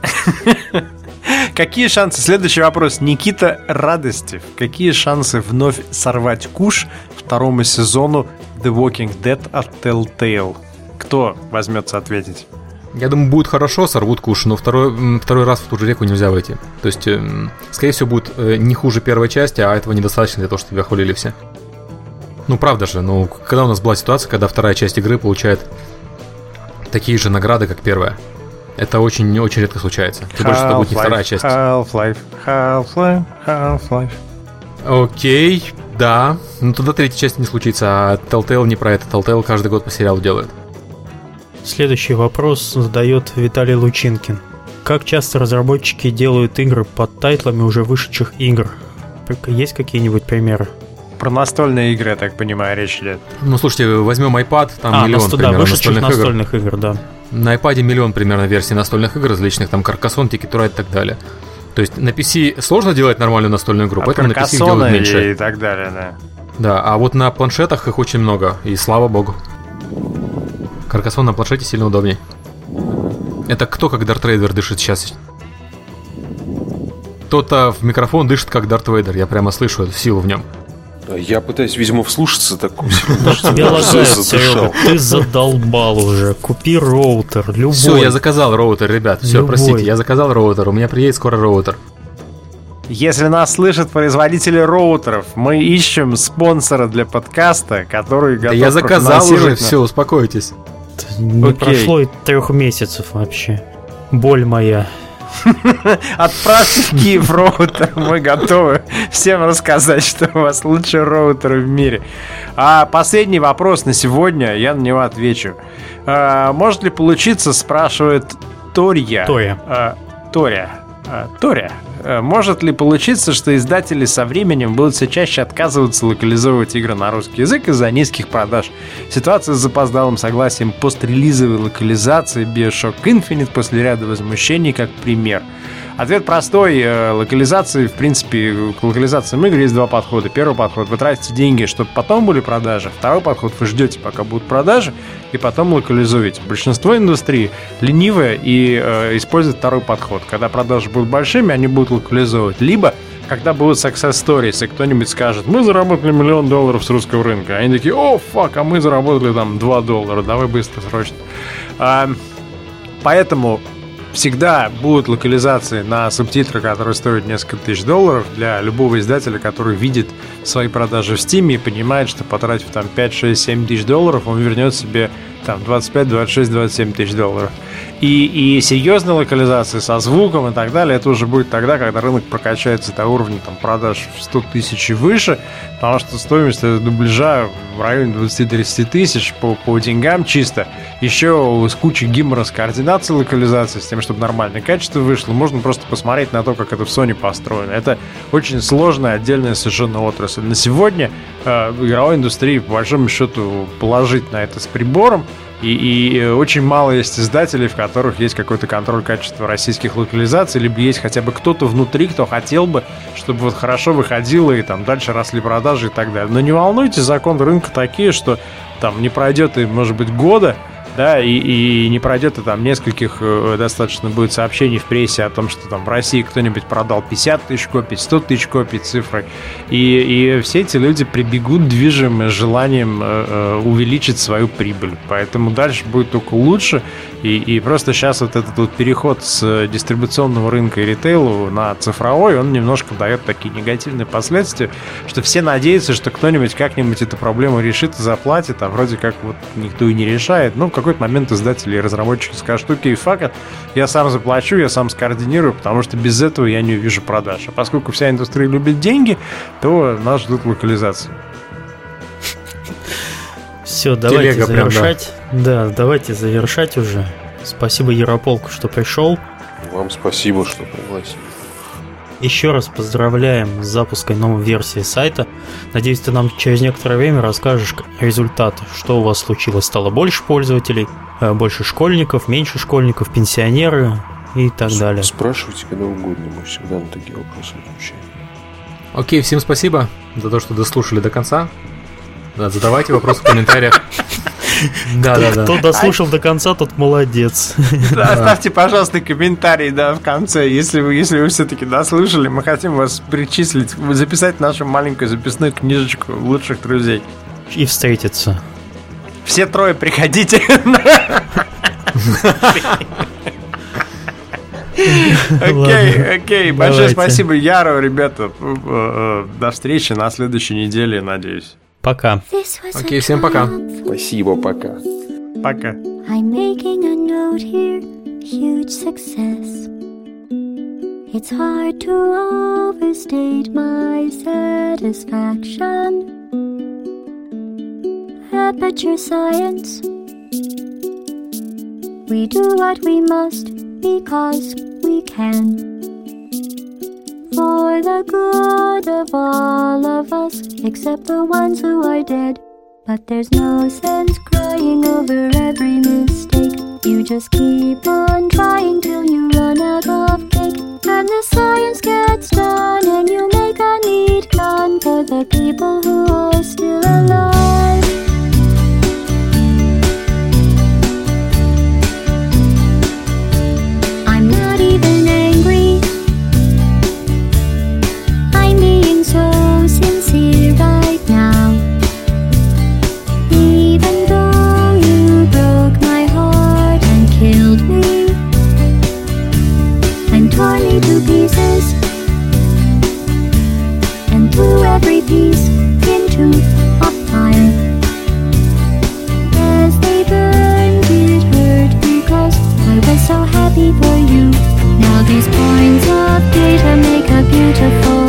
Какие шансы? Следующий вопрос. Никита Радостев. Какие шансы вновь сорвать куш второму сезону The Walking Dead от Telltale? Кто возьмется ответить? я думаю, будет хорошо, сорвут куш, но второй, второй раз в ту же реку нельзя войти. То есть, эм, скорее всего, будет э, не хуже первой части, а этого недостаточно для того, чтобы тебя хвалили все. Ну, правда же, ну, когда у нас была ситуация, когда вторая часть игры получает такие же награды, как первая. Это очень-очень редко случается. Тем больше, это будет не вторая часть. Half-Life, Half-Life, Half-Life. Окей, да. Ну тогда третья часть не случится, а Telltale не про это. Telltale каждый год по сериалу делает. Следующий вопрос задает Виталий Лучинкин. Как часто разработчики делают игры под тайтлами уже вышедших игр? Есть какие-нибудь примеры? Про настольные игры, я так понимаю, речь идет. Ну, слушайте, возьмем iPad, там а, миллион наст- да, примерно вышедших настольных игр. настольных игр, да. На iPad миллион примерно версий настольных игр различных, там to Ride и так далее. То есть на PC сложно делать нормальную настольную игру, От поэтому на PC их делают меньше. и так далее, да. Да, а вот на планшетах их очень много, и слава богу. Каркасон на планшете сильно удобней. Это кто как Дарт Рейдер дышит сейчас? Кто-то в микрофон дышит как Дарт Вейдер, я прямо слышу эту силу в нем. Я пытаюсь, видимо, вслушаться такую Тебя лагает, Серега, ты задолбал уже. Купи роутер, любой. Все, я заказал роутер, ребят. Все, простите, я заказал роутер. У меня приедет скоро роутер. Если нас слышат производители роутеров, мы ищем спонсора для подкаста, который готов Да я заказал уже, все, успокойтесь. Не Окей. прошло и трех месяцев вообще. Боль моя. Отправьте в Киев роутер, мы готовы всем рассказать, что у вас лучший роутер в мире. А последний вопрос на сегодня, я на него отвечу. А, может ли получиться, спрашивает Тория. Тория. А, Тория. А, Тория. э, может ли получиться, что издатели со временем будут все чаще отказываться локализовывать игры на русский язык из-за низких продаж? Ситуация с запоздалым согласием пострелизовой локализации Bioshock Infinite после ряда возмущений как пример – Ответ простой. Э, локализации, в принципе, к локализациям игр есть два подхода. Первый подход. Вы тратите деньги, чтобы потом были продажи. Второй подход. Вы ждете, пока будут продажи, и потом локализуете. Большинство индустрии ленивое и э, использует второй подход. Когда продажи будут большими, они будут локализовывать. Либо когда будут success stories, и кто-нибудь скажет, мы заработали миллион долларов с русского рынка. Они такие, о, фак, а мы заработали там 2 доллара, давай быстро, срочно. А, поэтому всегда будут локализации на субтитры, которые стоят несколько тысяч долларов для любого издателя, который видит свои продажи в Steam и понимает, что потратив там 5, 6, 7 тысяч долларов, он вернет себе там 25, 26, 27 тысяч долларов. И, и серьезная локализация со звуком и так далее, это уже будет тогда, когда рынок прокачается до уровня там, продаж в 100 тысяч и выше, потому что стоимость дубляжа в районе 20-30 тысяч по, по деньгам чисто. Еще с кучей гимора с координацией локализации, с тем, чтобы нормальное качество вышло, можно просто посмотреть на то, как это в Sony построено. Это очень сложная отдельная совершенно отрасль. На сегодня э, игровой индустрии, по большому счету, положить на это с прибором – и, и очень мало есть издателей, в которых есть какой-то контроль качества российских локализаций, либо есть хотя бы кто-то внутри, кто хотел бы, чтобы вот хорошо выходило и там дальше росли продажи и так далее. Но не волнуйтесь, закон рынка такие, что там не пройдет и, может быть, года, да, и, и не пройдет и там нескольких э, достаточно будет сообщений в прессе о том, что там в России кто-нибудь продал 50 тысяч копий, 100 тысяч копий цифрой, и, и все эти люди прибегут движимы желанием э, э, увеличить свою прибыль, поэтому дальше будет только лучше, и, и просто сейчас вот этот вот переход с дистрибуционного рынка и ритейлу на цифровой, он немножко дает такие негативные последствия, что все надеются, что кто-нибудь как-нибудь эту проблему решит и заплатит, а вроде как вот никто и не решает, ну, как какой-то момент издатели и разработчики скажут, окей, факт, я сам заплачу, я сам скоординирую, потому что без этого я не увижу продаж. А поскольку вся индустрия любит деньги, то нас ждут локализации. Все, давайте Телега завершать. Прям, да. да, давайте завершать уже. Спасибо Ярополку, что пришел. Вам спасибо, что пригласили. Еще раз поздравляем с запуском новой версии сайта. Надеюсь, ты нам через некоторое время расскажешь результаты, что у вас случилось. Стало больше пользователей, э, больше школьников, меньше школьников, пенсионеры и так С- далее. Спрашивайте когда угодно, мы всегда на такие вопросы отвечаем. Окей, всем спасибо за то, что дослушали до конца. Да, задавайте вопросы в комментариях. Да, да, да. Кто дослушал до конца, тот молодец. Оставьте, пожалуйста, комментарий, да, в конце. Если вы, если вы все-таки дослушали, мы хотим вас причислить, записать нашу маленькую записную книжечку лучших друзей. И встретиться. Все трое приходите. Окей, окей. Большое спасибо Яру, ребята. Э, э, до встречи на следующей неделе, надеюсь. Пока. Окей, всем пока. Спасибо, пока. Пока. I'm making a note here, huge success. It's hard to overstate my satisfaction. Aperture science. We do what we must because we can for the good of all of us, except the ones who are dead. But there's no sense crying over every mistake. You just keep on trying till you run out of cake. And the science gets done, and you make a neat gun for the people who are still alive. these points of data make a beautiful